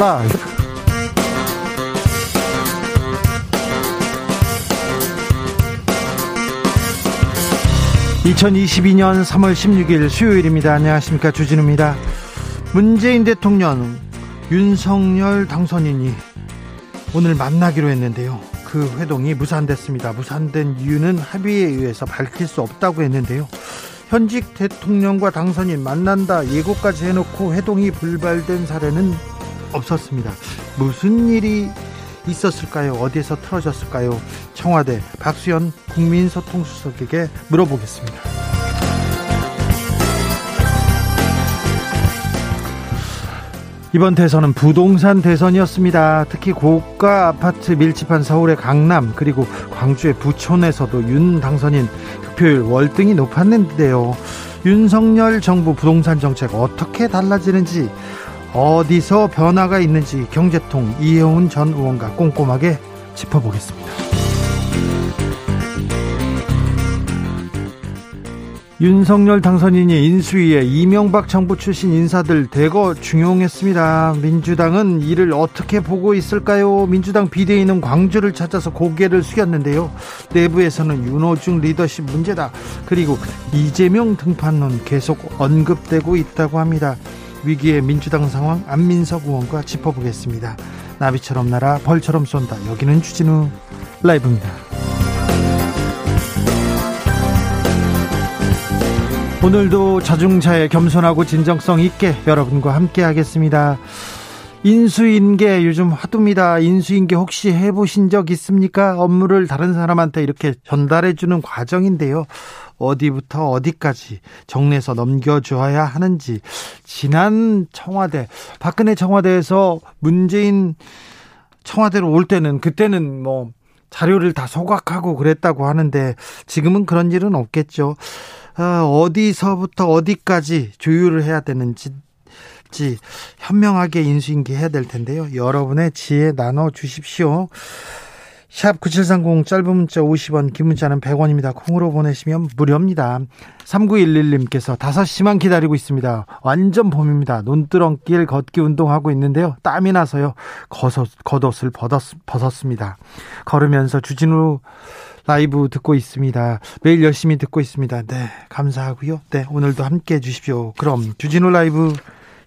라이브. 2022년 3월 16일 수요일입니다. 안녕하십니까. 주진우입니다. 문재인 대통령, 윤석열 당선인이 오늘 만나기로 했는데요. 그 회동이 무산됐습니다. 무산된 이유는 합의에 의해서 밝힐 수 없다고 했는데요. 현직 대통령과 당선인 만난다 예고까지 해놓고 회동이 불발된 사례는 없었습니다. 무슨 일이 있었을까요? 어디에서 틀어졌을까요? 청와대 박수현 국민소통수석에게 물어보겠습니다. 이번 대선은 부동산 대선이었습니다. 특히 고가 아파트 밀집한 서울의 강남 그리고 광주의 부촌에서도 윤 당선인 득표율 월등히 높았는데요. 윤석열 정부 부동산 정책 어떻게 달라지는지 어디서 변화가 있는지 경제통 이혜훈 전 의원과 꼼꼼하게 짚어보겠습니다. 윤석열 당선인이 인수위에 이명박 정부 출신 인사들 대거 중용했습니다. 민주당은 이를 어떻게 보고 있을까요? 민주당 비대위는 광주를 찾아서 고개를 숙였는데요. 내부에서는 윤호중 리더십 문제다. 그리고 이재명 등판론 계속 언급되고 있다고 합니다. 위기의 민주당 상황 안민석 의원과 짚어보겠습니다. 나비처럼 날아 벌처럼 쏜다. 여기는 주진우 라이브입니다. 오늘도 자중차에 겸손하고 진정성 있게 여러분과 함께 하겠습니다. 인수인계 요즘 화두입니다. 인수인계 혹시 해보신 적 있습니까? 업무를 다른 사람한테 이렇게 전달해주는 과정인데요. 어디부터 어디까지 정리해서 넘겨줘야 하는지 지난 청와대 박근혜 청와대에서 문재인 청와대로 올 때는 그때는 뭐 자료를 다 소각하고 그랬다고 하는데 지금은 그런 일은 없겠죠. 어, 어디서부터 어디까지 조율을 해야 되는지 현명하게 인수인계 해야 될 텐데요. 여러분의 지혜 나눠 주십시오. 샵 9730 짧은 문자 50원 긴 문자는 100원입니다. 콩으로 보내시면 무료입니다. 3911님께서 5시만 기다리고 있습니다. 완전 봄입니다. 논두렁길 걷기 운동하고 있는데요. 땀이 나서요. 겉옷, 겉옷을 벗었, 벗었습니다. 걸으면서 주진우 라이브 듣고 있습니다. 매일 열심히 듣고 있습니다. 네, 감사하고요. 네, 오늘도 함께 해 주십시오. 그럼 주진우 라이브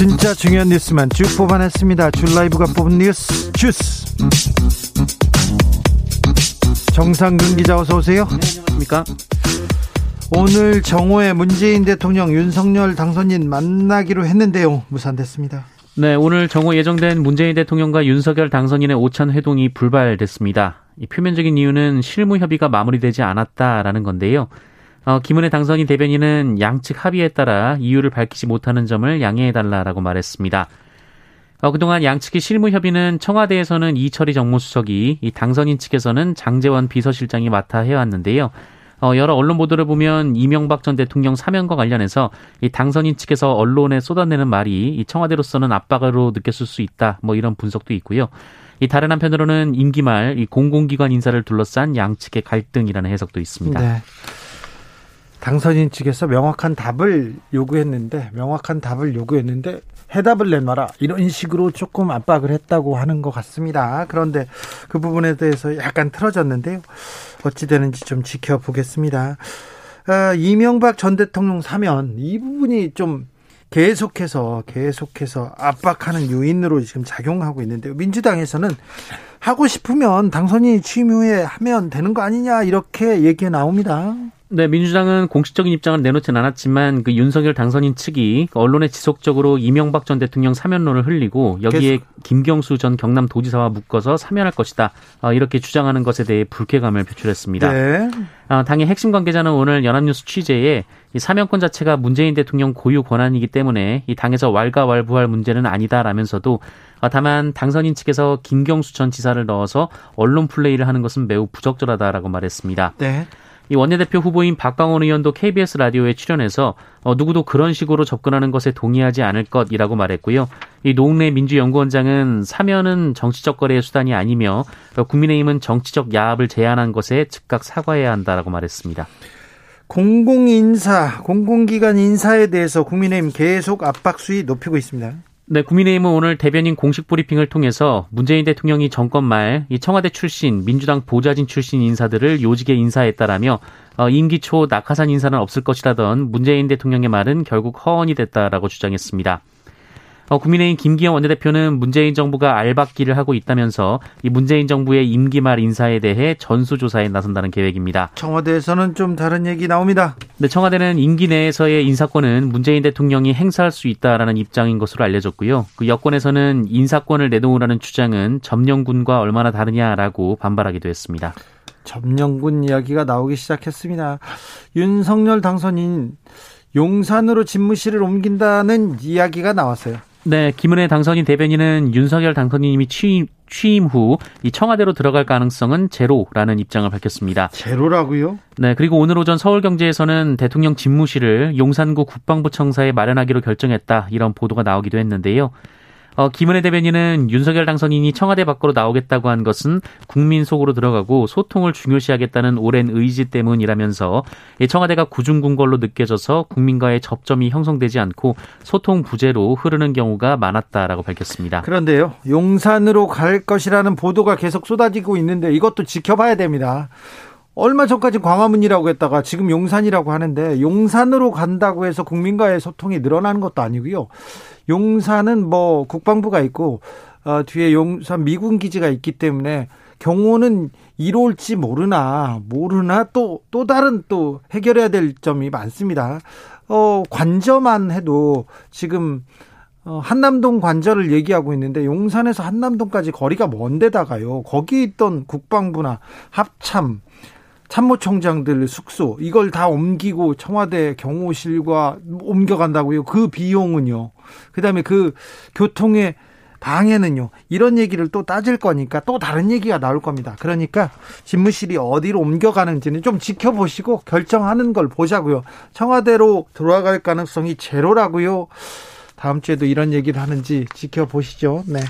진짜 중요한 뉴스만 쭉 뽑아냈습니다. 줄 라이브가 뽑은 뉴스 주스. 정상근 기자 어서 오세요. 네, 안녕하십니까. 오늘 정오에 문재인 대통령 윤석열 당선인 만나기로 했는데요. 무산됐습니다. 네, 오늘 정오 예정된 문재인 대통령과 윤석열 당선인의 오찬 회동이 불발됐습니다. 이 표면적인 이유는 실무 협의가 마무리되지 않았다라는 건데요. 어, 김은혜 당선인 대변인은 양측 합의에 따라 이유를 밝히지 못하는 점을 양해해달라라고 말했습니다. 어, 그동안 양측의 실무 협의는 청와대에서는 이철희 정무수석이, 이 당선인 측에서는 장재원 비서실장이 맡아 해왔는데요. 어, 여러 언론 보도를 보면 이명박 전 대통령 사면과 관련해서 이 당선인 측에서 언론에 쏟아내는 말이 이 청와대로서는 압박으로 느꼈을 수 있다. 뭐 이런 분석도 있고요. 이 다른 한편으로는 임기 말 이 공공기관 인사를 둘러싼 양측의 갈등이라는 해석도 있습니다. 네. 당선인 측에서 명확한 답을 요구했는데 명확한 답을 요구했는데 해답을 내놔라 이런 식으로 조금 압박을 했다고 하는 것 같습니다. 그런데 그 부분에 대해서 약간 틀어졌는데요. 어찌 되는지 좀 지켜보겠습니다. 아, 이명박 전 대통령 사면 이 부분이 좀 계속해서 계속해서 압박하는 요인으로 지금 작용하고 있는데요. 민주당에서는 하고 싶으면 당선인이 취임 후에 하면 되는 거 아니냐 이렇게 얘기 나옵니다. 네, 민주당은 공식적인 입장을 내놓진 않았지만 그 윤석열 당선인 측이 언론에 지속적으로 이명박 전 대통령 사면론을 흘리고 여기에 계속. 김경수 전 경남 도지사와 묶어서 사면할 것이다. 어, 이렇게 주장하는 것에 대해 불쾌감을 표출했습니다. 네. 어, 당의 핵심 관계자는 오늘 연합뉴스 취재에 이 사면권 자체가 문재인 대통령 고유 권한이기 때문에 이 당에서 왈가왈부할 문제는 아니다라면서도 어, 다만 당선인 측에서 김경수 전 지사를 넣어서 언론 플레이를 하는 것은 매우 부적절하다라고 말했습니다. 네. 이 원내대표 후보인 박광원 의원도 KBS 라디오에 출연해서 어, 누구도 그런 식으로 접근하는 것에 동의하지 않을 것이라고 말했고요. 이 노웅래 민주연구원장은 사면은 정치적 거래의 수단이 아니며 어, 국민의힘은 정치적 야합을 제안한 것에 즉각 사과해야 한다라고 말했습니다. 공공인사, 공공기관 인사에 대해서 국민의힘 계속 압박 수위 높이고 있습니다. 네, 국민의힘은 오늘 대변인 공식 브리핑을 통해서 문재인 대통령이 정권 말 이 청와대 출신, 민주당 보좌진 출신 인사들을 요직에 인사했다라며 어, 임기 초 낙하산 인사는 없을 것이라던 문재인 대통령의 말은 결국 허언이 됐다라고 주장했습니다. 어, 국민의힘 김기현 원내대표는 문재인 정부가 알박기를 하고 있다면서 이 문재인 정부의 임기 말 인사에 대해 전수조사에 나선다는 계획입니다. 청와대에서는 좀 다른 얘기 나옵니다. 네, 청와대는 임기 내에서의 인사권은 문재인 대통령이 행사할 수 있다라는 입장인 것으로 알려졌고요. 그 여권에서는 인사권을 내놓으라는 주장은 점령군과 얼마나 다르냐라고 반발하기도 했습니다. 점령군 이야기가 나오기 시작했습니다. 윤석열 당선인 용산으로 집무실을 옮긴다는 이야기가 나왔어요. 네, 김은혜 당선인 대변인은 윤석열 당선인님이 취임, 취임 후 이 청와대로 들어갈 가능성은 제로라는 입장을 밝혔습니다. 제로라고요? 네, 그리고 오늘 오전 서울경제에서는 대통령 집무실을 용산구 국방부 청사에 마련하기로 결정했다 이런 보도가 나오기도 했는데요. 어, 김은혜 대변인은 윤석열 당선인이 청와대 밖으로 나오겠다고 한 것은 국민 속으로 들어가고 소통을 중요시하겠다는 오랜 의지 때문이라면서 청와대가 구중군 걸로 느껴져서 국민과의 접점이 형성되지 않고 소통 부재로 흐르는 경우가 많았다라고 밝혔습니다. 그런데요, 용산으로 갈 것이라는 보도가 계속 쏟아지고 있는데 이것도 지켜봐야 됩니다. 얼마 전까지 광화문이라고 했다가 지금 용산이라고 하는데 용산으로 간다고 해서 국민과의 소통이 늘어나는 것도 아니고요. 용산은 뭐 국방부가 있고 어, 뒤에 용산 미군 기지가 있기 때문에 경호는 이룰지 모르나 모르나 또또 다른 또 해결해야 될 점이 많습니다. 어 관저만 해도 지금 어, 한남동 관저를 얘기하고 있는데 용산에서 한남동까지 거리가 먼데다가요. 거기 있던 국방부나 합참 참모총장들 숙소 이걸 다 옮기고 청와대 경호실과 옮겨간다고요. 그 비용은요. 그다음에 그 교통의 방해는요. 이런 얘기를 또 따질 거니까 또 다른 얘기가 나올 겁니다. 그러니까 집무실이 어디로 옮겨가는지는 좀 지켜보시고 결정하는 걸 보자고요. 청와대로 돌아갈 가능성이 제로라고요. 다음 주에도 이런 얘기를 하는지 지켜보시죠. 네.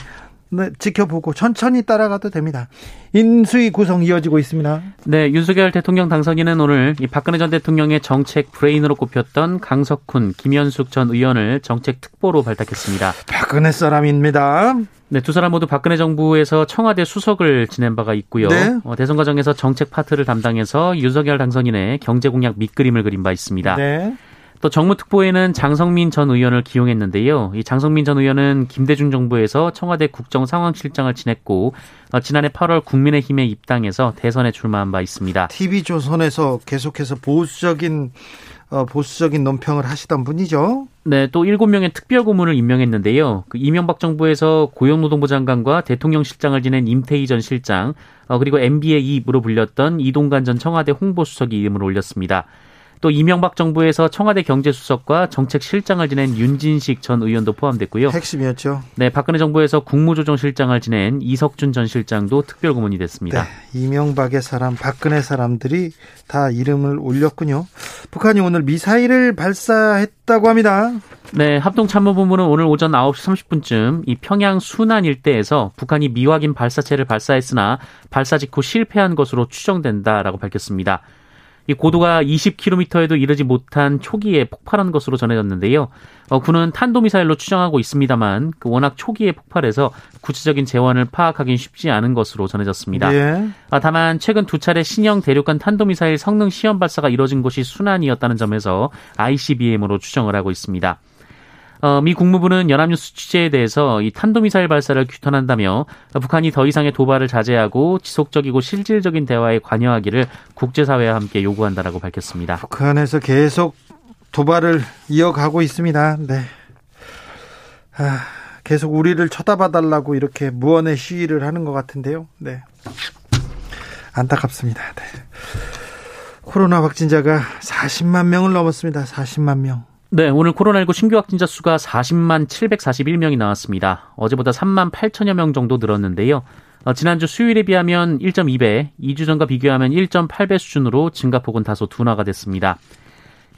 네, 지켜보고 천천히 따라가도 됩니다. 인수위 구성 이어지고 있습니다. 네, 윤석열 대통령 당선인은 오늘 이 박근혜 전 대통령의 정책 브레인으로 꼽혔던 강석훈, 김현숙 전 의원을 정책 특보로 발탁했습니다. 박근혜 사람입니다. 네, 두 사람 모두 박근혜 정부에서 청와대 수석을 지낸 바가 있고요. 네. 어, 대선 과정에서 정책 파트를 담당해서 윤석열 당선인의 경제 공약 밑그림을 그린 바 있습니다. 네. 또 정무특보에는 장성민 전 의원을 기용했는데요. 이 장성민 전 의원은 김대중 정부에서 청와대 국정상황실장을 지냈고 어, 지난해 8월 국민의힘에 입당해서 대선에 출마한 바 있습니다. TV조선에서 계속해서 보수적인 어, 보수적인 논평을 하시던 분이죠. 네, 또 7명의 특별 고문을 임명했는데요. 그 이명박 정부에서 고용노동부 장관과 대통령 실장을 지낸 임태희 전 실장, 어, 그리고 MB의 입으로 불렸던 이동관 전 청와대 홍보수석이 이름을 올렸습니다. 또 이명박 정부에서 청와대 경제수석과 정책실장을 지낸 윤진식 전 의원도 포함됐고요. 핵심이었죠. 네, 박근혜 정부에서 국무조정실장을 지낸 이석준 전 실장도 특별 고문이 됐습니다. 네, 이명박의 사람, 박근혜 사람들이 다 이름을 올렸군요. 북한이 오늘 미사일을 발사했다고 합니다. 네, 합동참모본부는 오늘 오전 9시 30분쯤 이 평양 순안 일대에서 북한이 미확인 발사체를 발사했으나 발사 직후 실패한 것으로 추정된다라고 밝혔습니다. 이 고도가 20km에도 이르지 못한 초기에 폭발한 것으로 전해졌는데요. 어, 군은 탄도미사일로 추정하고 있습니다만 그 워낙 초기에 폭발해서 구체적인 재원을 파악하기는 쉽지 않은 것으로 전해졌습니다. 예. 아, 다만 최근 두 차례 신형 대륙간 탄도미사일 성능 시험 발사가 이뤄진 곳이 순환이었다는 점에서 ICBM으로 추정을 하고 있습니다. 어, 미 국무부는 연합뉴스 취재에 대해서 이 탄도미사일 발사를 규탄한다며 북한이 더 이상의 도발을 자제하고 지속적이고 실질적인 대화에 관여하기를 국제사회와 함께 요구한다라고 밝혔습니다. 북한에서 계속 도발을 이어가고 있습니다. 네. 아, 계속 우리를 쳐다봐달라고 이렇게 무언의 시위를 하는 것 같은데요. 네. 안타깝습니다. 네. 코로나 확진자가 40만 명을 넘었습니다. 40만 명. 네, 오늘 코로나19 신규 확진자 수가 40만 741명이 나왔습니다. 어제보다 3만 8천여 명 정도 늘었는데요. 어, 지난주 수요일에 비하면 1.2배, 2주 전과 비교하면 1.8배 수준으로 증가폭은 다소 둔화가 됐습니다.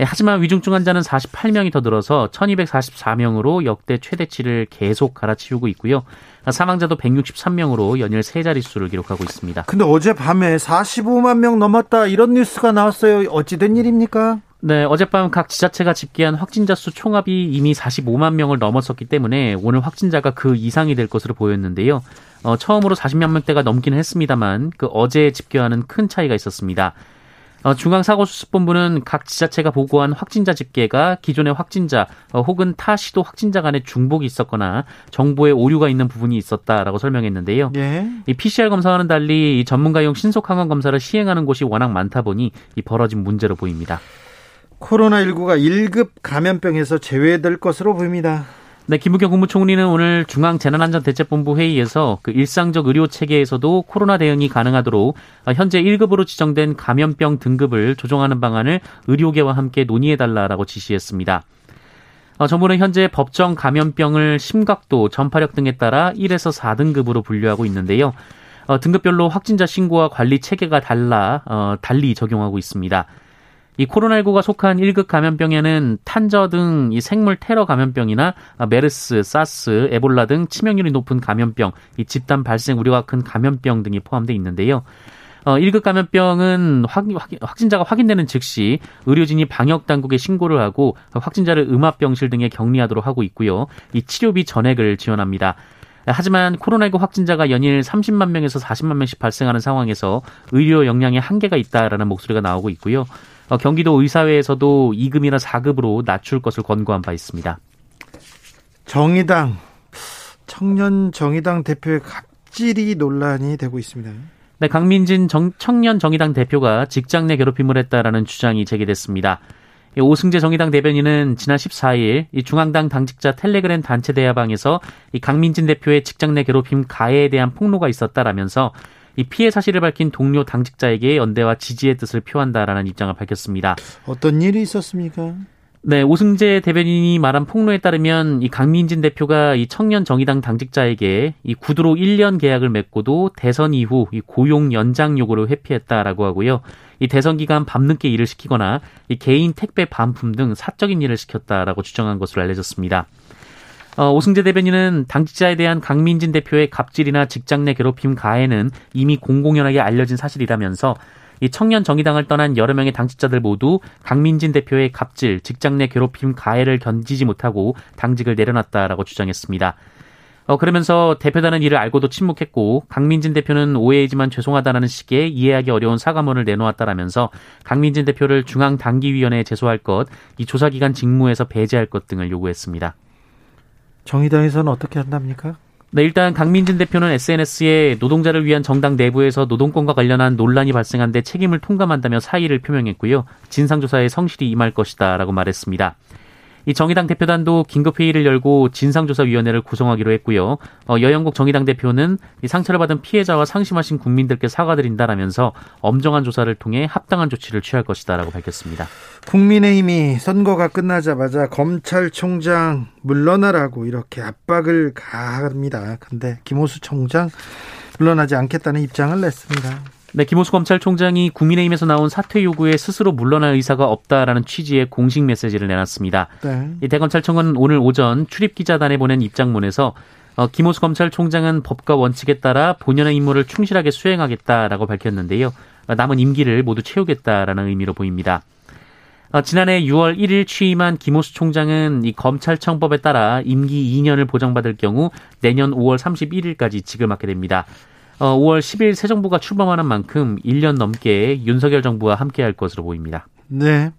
예, 하지만 위중증 환자는 48명이 더 늘어서 1244명으로 역대 최대치를 계속 갈아치우고 있고요. 사망자도 163명으로 연일 세 자릿수를 기록하고 있습니다. 근데 어젯밤에 45만 명 넘었다 이런 뉴스가 나왔어요. 어찌된 일입니까? 네, 어젯밤 각 지자체가 집계한 확진자 수 총합이 이미 45만 명을 넘었었기 때문에 오늘 확진자가 그 이상이 될 것으로 보였는데요. 어, 처음으로 40만 명대가 넘기는 했습니다만 그 어제 집계와는 큰 차이가 있었습니다. 어, 중앙사고수습본부는 각 지자체가 보고한 확진자 집계가 기존의 확진자 어, 혹은 타 시도 확진자 간의 중복이 있었거나 정보에 오류가 있는 부분이 있었다라고 설명했는데요. 예. 이 PCR 검사와는 달리 이 전문가용 신속 항원 검사를 시행하는 곳이 워낙 많다 보니 이 벌어진 문제로 보입니다. 코로나19가 1급 감염병에서 제외될 것으로 보입니다. 네, 김부겸 국무총리는 오늘 중앙재난안전대책본부 회의에서 그 일상적 의료 체계에서도 코로나 대응이 가능하도록 현재 1급으로 지정된 감염병 등급을 조정하는 방안을 의료계와 함께 논의해 달라라고 지시했습니다. 어, 정부는 현재 법정 감염병을 심각도, 전파력 등에 따라 1에서 4등급으로 분류하고 있는데요. 어, 등급별로 확진자 신고와 관리 체계가 달라 어, 달리 적용하고 있습니다. 이 코로나19가 속한 1급 감염병에는 탄저 등 이 생물 테러 감염병이나 메르스, 사스, 에볼라 등 치명률이 높은 감염병, 이 집단 발생 우려가 큰 감염병 등이 포함되어 있는데요. 어, 1급 감염병은 확, 확, 진자가 확인되는 즉시 의료진이 방역 당국에 신고를 하고 확진자를 음압병실 등에 격리하도록 하고 있고요. 이 치료비 전액을 지원합니다. 하지만 코로나19 확진자가 연일 30만 명에서 40만 명씩 발생하는 상황에서 의료 역량에 한계가 있다라는 목소리가 나오고 있고요. 어, 경기도 의사회에서도 2급이나 4급으로 낮출 것을 권고한 바 있습니다. 정의당 청년 정의당 대표의 갑질이 논란이 되고 있습니다. 네, 강민진 정, 청년 정의당 대표가 직장 내 괴롭힘을 했다라는 주장이 제기됐습니다. 오승재 정의당 대변인은 지난 14일 이 중앙당 당직자 텔레그램 단체 대화방에서 이 강민진 대표의 직장 내 괴롭힘 가해에 대한 폭로가 있었다라면서 이 피해 사실을 밝힌 동료 당직자에게 연대와 지지의 뜻을 표한다라는 입장을 밝혔습니다. 어떤 일이 있었습니까? 네, 오승재 대변인이 말한 폭로에 따르면 이 강민진 대표가 이 청년 정의당 당직자에게 이 구두로 1년 계약을 맺고도 대선 이후 이 고용 연장 요구를 회피했다라고 하고요. 이 대선 기간 밤늦게 일을 시키거나 이 개인 택배 반품 등 사적인 일을 시켰다라고 주장한 것으로 알려졌습니다. 어, 오승재 대변인은 당직자에 대한 강민진 대표의 갑질이나 직장 내 괴롭힘 가해는 이미 공공연하게 알려진 사실이라면서 이 청년 정의당을 떠난 여러 명의 당직자들 모두 강민진 대표의 갑질, 직장 내 괴롭힘 가해를 견디지 못하고 당직을 내려놨다라고 주장했습니다. 어, 그러면서 대표단은 이를 알고도 침묵했고 강민진 대표는 오해이지만 죄송하다는 식의 이해하기 어려운 사과문을 내놓았다라면서 강민진 대표를 중앙 당기위원회에 제소할 것, 이 조사기간 직무에서 배제할 것 등을 요구했습니다. 정의당에서는 어떻게 한답니까? 네, 일단 강민진 대표는 SNS에 노동자를 위한 정당 내부에서 노동권과 관련한 논란이 발생한 데 책임을 통감한다며 사의를 표명했고요. 진상조사에 성실히 임할 것이다 라고 말했습니다. 이 정의당 대표단도 긴급 회의를 열고 진상조사위원회를 구성하기로 했고요. 어, 여영국 정의당 대표는 이 상처를 받은 피해자와 상심하신 국민들께 사과드린다라면서 엄정한 조사를 통해 합당한 조치를 취할 것이다라고 밝혔습니다. 국민의힘이 선거가 끝나자마자 검찰총장 물러나라고 이렇게 압박을 가합니다. 근데 김호수 총장 물러나지 않겠다는 입장을 냈습니다. 네, 김호수 검찰총장이 국민의힘에서 나온 사퇴 요구에 스스로 물러날 의사가 없다라는 취지의 공식 메시지를 내놨습니다. 네. 이 대검찰청은 오늘 오전 출입 기자단에 보낸 입장문에서 어, 김호수 검찰총장은 법과 원칙에 따라 본연의 임무를 충실하게 수행하겠다라고 밝혔는데요. 어, 남은 임기를 모두 채우겠다라는 의미로 보입니다. 어, 지난해 6월 1일 취임한 김호수 총장은 이 검찰청법에 따라 임기 2년을 보장받을 경우 내년 5월 31일까지 직을 맡게 됩니다. 어, 5월 10일 새 정부가 출범하는 만큼 1년 넘게 윤석열 정부와 함께할 것으로 보입니다. 네.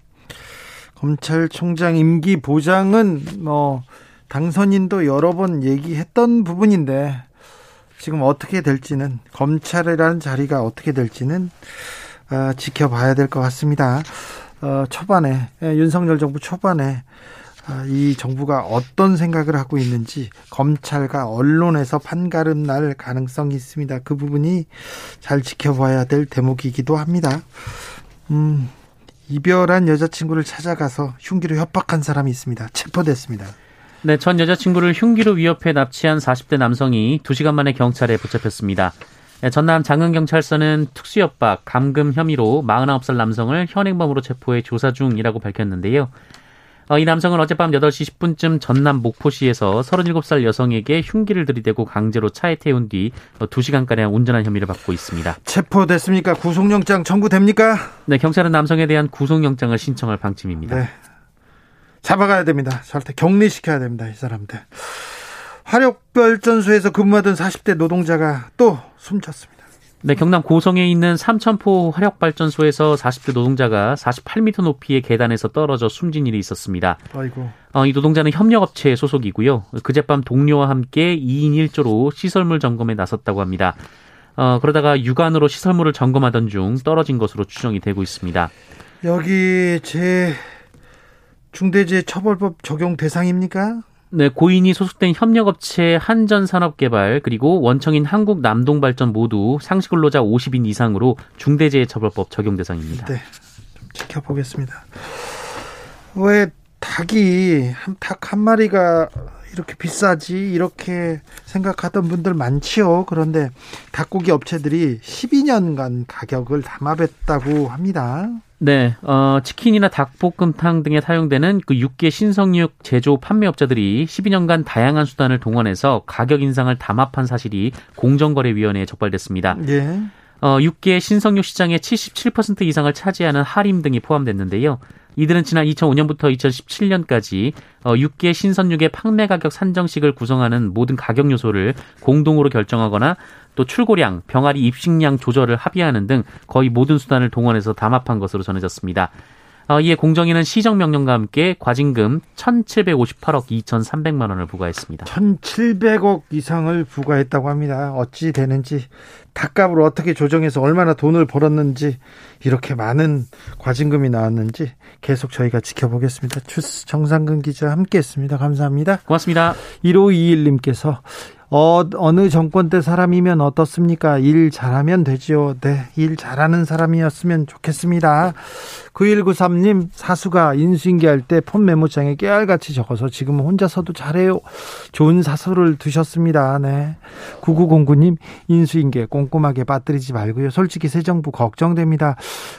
검찰총장 임기 보장은 뭐 당선인도 여러 번 얘기했던 부분인데 지금 어떻게 될지는 검찰이라는 자리가 어떻게 될지는 어, 지켜봐야 될 것 같습니다. 어, 초반에 예, 윤석열 정부 초반에 어, 이 정부가 어떤 생각을 하고 있는지 검찰과 언론에서 판가름 날 가능성이 있습니다. 그 부분이 잘 지켜봐야 될 대목이기도 합니다. 음, 이별한 여자친구를 찾아가서 흉기로 협박한 사람이 있습니다. 체포됐습니다. 네, 전 여자친구를 흉기로 위협해 납치한 40대 남성이 2시간 만에 경찰에 붙잡혔습니다. 네, 전남 장흥경찰서는 특수협박, 감금 혐의로 49살 남성을 현행범으로 체포해 조사 중이라고 밝혔는데요. 어, 이 남성은 어젯밤 8시 10분쯤 전남 목포시에서 37살 여성에게 흉기를 들이대고 강제로 차에 태운 뒤 2시간가량 어, 운전한 혐의를 받고 있습니다. 체포됐습니까? 구속영장 청구됩니까? 네, 경찰은 남성에 대한 구속영장을 신청할 방침입니다. 네. 잡아가야 됩니다. 절대 격리시켜야 됩니다. 이 사람들. 화력발전소에서 근무하던 40대 노동자가 또 숨졌습니다. 네, 경남 고성에 있는 삼천포 화력발전소에서 40대 노동자가 48m 높이의 계단에서 떨어져 숨진 일이 있었습니다. 아이고. 어, 이 노동자는 협력업체 소속이고요. 그젯밤 동료와 함께 2인 1조로 시설물 점검에 나섰다고 합니다. 어, 그러다가 육안으로 시설물을 점검하던 중 떨어진 것으로 추정이 되고 있습니다. 여기 제 중대재해처벌법 적용 대상입니까? 네, 고인이 소속된 협력업체 한전산업개발 그리고 원청인 한국남동발전 모두 상시 근로자 50인 이상으로 중대재해처벌법 적용 대상입니다. 네, 좀 지켜보겠습니다. 왜 닭이 닭한 마리가 이렇게 비싸지 이렇게 생각하던 분들 많지요. 그런데 닭고기 업체들이 12년간 가격을 담합했다고 합니다. 네, 어, 치킨이나 닭볶음탕 등에 사용되는 그 육계 신성육 제조 판매업자들이 12년간 다양한 수단을 동원해서 가격 인상을 담합한 사실이 공정거래위원회에 적발됐습니다. 예. 어, 육계 신성육 시장의 77% 이상을 차지하는 하림 등이 포함됐는데요. 이들은 지난 2005년부터 2017년까지 어, 육계 신선육의 판매 가격 산정식을 구성하는 모든 가격 요소를 공동으로 결정하거나 또 출고량, 병아리 입식량 조절을 합의하는 등 거의 모든 수단을 동원해서 담합한 것으로 전해졌습니다. 어, 이에 공정위는 시정명령과 함께 과징금 1,758억 2,300만 원을 부과했습니다. 1,700억 이상을 부과했다고 합니다. 어찌 되는지 닭값을 어떻게 조정해서 얼마나 돈을 벌었는지 이렇게 많은 과징금이 나왔는지 계속 저희가 지켜보겠습니다. 주스 정상근 기자 함께했습니다. 감사합니다. 고맙습니다. 1521님께서 어, 어느 정권 때 사람이면 어떻습니까? 일 잘하면 되죠. 네, 일 잘하는 사람이었으면 좋겠습니다. 9193님, 사수가 인수인계 할 때 폰 메모장에 깨알같이 적어서 지금 혼자서도 잘해요. 좋은 사수를 두셨습니다. 네. 9909님, 인수인계 꼼꼼하게 빠뜨리지 말고요. 솔직히 새 정부 걱정됩니다.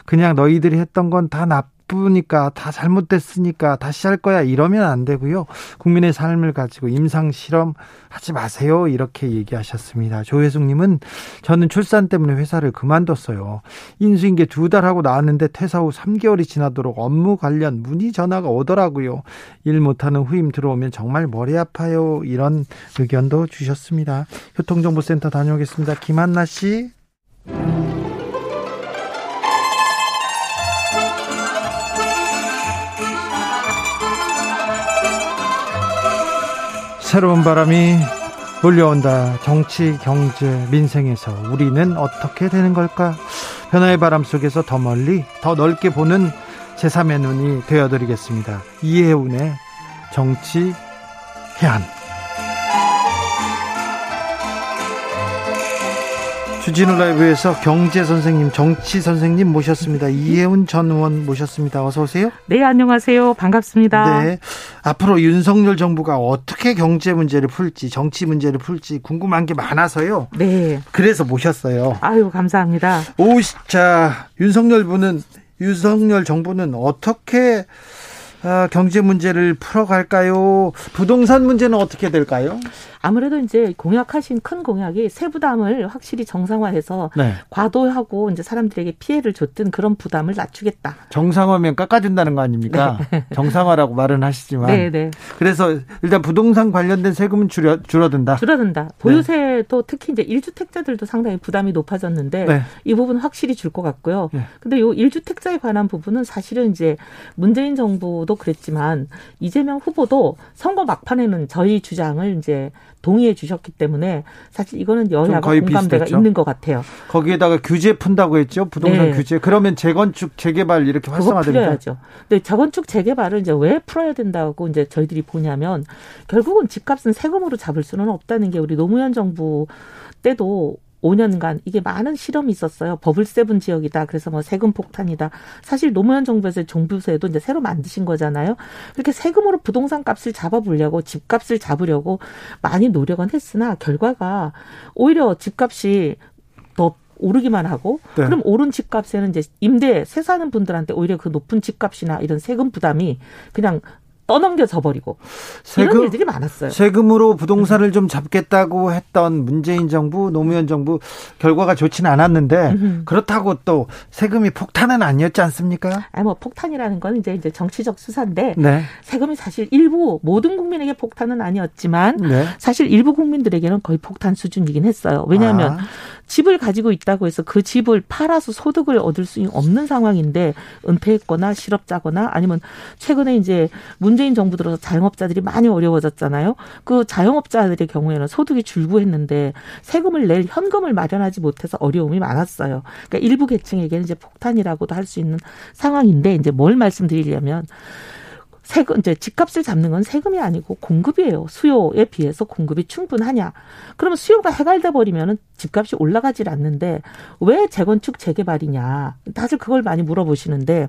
그냥 너희들이 했던 건 다 나쁘 나쁘니까 다 잘못됐으니까 다시 할 거야 이러면 안 되고요. 국민의 삶을 가지고 임상 실험 하지 마세요. 이렇게 얘기하셨습니다. 조혜숙님은 저는 출산 때문에 회사를 그만뒀어요. 인수인계 두 달 하고 나왔는데 퇴사 후 3개월이 지나도록 업무 관련 문의 전화가 오더라고요. 일 못하는 후임 들어오면 정말 머리 아파요. 이런 의견도 주셨습니다. 교통정보센터 다녀오겠습니다. 김한나 씨. 새로운 바람이 불려온다. 정치, 경제, 민생에서 우리는 어떻게 되는 걸까? 변화의 바람 속에서 더 멀리, 더 넓게 보는 제3의 눈이 되어드리겠습니다. 이해운의 정치 해안. 주진우 라이브에서 경제 선생님, 정치 선생님 모셨습니다. 이혜훈 전 의원 모셨습니다. 어서 오세요. 네, 안녕하세요. 반갑습니다. 네. 앞으로 윤석열 정부가 어떻게 경제 문제를 풀지, 정치 문제를 풀지 궁금한 게 많아서요. 네. 그래서 모셨어요. 아유, 감사합니다. 오, 자, 윤석열 부는 윤석열 정부는 어떻게 아, 경제 문제를 풀어갈까요? 부동산 문제는 어떻게 될까요? 아무래도 이제 공약하신 큰 공약이 세 부담을 확실히 정상화해서 네. 과도하고 이제 사람들에게 피해를 줬던 그런 부담을 낮추겠다. 정상화면 깎아준다는 거 아닙니까? 네. 정상화라고 말은 하시지만. 네, 네. 그래서 일단 부동산 관련된 세금은 줄여, 줄어든다. 줄어든다. 보유세도 네. 특히 이제 일주택자들도 상당히 부담이 높아졌는데 네. 이 부분 확실히 줄 것 같고요. 네. 근데 요 일주택자에 관한 부분은 사실은 이제 문재인 정부도 때도 그랬지만 이재명 후보도 선거 막판에는 저희 주장을 이제 동의해 주셨기 때문에 사실 이거는 여야가 공감대가 비슷했죠. 있는 것 같아요. 거기에다가 규제 푼다고 했죠. 부동산 네. 규제. 그러면 재건축 재개발 이렇게? 풀어야죠. 근데 재건축 재개발을 이제 왜 풀어야 된다고 이제 저희들이 보냐면 결국은 집값은 세금으로 잡을 수는 없다는 게 우리 노무현 정부 때도 5년간 이게 많은 실험이 있었어요. 버블 세븐 지역이다. 그래서 뭐 세금 폭탄이다. 사실 노무현 정부에서 종부세도 이제 새로 만드신 거잖아요. 그렇게 세금으로 부동산 값을 잡아보려고 집값을 잡으려고 많이 노력은 했으나 결과가 오히려 집값이 더 오르기만 하고 네. 그럼 오른 집값에는 이제 임대 세 사는 분들한테 오히려 그 높은 집값이나 이런 세금 부담이 그냥 떠넘겨져 버리고 세금, 이런 일들이 많았어요. 세금으로 부동산을 좀 잡겠다고 했던 문재인 정부, 노무현 정부 결과가 좋지는 않았는데 그렇다고 또 세금이 폭탄은 아니었지 않습니까? 아, 뭐 폭탄이라는 건 이제 이제 정치적 수사인데 네. 세금이 사실 일부 모든 국민에게 폭탄은 아니었지만 네. 사실 일부 국민들에게는 거의 폭탄 수준이긴 했어요. 왜냐하면 아. 집을 가지고 있다고 해서 그 집을 팔아서 소득을 얻을 수 없는 상황인데 은퇴했거나 실업자거나 아니면 최근에 이제 문 재인 정부 들어서 자영업자들이 많이 어려워졌잖아요. 그 자영업자들의 경우에는 소득이 줄고했는데 세금을 낼 현금을 마련하지 못해서 어려움이 많았어요. 그러니까 일부 계층에게는 이제 폭탄이라고도 할 수 있는 상황인데 이제 뭘 말씀드리려면 세금 이제 집값을 잡는 건 세금이 아니고 공급이에요. 수요에 비해서 공급이 충분하냐? 그러면 수요가 해갈돼 버리면은 집값이 올라가질 않는데 왜 재건축 재개발이냐? 다들 그걸 많이 물어보시는데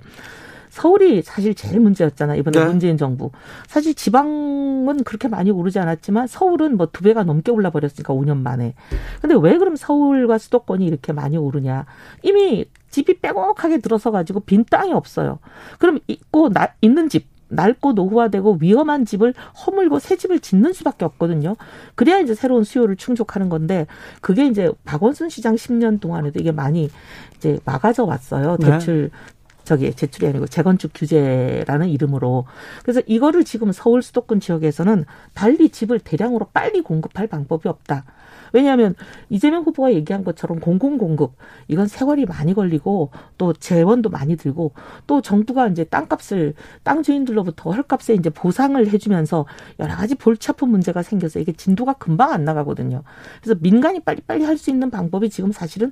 서울이 사실 제일 문제였잖아요. 이번에 네. 문재인 정부. 사실 지방은 그렇게 많이 오르지 않았지만 서울은 뭐 두 배가 넘게 올라 버렸으니까 5년 만에. 근데 왜 그럼 서울과 수도권이 이렇게 많이 오르냐? 이미 집이 빼곡하게 들어서 가지고 빈 땅이 없어요. 그럼 있고 나, 있는 집 낡고 노후화되고 위험한 집을 허물고 새 집을 짓는 수밖에 없거든요. 그래야 이제 새로운 수요를 충족하는 건데 그게 이제 박원순 시장 10년 동안에도 이게 많이 이제 막아져 왔어요. 네. 대출 네. 저기 제출이 아니고 재건축 규제라는 이름으로 그래서 이거를 지금 서울 수도권 지역에서는 달리 집을 대량으로 빨리 공급할 방법이 없다. 왜냐하면 이재명 후보가 얘기한 것처럼 공공 공급 이건 세월이 많이 걸리고 또 재원도 많이 들고 또 정부가 이제 땅값을 땅 주인들로부터 헐값에 이제 보상을 해주면서 여러 가지 볼치 아픈 문제가 생겨서 이게 진도가 금방 안 나가거든요. 그래서 민간이 빨리빨리 할 수 있는 방법이 지금 사실은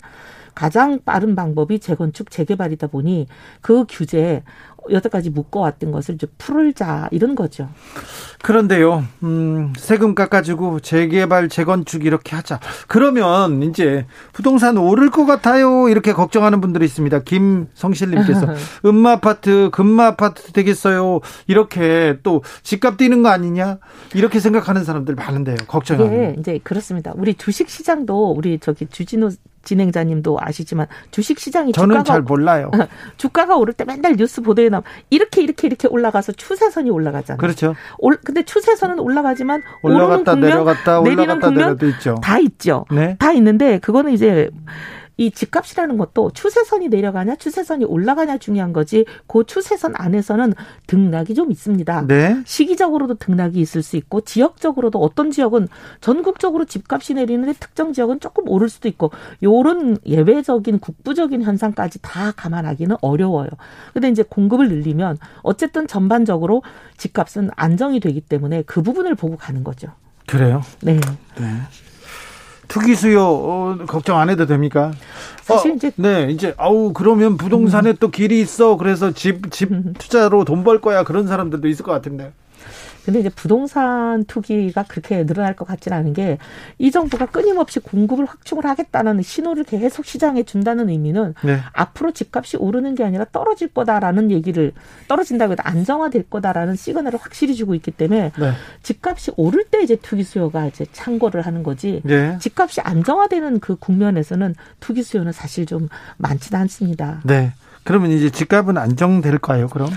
가장 빠른 방법이 재건축 재개발이다 보니 그 규제 여태까지 묶어왔던 것을 좀 풀자 이런 거죠. 그런데요, 음, 세금 깎아주고 재개발, 재건축 이렇게 하자. 그러면 이제 부동산 오를 것 같아요. 이렇게 걱정하는 분들이 있습니다. 김성실님께서 음마 아파트, 금마 아파트 되겠어요. 이렇게 또 집값 뛰는 거 아니냐? 이렇게 생각하는 사람들 많은데요. 걱정하는. 네, 이제 그렇습니다. 우리 주식 시장도 우리 저기 주진우 진행자님도 아시지만 주식 시장이 저는 주가가 잘 몰라요. 주가가 오를 때 맨날 뉴스 보도에 나면 이렇게 이렇게 이렇게 올라가서 추세선이 올라가잖아요. 그렇죠. 올 근데 추세선은 올라가지만 올라갔다 내려갔다 올라갔다 내려도 있죠. 다 있죠. 네. 다 있는데 그거는 이제 이 집값이라는 것도 추세선이 내려가냐 추세선이 올라가냐 중요한 거지 그 추세선 안에서는 등락이 좀 있습니다. 네. 시기적으로도 등락이 있을 수 있고 지역적으로도 어떤 지역은 전국적으로 집값이 내리는데 특정 지역은 조금 오를 수도 있고 요런 예외적인 국부적인 현상까지 다 감안하기는 어려워요. 근데 이제 공급을 늘리면 어쨌든 전반적으로 집값은 안정이 되기 때문에 그 부분을 보고 가는 거죠. 그래요? 네. 네. 투기 수요 어, 걱정 안 해도 됩니까? 사실 어, 이제 네 이제 아우 그러면 부동산에 음. 또 길이 있어 그래서 집집 투자로 돈 벌 거야 그런 사람들도 있을 것 같은데. 근데 이제 부동산 투기가 그렇게 늘어날 것 같지는 않은 게 이 정부가 끊임없이 공급을 확충을 하겠다는 신호를 계속 시장에 준다는 의미는 네. 앞으로 집값이 오르는 게 아니라 떨어질 거다라는 얘기를 떨어진다고 해도 안정화될 거다라는 시그널을 확실히 주고 있기 때문에 네. 집값이 오를 때 이제 투기 수요가 이제 창궐을 하는 거지 네. 집값이 안정화되는 그 국면에서는 투기 수요는 사실 좀 많지는 않습니다. 네. 그러면 이제 집값은 안정될까요? 그럼?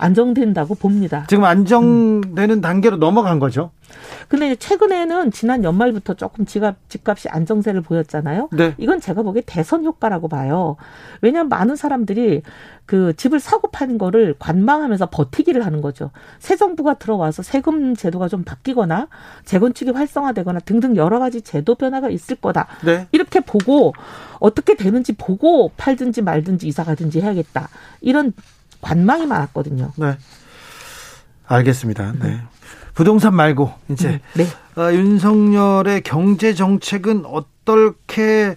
안정된다고 봅니다. 지금 안정되는 음. 단계로 넘어간 거죠? 근데 최근에는 지난 연말부터 조금 집값, 집값이 안정세를 보였잖아요. 네. 이건 제가 보기에 대선 효과라고 봐요. 왜냐하면 많은 사람들이 그 집을 사고 파는 거를 관망하면서 버티기를 하는 거죠. 새 정부가 들어와서 세금 제도가 좀 바뀌거나 재건축이 활성화되거나 등등 여러 가지 제도 변화가 있을 거다. 네. 이렇게 보고 어떻게 되는지 보고 팔든지 말든지 이사 가든지 해야겠다. 이런 관망이 많았거든요. 네. 알겠습니다. 네. 부동산 말고 이제 네. 어, 윤석열의 경제 정책은 어떻게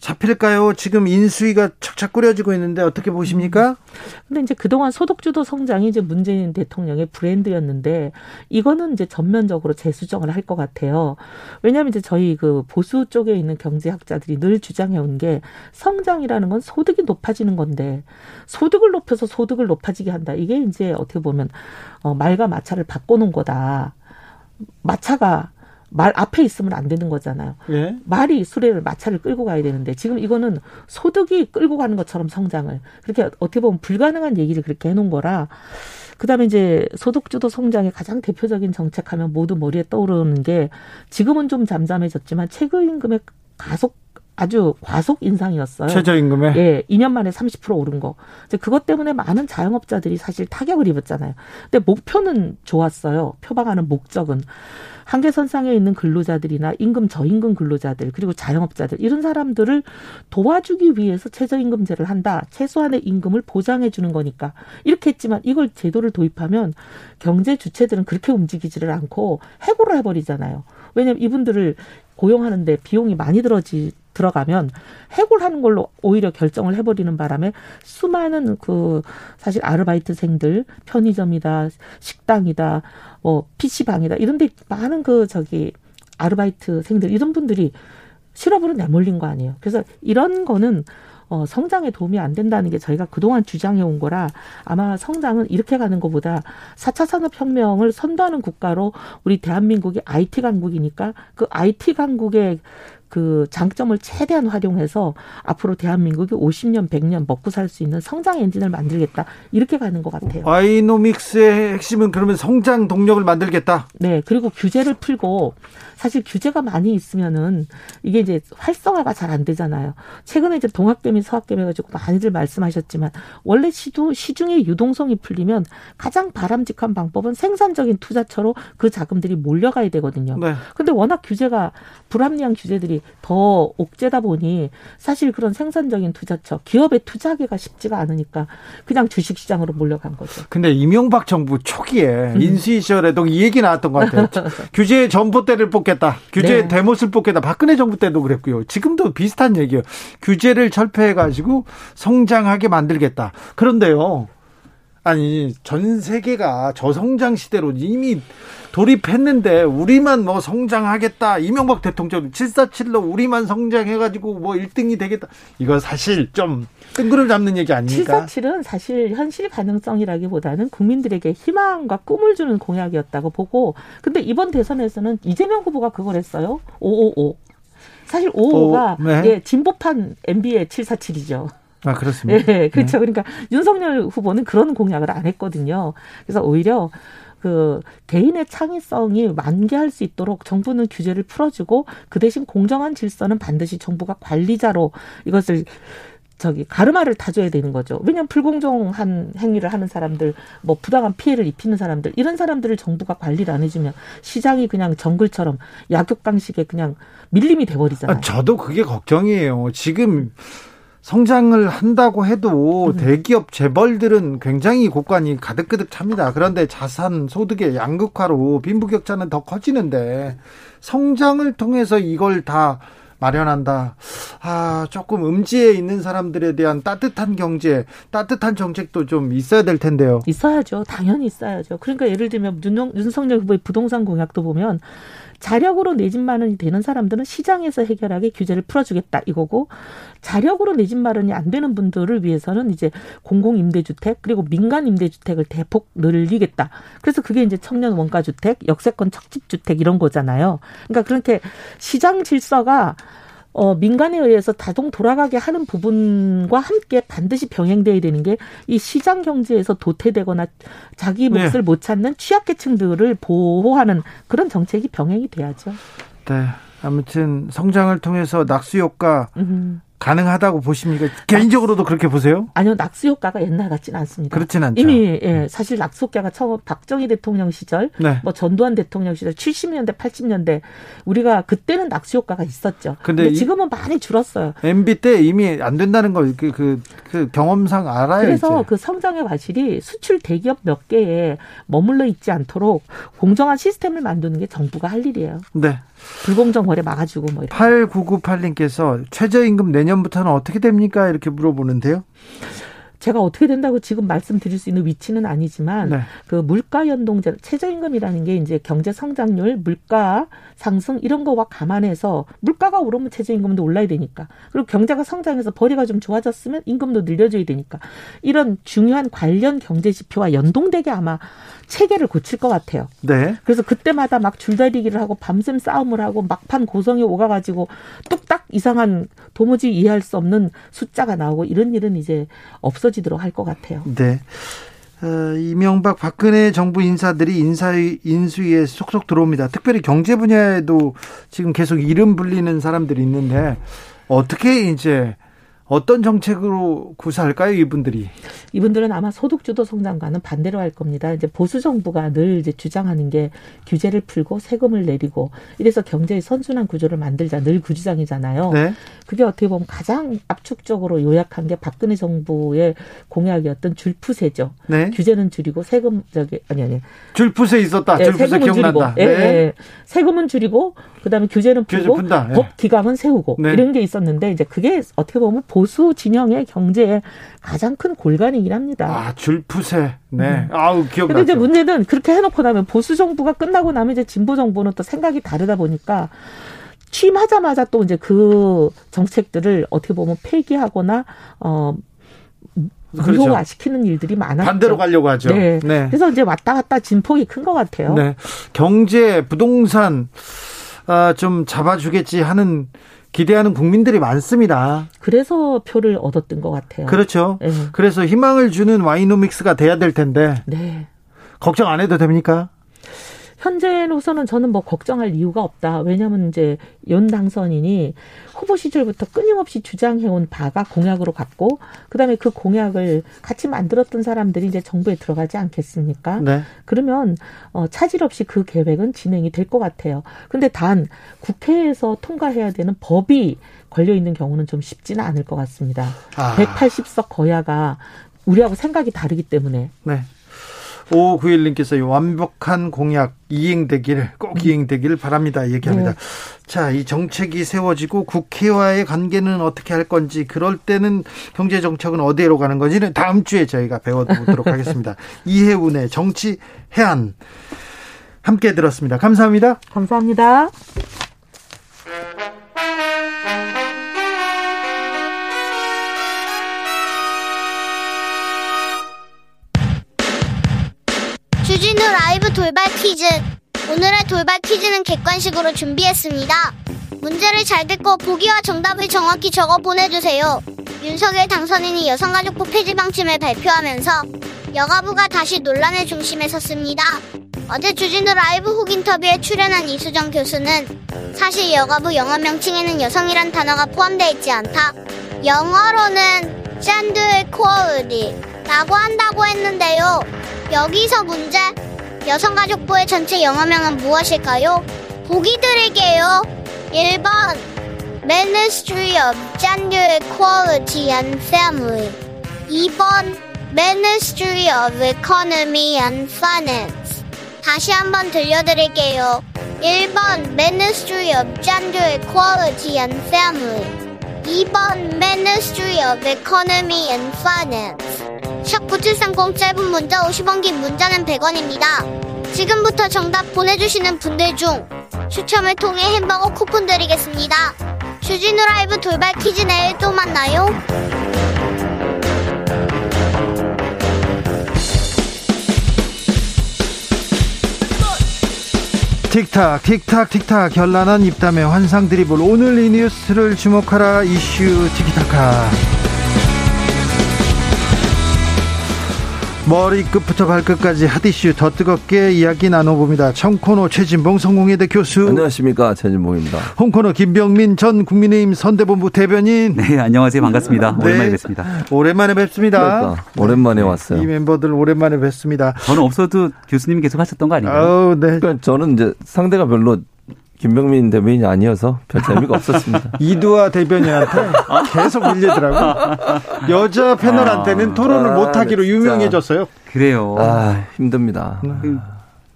잡힐까요? 지금 인수위가 착착 꾸려지고 있는데 어떻게 보십니까? 근데 이제 그동안 소득주도 성장이 이제 문재인 대통령의 브랜드였는데 이거는 이제 전면적으로 재수정을 할 것 같아요. 왜냐하면 이제 저희 그 보수 쪽에 있는 경제학자들이 늘 주장해온 게 성장이라는 건 소득이 높아지는 건데 소득을 높여서 소득을 높아지게 한다. 이게 이제 어떻게 보면 어, 말과 마차를 바꿔놓은 거다. 마차가 말 앞에 있으면 안 되는 거잖아요. 예? 말이 수레를 마차를 끌고 가야 되는데 지금 이거는 소득이 끌고 가는 것처럼 성장을 그렇게 어떻게 보면 불가능한 얘기를 그렇게 해놓은 거라. 그다음에 이제 소득주도 성장의 가장 대표적인 정책하면 모두 머리에 떠오르는 게 지금은 좀 잠잠해졌지만 최저임금의 가속 아주 과속 인상이었어요. 최저임금에? 예, 2년 만에 30% 오른 거. 이제 그것 때문에 많은 자영업자들이 사실 타격을 입었잖아요. 근데 목표는 좋았어요. 표방하는 목적은. 한계선상에 있는 근로자들이나 임금 저임금 근로자들 그리고 자영업자들 이런 사람들을 도와주기 위해서 최저임금제를 한다. 최소한의 임금을 보장해 주는 거니까 이렇게 했지만 이걸 제도를 도입하면 경제 주체들은 그렇게 움직이지를 않고 해고를 해버리잖아요. 왜냐하면 이분들을 고용하는데 비용이 많이 들어지 들어가면 해고하는 걸로 오히려 결정을 해버리는 바람에 수많은 그 사실 아르바이트생들 편의점이다 식당이다 뭐 PC방이다 이런데 많은 그 저기 아르바이트생들 이런 분들이 실업으로 내몰린 거 아니에요. 그래서 이런 거는 어, 성장에 도움이 안 된다는 게 저희가 그동안 주장해 온 거라 아마 성장은 이렇게 가는 것보다 4차 산업혁명을 선도하는 국가로 우리 대한민국이 IT 강국이니까 그 IT 강국의 그 장점을 최대한 활용해서 앞으로 대한민국이 50년, 100년 먹고 살 수 있는 성장 엔진을 만들겠다. 이렇게 가는 것 같아요. 아이노믹스의 핵심은 그러면 성장 동력을 만들겠다. 네. 그리고 규제를 풀고 사실 규제가 많이 있으면은 이게 이제 활성화가 잘 안 되잖아요. 최근에 이제 동학개미, 서학개미 가지고 많이들 말씀하셨지만 원래 시도, 시중의 유동성이 풀리면 가장 바람직한 방법은 생산적인 투자처로 그 자금들이 몰려가야 되거든요. 네. 근데 워낙 규제가 불합리한 규제들이 더 옥죄다 보니 사실 그런 생산적인 투자처, 기업에 투자하기가 쉽지가 않으니까 그냥 주식 시장으로 몰려간 거죠. 근데 이명박 정부 초기에 음. 인수위 시절에도 이 얘기 나왔던 것 같아요. 규제 전봇대를 뽑겠다. 규제 네. 대못을 뽑겠다. 박근혜 정부 때도 그랬고요. 지금도 비슷한 얘기예요. 규제를 철폐해 가지고 성장하게 만들겠다. 그런데요. 아니 전 세계가 저성장 시대로 이미 돌입했는데 우리만 뭐 성장하겠다 이명박 대통령 747로 우리만 성장해가지고 뭐 1등이 되겠다 이거 사실 좀 뜬구름 잡는 얘기 아닙니까? 747은 사실 현실 가능성이라기보다는 국민들에게 희망과 꿈을 주는 공약이었다고 보고 근데 이번 대선에서는 이재명 후보가 그걸 했어요 555 사실 555가 오, 네. 예, 진보판 MB의 747이죠. 아, 그렇습니다. 예, 그렇죠. 네. 그러니까 윤석열 후보는 그런 공약을 안 했거든요. 그래서 오히려 그 개인의 창의성이 만개할 수 있도록 정부는 규제를 풀어주고 그 대신 공정한 질서는 반드시 정부가 관리자로 이것을 저기 가르마를 타줘야 되는 거죠. 왜냐하면 불공정한 행위를 하는 사람들, 뭐 부당한 피해를 입히는 사람들 이런 사람들을 정부가 관리를 안 해주면 시장이 그냥 정글처럼 약육강식에 그냥 밀림이 돼버리잖아요. 아, 저도 그게 걱정이에요. 지금 성장을 한다고 해도 음. 대기업 재벌들은 굉장히 고관이 가득가득 찹니다. 그런데 자산 소득의 양극화로 빈부격차는 더 커지는데 성장을 통해서 이걸 다 마련한다. 아, 조금 음지에 있는 사람들에 대한 따뜻한 경제, 따뜻한 정책도 좀 있어야 될 텐데요. 있어야죠. 당연히 있어야죠. 그러니까 예를 들면 윤, 윤석열 후보의 부동산 공약도 보면 자력으로 내 집 마련이 되는 사람들은 시장에서 해결하게 규제를 풀어주겠다 이거고 자력으로 내 집 마련이 안 되는 분들을 위해서는 이제 공공 임대주택 그리고 민간 임대주택을 대폭 늘리겠다. 그래서 그게 이제 청년 원가주택, 역세권 척집주택 이런 거잖아요. 그러니까 그렇게 시장 질서가 어, 민간에 의해서 다동 돌아가게 하는 부분과 함께 반드시 병행돼야 되는 게 이 시장 경제에서 도태되거나 자기 네. 몫을 네. 못 찾는 취약계층들을 보호하는 그런 정책이 병행이 돼야죠. 네. 아무튼 성장을 통해서 낙수 효과 음. 가능하다고 보십니까? 개인적으로도 그렇게 보세요? 아니요, 낙수 효과가 옛날 같지는 않습니다. 그렇진 않죠. 이미 예, 사실 낙수 효과가 처음 박정희 대통령 시절, 네. 뭐 전두환 대통령 시절 70년대, 80년대 우리가 그때는 낙수 효과가 있었죠. 근데, 근데 지금은 많이 줄었어요. MB 때 이미 안 된다는 걸그 그, 그 경험상 알아요. 그래서 이제. 그 성장의 과실이 수출 대기업 몇 개에 머물러 있지 않도록 공정한 시스템을 만드는 게 정부가 할 일이에요. 네. 불공정 거래 막아주고 뭐 이렇게. 8998님께서 최저임금 내년부터는 어떻게 됩니까? 이렇게 물어보는데요. 제가 어떻게 된다고 지금 말씀드릴 수 있는 위치는 아니지만 네. 그 물가 연동제 최저임금이라는 게 이제 경제 성장률, 물가 상승 이런 거와 감안해서 물가가 오르면 최저임금도 올라야 되니까 그리고 경제가 성장해서 벌이가 좀 좋아졌으면 임금도 늘려줘야 되니까 이런 중요한 관련 경제 지표와 연동되게 아마 체계를 고칠 것 같아요. 네. 그래서 그때마다 막 줄다리기를 하고 밤샘 싸움을 하고 막판 고성에 오가가지고 뚝딱 이상한 도무지 이해할 수 없는 숫자가 나오고 이런 일은 이제 없어지도록 할 것 같아요. 네. 어, 이명박 박근혜 정부 인사들이 인사위 인수위에 속속 들어옵니다. 특별히 경제 분야에도 지금 계속 이름 불리는 사람들이 있는데 어떻게 이제 어떤 정책으로 구사할까요, 이분들이? 이분들은 아마 소득주도 성장과는 반대로 할 겁니다. 이제 보수 정부가 늘 이제 주장하는 게 규제를 풀고 세금을 내리고 이래서 경제의 선순환 구조를 만들자 늘 그 주장이잖아요. 네. 그게 어떻게 보면 가장 압축적으로 요약한 게 박근혜 정부의 공약이었던 줄푸세죠. 네. 규제는 줄이고 세금 저기 아니 아니 줄푸세 있었다. 네, 줄푸세 기억난다. 줄이고, 네. 네. 세금은 줄이고 그다음에 규제는 풀고 푼다. 예. 법 기강은 세우고 네. 이런 게 있었는데 이제 그게 어떻게 보면 보수 진영의 경제의 가장 큰 골간이긴 합니다. 아 줄푸세. 네. 음. 아우 기억나죠. 근데 이제 문제는 그렇게 해놓고 나면 보수 정부가 끝나고 나면 이제 진보 정부는 또 생각이 다르다 보니까 취임하자마자 또 이제 그 정책들을 어떻게 보면 폐기하거나 어 그렇죠. 무효화시키는 일들이 많았죠. 반대로 가려고 하죠. 네. 네. 그래서 이제 왔다 갔다 진폭이 큰 것 같아요. 네. 경제, 부동산 아, 좀 잡아주겠지 하는 기대하는 국민들이 많습니다. 그래서 표를 얻었던 것 같아요. 그렇죠. 네. 그래서 희망을 주는 와이노믹스가 돼야 될 텐데. 네. 걱정 안 해도 됩니까? 현재로서는 저는 뭐 걱정할 이유가 없다. 왜냐하면 이제 윤 당선인이 후보 시절부터 끊임없이 주장해온 바가 공약으로 갔고, 그다음에 그 공약을 같이 만들었던 사람들이 이제 정부에 들어가지 않겠습니까? 네. 그러면 어, 차질 없이 그 계획은 진행이 될 것 같아요. 근데 단 국회에서 통과해야 되는 법이 걸려 있는 경우는 좀 쉽지는 않을 것 같습니다. 아. 180석 거야가 우리하고 생각이 다르기 때문에. 네. 5591님께서 완벽한 공약 이행되기를 꼭 음. 이행되기를 바랍니다. 얘기합니다. 네. 자, 이 정책이 세워지고 국회와의 관계는 어떻게 할 건지 그럴 때는 경제 정책은 어디로 가는 건지는 다음 주에 저희가 배워보도록 하겠습니다. 이해운의 정치 해안 함께 들었습니다. 감사합니다. 감사합니다. 돌발 퀴즈. 오늘의 돌발 퀴즈는 객관식으로 준비했습니다. 문제를 잘 듣고 보기와 정답을 정확히 적어 보내주세요. 윤석열 당선인이 여성가족부 폐지 방침을 발표하면서 여가부가 다시 논란의 중심에 섰습니다. 어제 주진우 라이브 훅 인터뷰에 출연한 이수정 교수는 사실 여가부 영어 명칭에는 여성이란 단어가 포함되어 있지 않다. 영어로는 gender equality라고 한다고 했는데요. 여기서 문제. 여성가족부의 전체 영어명은 무엇일까요? 보기 드릴게요. 1번 Ministry of Gender Equality and Family 2번 Ministry of Economy and Finance 다시 한번 들려드릴게요. 1번 Ministry of Gender Equality and Family 2번 Ministry of Economy and Finance 샵9730 짧은 문자 50원 긴 문자는 100원입니다. 지금부터 정답 보내주시는 분들 중 추첨을 통해 햄버거 쿠폰 드리겠습니다. 주진우 라이브 돌발 퀴즈 내일 또 만나요. 틱탁 틱탁 틱탁 결란한 입담의 환상 드리블 오늘 이 뉴스를 주목하라 이슈 티키타카 머리끝부터 발끝까지 핫이슈 더 뜨겁게 이야기 나눠봅니다. 청코노 최진봉 성공회대 교수. 안녕하십니까 최진봉입니다. 홍코노 김병민 전 국민의힘 선대본부 대변인. 네 안녕하세요 반갑습니다. 네. 오랜만에 뵙습니다. 오랜만에 뵙습니다. 그러니까, 오랜만에 네. 왔어요. 이 멤버들 오랜만에 뵙습니다. 저는 없어도 교수님이 계속 하셨던 거 아닌가요? 아우, 네. 그러니까 저는 이제 상대가 별로 김병민 대변인이 아니어서 별 재미가 없었습니다. 이두아 대변인한테 계속 밀리더라고. 여자 패널한테는 아, 토론을 아, 못하기로 진 유명해졌어요. 그래요. 아 힘듭니다. 그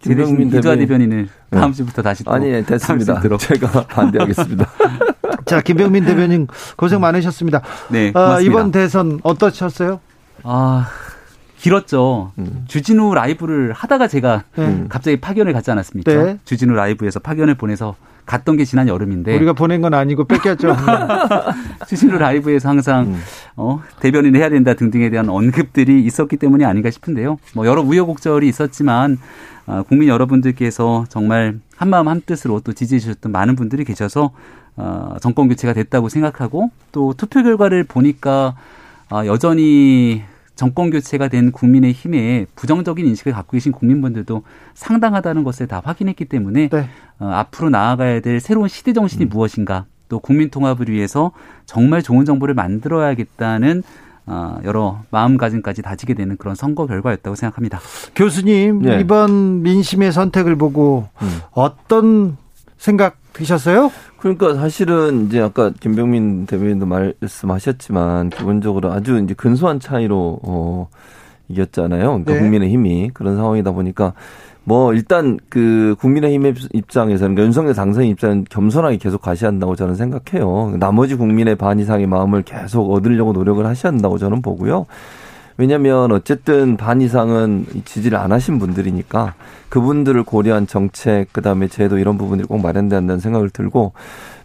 김병민 이두아 대변인을 네. 다음 주부터 다시 아니 됐습니다. 제가 반대하겠습니다. 자 김병민 대변인 고생 많으셨습니다. 네 아, 이번 대선 어떠셨어요? 아 길었죠. 음. 주진우 라이브를 하다가 제가 음. 갑자기 파견을 갔지 않았습니까? 네. 주진우 라이브에서 파견을 보내서 갔던 게 지난 여름인데 우리가 보낸 건 아니고 뺏겼죠. 주진우 라이브에서 항상 음. 어, 대변인을 해야 된다 등등에 대한 언급들이 있었기 때문이 아닌가 싶은데요. 뭐 여러 우여곡절이 있었지만 어, 국민 여러분들께서 정말 한마음 한뜻으로 또 지지해 주셨던 많은 분들이 계셔서 어, 정권 교체가 됐다고 생각하고 또 투표 결과를 보니까 어, 여전히 정권 교체가 된 국민의 힘에 부정적인 인식을 갖고 계신 국민분들도 상당하다는 것을 다 확인했기 때문에 네. 어, 앞으로 나아가야 될 새로운 시대 정신이 음. 무엇인가 또 국민 통합을 위해서 정말 좋은 정부를 만들어야겠다는 어, 여러 마음가짐까지 다지게 되는 그런 선거 결과였다고 생각합니다. 교수님 네. 이번 민심의 선택을 보고 음. 어떤 생각 드셨어요? 그러니까 사실은 이제 아까 김병민 대변인도 말씀하셨지만 기본적으로 아주 이제 근소한 차이로 어 이겼잖아요. 그러니까 네. 국민의힘이 그런 상황이다 보니까 뭐 일단 그 국민의힘 입장에서는 그러니까 윤석열 당선인 입장은 겸손하게 계속 가셔야 한다고 저는 생각해요. 나머지 국민의 반 이상의 마음을 계속 얻으려고 노력을 하셔야 한다고 저는 보고요. 왜냐하면 어쨌든 반 이상은 지지를 안 하신 분들이니까 그분들을 고려한 정책 그다음에 제도 이런 부분들이 꼭 마련돼야 한다는 생각을 들고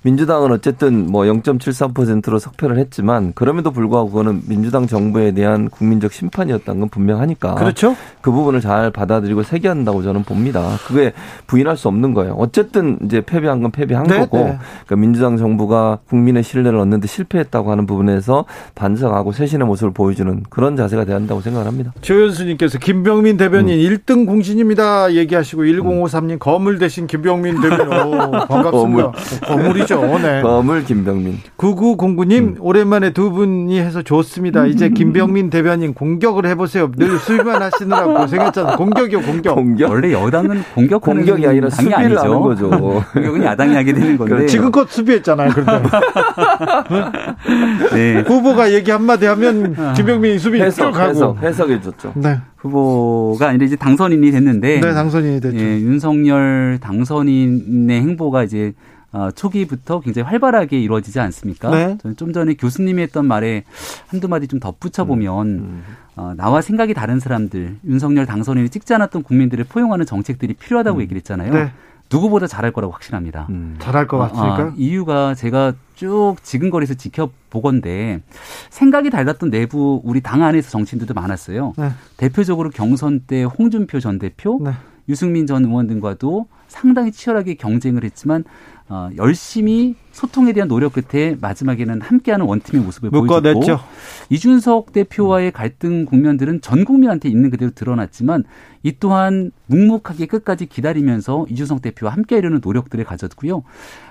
민주당은 어쨌든 뭐 0.73%로 석패를 했지만 그럼에도 불구하고 그거는 민주당 정부에 대한 국민적 심판이었다는 건 분명하니까 그렇죠. 그 부분을 잘 받아들이고 세계한다고 저는 봅니다. 그게 부인할 수 없는 거예요. 어쨌든 이제 패배한 건 패배한 네, 거고 네. 그러니까 민주당 정부가 국민의 신뢰를 얻는데 실패했다고 하는 부분에서 반성하고 쇄신의 모습을 보여주는 그런 자세가 돼야 한다고 생각을 합니다. 조현수님께서 김병민 대변인 음. 1등 공신입니다 얘기하시고 1053님 거물 대신 김병민 대변인 오, 반갑습니다. 거물. 거물이 거물이죠. 네. 거물 김병민. 9909님 음. 오랜만에 두 분이 해서 좋습니다. 이제 김병민 대변인 공격을 해보세요. 늘 수비만 하시느라고 고생했잖아요. 공격이요 공격. 공격. 원래 여당은 공격 공격이 아니라 수비를 아니죠. 하는 거죠. 공격은 야당이 하게 되는 건데. 지금껏 수비했잖아요. 그런데. 네. 후보가 얘기 한마디 하면 아. 김병민이 수비 해석, 해석, 해석해줬죠. 네. 후보가 아니라 이제 당선인이 됐는데. 네, 당선인이 됐죠. 예, 윤석열 당선인의 행보가 이제 어, 초기부터 굉장히 활발하게 이루어지지 않습니까? 네. 저는 좀 전에 교수님이 했던 말에 한두 마디 좀 덧붙여 보면 음, 음. 어, 나와 생각이 다른 사람들, 윤석열 당선인을 찍지 않았던 국민들을 포용하는 정책들이 필요하다고 음. 얘기를 했잖아요. 네. 누구보다 잘할 거라고 확신합니다. 음. 잘할 것 같습니까? 아, 이유가 제가 쭉 지금거리에서 지켜보건데 생각이 달랐던 내부 우리 당 안에서 정치인들도 많았어요. 네. 대표적으로 경선 때 홍준표 전 대표, 네. 유승민 전 의원 등과도 상당히 치열하게 경쟁을 했지만 어, 열심히 소통에 대한 노력 끝에 마지막에는 함께하는 원팀의 모습을. 보여줬고 이준석 대표와의 갈등 국면들은 전 국민한테 있는 그대로 드러났지만 이 또한 묵묵하게 끝까지 기다리면서 이준석 대표와 함께하려는 노력들을 가졌고요.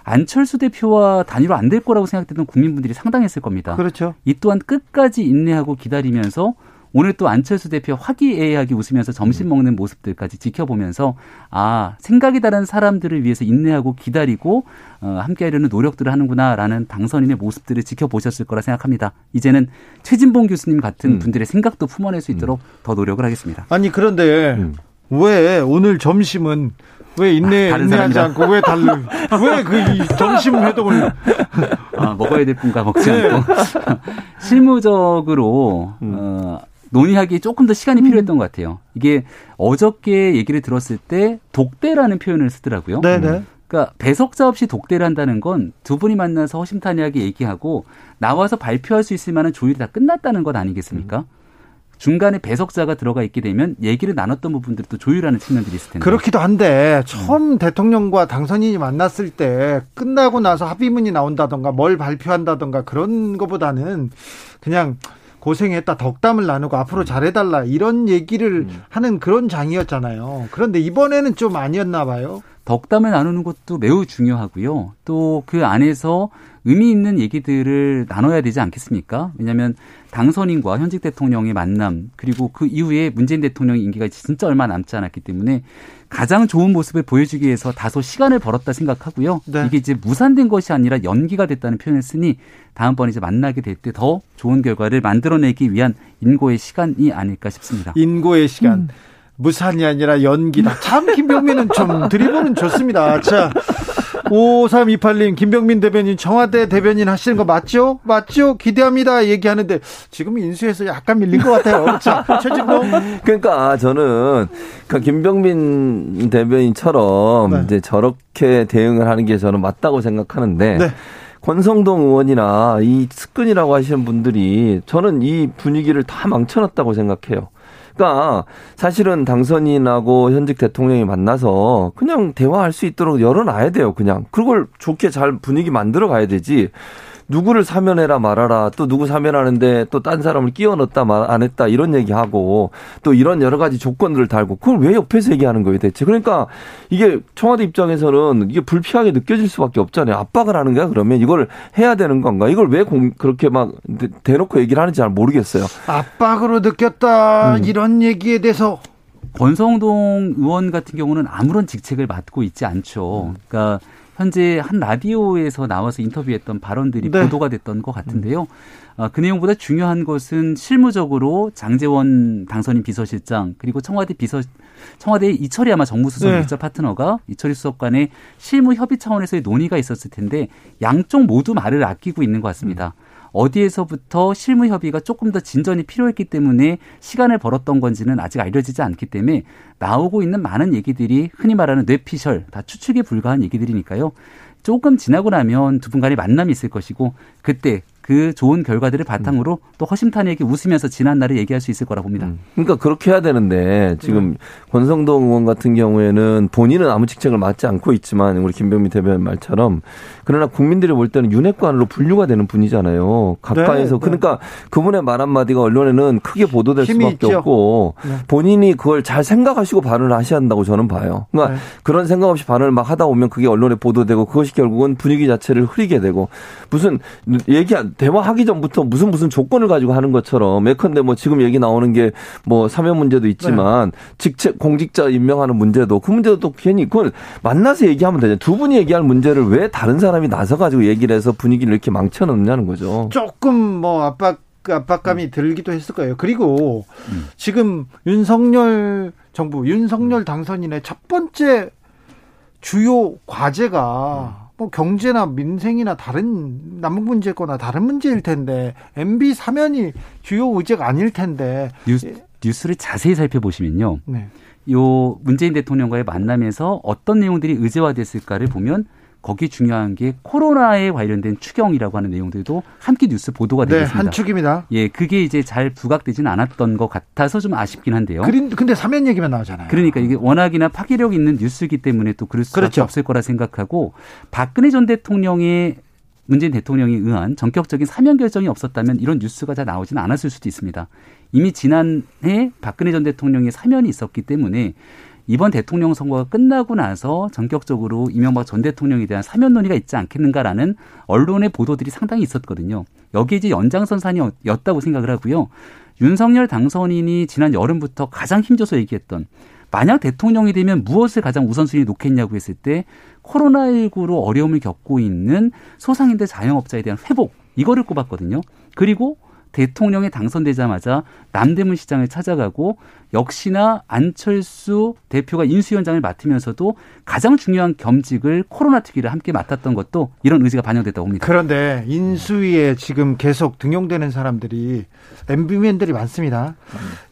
안철수 대표와 단일화 안 될 거라고 생각했던 국민분들이 상당했을 겁니다. 그렇죠. 이 또한 끝까지 인내하고 기다리면서 오늘 또 안철수 대표 화기애애하게 웃으면서 점심 음. 먹는 모습들까지 지켜보면서 아 생각이 다른 사람들을 위해서 인내하고 기다리고 어, 함께하려는 노력들을 하는구나라는 당선인의 모습들을 지켜보셨을 거라 생각합니다. 이제는 최진봉 교수님 같은 음. 분들의 생각도 품어낼 수 있도록 음. 더 노력을 하겠습니다. 아니 그런데 음. 왜 오늘 점심은 왜 인내 아, 인내하지 않고 왜 달래 왜그 점심 회동을 아, 먹어야 될 분과 먹지 네. 않고 실무적으로 음. 어, 논의하기에 조금 더 시간이 음. 필요했던 것 같아요. 이게 어저께 얘기를 들었을 때 독대라는 표현을 쓰더라고요. 네네. 네. 그러니까 배석자 없이 독대를 한다는 건 두 분이 만나서 허심탄회하게 얘기하고 나와서 발표할 수 있을 만한 조율이 다 끝났다는 것 아니겠습니까? 음. 중간에 배석자가 들어가 있게 되면 얘기를 나눴던 부분들이 또 조율하는 측면들이 있을 텐데. 그렇기도 한데 처음 음. 대통령과 당선인이 만났을 때 끝나고 나서 합의문이 나온다던가 뭘 발표한다던가 그런 것보다는 그냥 고생했다 덕담을 나누고 앞으로 잘해달라 이런 얘기를 음. 하는 그런 장이었잖아요. 그런데 이번에는 좀 아니었나 봐요. 덕담을 나누는 것도 매우 중요하고요. 또 그 안에서 의미 있는 얘기들을 나눠야 되지 않겠습니까? 왜냐하면 당선인과 현직 대통령의 만남 그리고 그 이후에 문재인 대통령의 임기가 진짜 얼마 남지 않았기 때문에 가장 좋은 모습을 보여주기 위해서 다소 시간을 벌었다 생각하고요. 네. 이게 이제 무산된 것이 아니라 연기가 됐다는 표현을 쓰니 다음번 이제 만나게 될 때 더 좋은 결과를 만들어내기 위한 인고의 시간이 아닐까 싶습니다. 인고의 시간. 음. 무산이 아니라 연기다. 참 김병민은 좀 드리블은 좋습니다. 자, 5328님, 김병민 대변인 청와대 대변인 하시는 거 맞죠? 맞죠? 기대합니다. 얘기하는데 지금 인수해서 약간 밀린 것 같아요. 자, 최진봉. 그러니까 저는 그러니까 김병민 대변인처럼 네. 이제 저렇게 대응을 하는 게 저는 맞다고 생각하는데 네. 권성동 의원이나 이 측근이라고 하시는 분들이 저는 이 분위기를 다 망쳐놨다고 생각해요. 그러니까 사실은 당선인하고 현직 대통령이 만나서 그냥 대화할 수 있도록 열어놔야 돼요. 그냥 그걸 좋게 잘 분위기 만들어 가야 되지. 누구를 사면해라 말아라 또 누구 사면하는데 또 딴 사람을 끼워 넣었다 말 안 했다 이런 얘기하고 또 이런 여러 가지 조건들을 달고 그걸 왜 옆에서 얘기하는 거예요 대체? 그러니까 이게 청와대 입장에서는 이게 불피하게 느껴질 수밖에 없잖아요. 압박을 하는 거야 그러면? 이걸 해야 되는 건가? 이걸 왜 공, 그렇게 막 대놓고 얘기를 하는지 잘 모르겠어요. 압박으로 느꼈다 음. 이런 얘기에 대해서. 권성동 의원 같은 경우는 아무런 직책을 맡고 있지 않죠. 그러니까 현재 한 라디오에서 나와서 인터뷰했던 발언들이 네. 보도가 됐던 것 같은데요. 어, 그 내용보다 중요한 것은 실무적으로 장재원 당선인 비서실장 그리고 청와대 비서 청와대 이철이 아마 정무수석 네. 일자 파트너가 이철이 수석 간의 실무 협의 차원에서의 논의가 있었을 텐데 양쪽 모두 말을 아끼고 있는 것 같습니다. 음. 어디에서부터 실무 협의가 조금 더 진전이 필요했기 때문에 시간을 벌었던 건지는 아직 알려지지 않기 때문에 나오고 있는 많은 얘기들이 흔히 말하는 뇌피셜 다 추측에 불과한 얘기들이니까요. 조금 지나고 나면 두 분 간의 만남이 있을 것이고 그때 그 좋은 결과들을 바탕으로 음. 또 허심탄회하게 웃으면서 지난 날을 얘기할 수 있을 거라 봅니다. 음. 그러니까 그렇게 해야 되는데 지금 음. 권성동 의원 같은 경우에는 본인은 아무 직책을 맡지 않고 있지만 우리 김병민 대변인 말처럼 그러나 국민들이 볼 때는 윤핵관으로 분류가 되는 분이잖아요. 가까이서 네, 네. 그러니까 그분의 말 한마디가 언론에는 크게 보도될 수밖에 있죠. 없고 네. 본인이 그걸 잘 생각하시고 발언을 하셔야 한다고 저는 봐요. 그러니까 네. 그런 생각 없이 발언을 막 하다 보면 그게 언론에 보도되고 그것이 결국은 분위기 자체를 흐리게 되고 무슨 얘기 안 대화하기 전부터 무슨 무슨 조건을 가지고 하는 것처럼 예컨대 뭐 지금 얘기 나오는 게 뭐 사면 문제도 있지만 네. 직책 공직자 임명하는 문제도 그 문제도 또 괜히 그걸 만나서 얘기하면 되죠. 두 분이 얘기할 문제를 왜 다른 사람이 나서 가지고 얘기를 해서 분위기를 이렇게 망쳐놓느냐는 거죠. 조금 뭐 압박 그 압박감이 음. 들기도 했을 거예요. 그리고 음. 지금 윤석열 정부 윤석열 당선인의 첫 번째 주요 과제가 음. 뭐 경제나 민생이나 다른 남북 문제거나 다른 문제일 텐데 MB 사면이 주요 의제가 아닐 텐데 뉴스, 뉴스 를 자세히 살펴보시면요. 네. 요 문재인 대통령과의 만남에서 어떤 내용들이 의제화됐을까를 보면 거기 중요한 게 코로나에 관련된 추경이라고 하는 내용들도 함께 뉴스 보도가 네, 되겠습니다. 한 축입니다. 예, 그게 이제 잘 부각되지는 않았던 것 같아서 좀 아쉽긴 한데요. 근데 사면 얘기만 나오잖아요. 그러니까 이게 워낙이나 파괴력 있는 뉴스이기 때문에 또 그럴 수밖에 그렇죠. 없을 거라 생각하고 박근혜 전 대통령의 문재인 대통령에 의한 전격적인 사면 결정이 없었다면 이런 뉴스가 잘 나오지는 않았을 수도 있습니다. 이미 지난해 박근혜 전 대통령의 사면이 있었기 때문에 이번 대통령 선거가 끝나고 나서 전격적으로 이명박 전 대통령에 대한 사면 논의가 있지 않겠는가라는 언론의 보도들이 상당히 있었거든요. 여기에 이제 연장선상이었다고 생각을 하고요. 윤석열 당선인이 지난 여름부터 가장 힘줘서 얘기했던 만약 대통령이 되면 무엇을 가장 우선순위에 놓겠냐고 했을 때 코로나19로 어려움을 겪고 있는 소상인들 자영업자에 대한 회복 이거를 꼽았거든요. 그리고 대통령이 당선되자마자 남대문 시장을 찾아가고 역시나 안철수 대표가 인수위원장을 맡으면서도 가장 중요한 겸직을 코로나 특위를 함께 맡았던 것도 이런 의지가 반영됐다고 봅니다. 그런데 인수위에 지금 계속 등용되는 사람들이 MB맨들이 많습니다.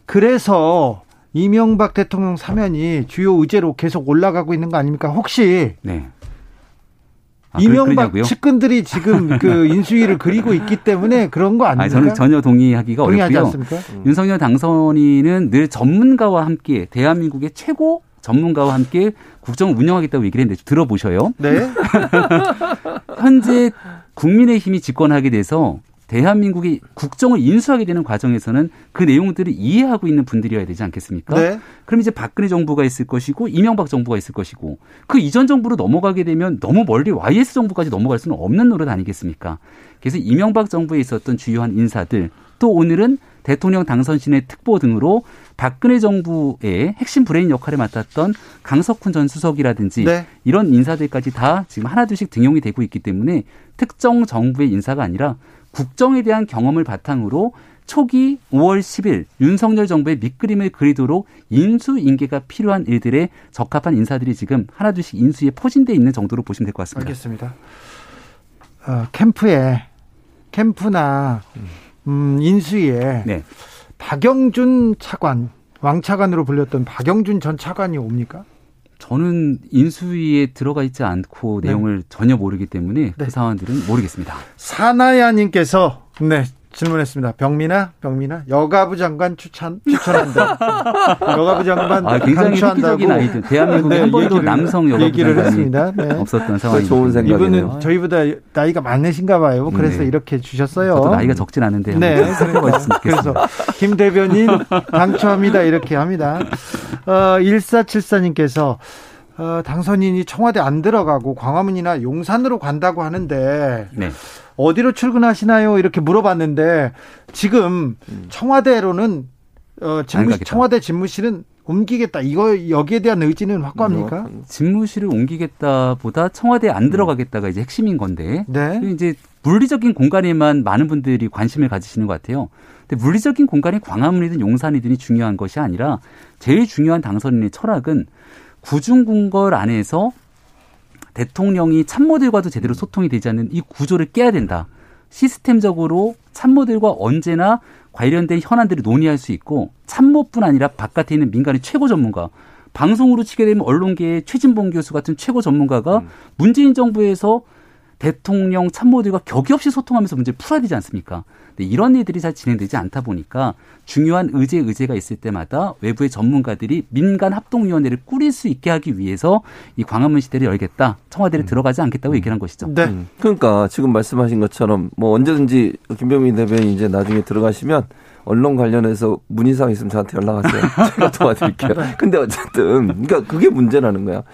그래서 이명박 대통령 사면이 주요 의제로 계속 올라가고 있는 거 아닙니까? 혹시 네. 아, 이명박 측근들이 지금 그 인수위를 그리고 있기 때문에 그런 거 아닙니까? 아니, 저는 전혀 동의하기가 어렵고요. 않습니까? 음. 윤석열 당선인은 늘 전문가와 함께 대한민국의 최고 전문가와 함께 국정을 운영하겠다고 얘기를 했는데 들어보셔요. 네. 현재 국민의힘이 집권하게 돼서 대한민국이 국정을 인수하게 되는 과정에서는 그 내용들을 이해하고 있는 분들이어야 되지 않겠습니까? 네. 그럼 이제 박근혜 정부가 있을 것이고 이명박 정부가 있을 것이고 그 이전 정부로 넘어가게 되면 너무 멀리 YS 정부까지 넘어갈 수는 없는 노릇 아니겠습니까? 그래서 이명박 정부에 있었던 주요한 인사들 또 오늘은 대통령 당선인의 특보 등으로 박근혜 정부의 핵심 브레인 역할을 맡았던 강석훈 전 수석이라든지 네. 이런 인사들까지 다 지금 하나둘씩 등용이 되고 있기 때문에 특정 정부의 인사가 아니라 국정에 대한 경험을 바탕으로 초기 5월 10일 윤석열 정부의 밑그림을 그리도록 인수인계가 필요한 일들에 적합한 인사들이 지금 하나둘씩 인수에 포진돼 있는 정도로 보시면 될 것 같습니다. 알겠습니다. 어, 캠프에 캠프나 음, 인수위에 네. 박영준 차관 왕 차관으로 불렸던 박영준 전 차관이 옵니까? 저는 인수위에 들어가 있지 않고 네. 내용을 전혀 모르기 때문에 그 네. 그 상황들은 모르겠습니다. 사나야님께서 네 질문했습니다. 병민아, 병민아, 여가부 장관 추천 추천한다. 여가부 장관 아, 굉장히 획기적인 아이들. 대한민국에 네, 한 번도 남성 여가부 장관이 했습니다. 네. 없었던 상황이 좋은 생각이네요. 이분은 저희보다 나이가 많으신가 봐요. 그래서 네. 이렇게 주셨어요. 저도 나이가 적진 않은데. 네. 그래서 김 대변인 당초합니다. 이렇게 합니다. 어, 1474님께서 어, 당선인이 청와대 안 들어가고 광화문이나 용산으로 간다고 하는데 네. 어디로 출근하시나요? 이렇게 물어봤는데 지금 음. 청와대로는 어, 집무, 청와대 집무실은 옮기겠다. 이거 여기에 대한 의지는 확고합니까? 뭐, 집무실을 옮기겠다보다 청와대에 안 음. 들어가겠다가 이제 핵심인 건데. 네. 이제 물리적인 공간에만 많은 분들이 관심을 가지시는 것 같아요. 근데 물리적인 공간이 광화문이든 용산이든이 중요한 것이 아니라 제일 중요한 당선인의 철학은 구중궁궐 안에서 대통령이 참모들과도 제대로 소통이 되지 않는 이 구조를 깨야 된다. 시스템적으로 참모들과 언제나 관련된 현안들을 논의할 수 있고 참모뿐 아니라 바깥에 있는 민간의 최고 전문가 방송으로 치게 되면 언론계의 최진봉 교수 같은 최고 전문가가 음. 문재인 정부에서 대통령 참모들과 격이 없이 소통하면서 문제를 풀어야 되지 않습니까? 근데 이런 일들이 잘 진행되지 않다 보니까 중요한 의제 의제가 있을 때마다 외부의 전문가들이 민간 합동위원회를 꾸릴 수 있게 하기 위해서 이 광화문 시대를 열겠다. 청와대를 음. 들어가지 않겠다고 음. 얘기를 한 것이죠. 네. 음. 그러니까 지금 말씀하신 것처럼 뭐 언제든지 김병민 대변인 이제 나중에 들어가시면 언론 관련해서 문의사항 있으면 저한테 연락하세요. 제가 도와드릴게요. 근데 어쨌든 그러니까 그게 문제라는 거야.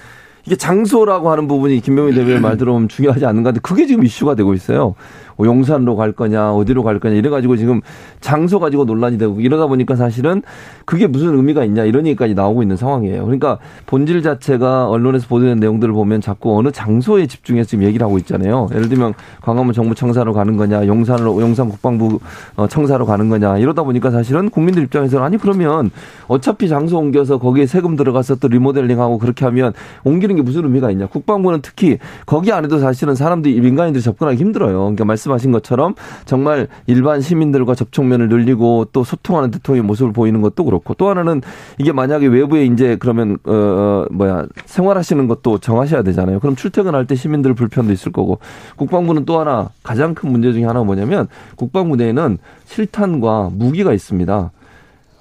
이게 장소라고 하는 부분이 김병민 대변인 말 들어보면 중요하지 않은가 하데 그게 지금 이슈가 되고 있어요. 뭐 용산으로 갈 거냐 어디로 갈 거냐 이래가지고 지금 장소 가지고 논란이 되고 이러다 보니까 사실은 그게 무슨 의미가 있냐 이런 얘기까지 나오고 있는 상황이에요. 그러니까 본질 자체가 언론에서 보도된 내용들을 보면 자꾸 어느 장소에 집중해서 지금 얘기를 하고 있잖아요. 예를 들면 광화문 정부 청사로 가는 거냐 용산으로 용산 국방부 어, 청사로 가는 거냐 이러다 보니까 사실은 국민들 입장에서는 아니 그러면 어차피 장소 옮겨서 거기에 세금 들어가서 또 리모델링하고 그렇게 하면 옮기는 게 무슨 의미가 있냐. 국방부는 특히 거기 안에도 사실은 사람들이 민간인들이 접근하기 힘들어요. 그러니까 말씀 하신 것처럼 정말 일반 시민들과 접촉면을 늘리고 또 소통하는 대통령의 모습을 보이는 것도 그렇고 또 하나는 이게 만약에 외부에 이제 그러면 어, 어 뭐야 생활하시는 것도 정하셔야 되잖아요. 그럼 출퇴근할 때 시민들 불편도 있을 거고 국방부는 또 하나 가장 큰 문제 중에 하나가 뭐냐면 국방부 내에는 실탄과 무기가 있습니다.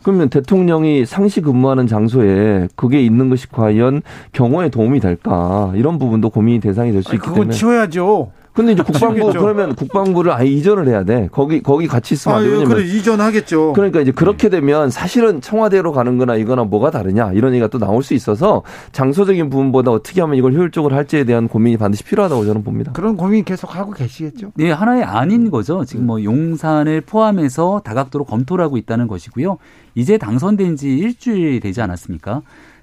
그러면 대통령이 상시 근무하는 장소에 그게 있는 것이 과연 경호에 도움이 될까 이런 부분도 고민이 대상이 될 수 있기 때문에 그건 치워야죠. 근데 이제 국방부 그러면 국방부를 아예 이전을 해야 돼. 거기 거기 같이 있으면 안 되냐면 그래 이전하겠죠. 그러니까 이제 그렇게 되면 사실은 청와대로 가는 거나 이거나 뭐가 다르냐 이런 얘기가 또 나올 수 있어서 장소적인 부분보다 어떻게 하면 이걸 효율적으로 할지에 대한 고민이 반드시 필요하다고 저는 봅니다. 그런 고민 계속 하고 계시겠죠. 네, 하나의 아닌 거죠. 지금 뭐 용산을 포함해서 다각도로 검토를 하고 있다는 것이고요. 이제 당선된 지 일주일 되지 않았습니까?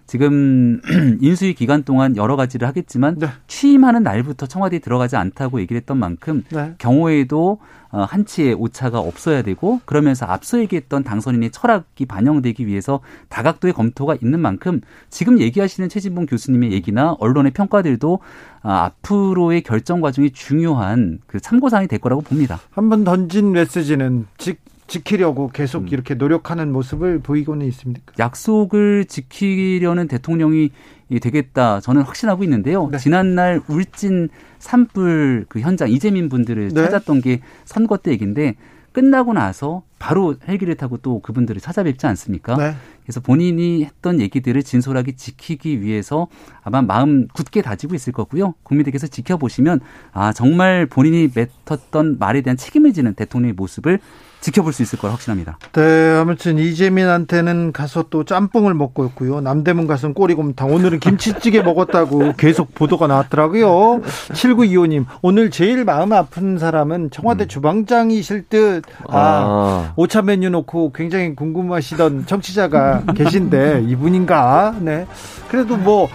지금 인수위 기간 동안 여러 가지를 하겠지만 네. 취임하는 날부터 청와대에 들어가지 않다고 얘기를 했던 만큼 네. 경호에도 어, 한치의 오차가 없어야 되고 그러면서 앞서 얘기했던 당선인의 철학이 반영되기 위해서 다각도의 검토가 있는 만큼 지금 얘기하시는 최진봉 교수님의 얘기나 언론의 평가들도 아, 앞으로의 결정 과정이 중요한 그 참고사항이 될 거라고 봅니다. 한번 던진 메시지는 즉 지키려고 계속 음. 이렇게 노력하는 모습을 보이고는 있습니까? 약속을 지키려는 대통령이 되겠다. 저는 확신하고 있는데요. 네. 지난날 울진 산불 그 현장 이재민 분들을 네. 찾았던 게 선거 때 얘기인데 끝나고 나서 바로 헬기를 타고 또 그분들을 찾아뵙지 않습니까? 네. 그래서 본인이 했던 얘기들을 진솔하게 지키기 위해서 아마 마음 굳게 다지고 있을 거고요. 국민들께서 지켜보시면 아 정말 본인이 맺었던 말에 대한 책임을 지는 대통령의 모습을 지켜볼 수 있을 걸 확신합니다. 네, 아무튼 이재민한테는 가서 또 짬뽕을 먹고 있고요. 남대문 가서는 꼬리곰탕. 오늘은 김치찌개 먹었다고 계속 보도가 나왔더라고요. 7925님, 오늘 제일 마음 아픈 사람은 청와대 음. 주방장이실 듯. 아, 아. 오차 메뉴 놓고 굉장히 궁금하시던 청취자가 계신데 이분인가? 네. 그래도 뭐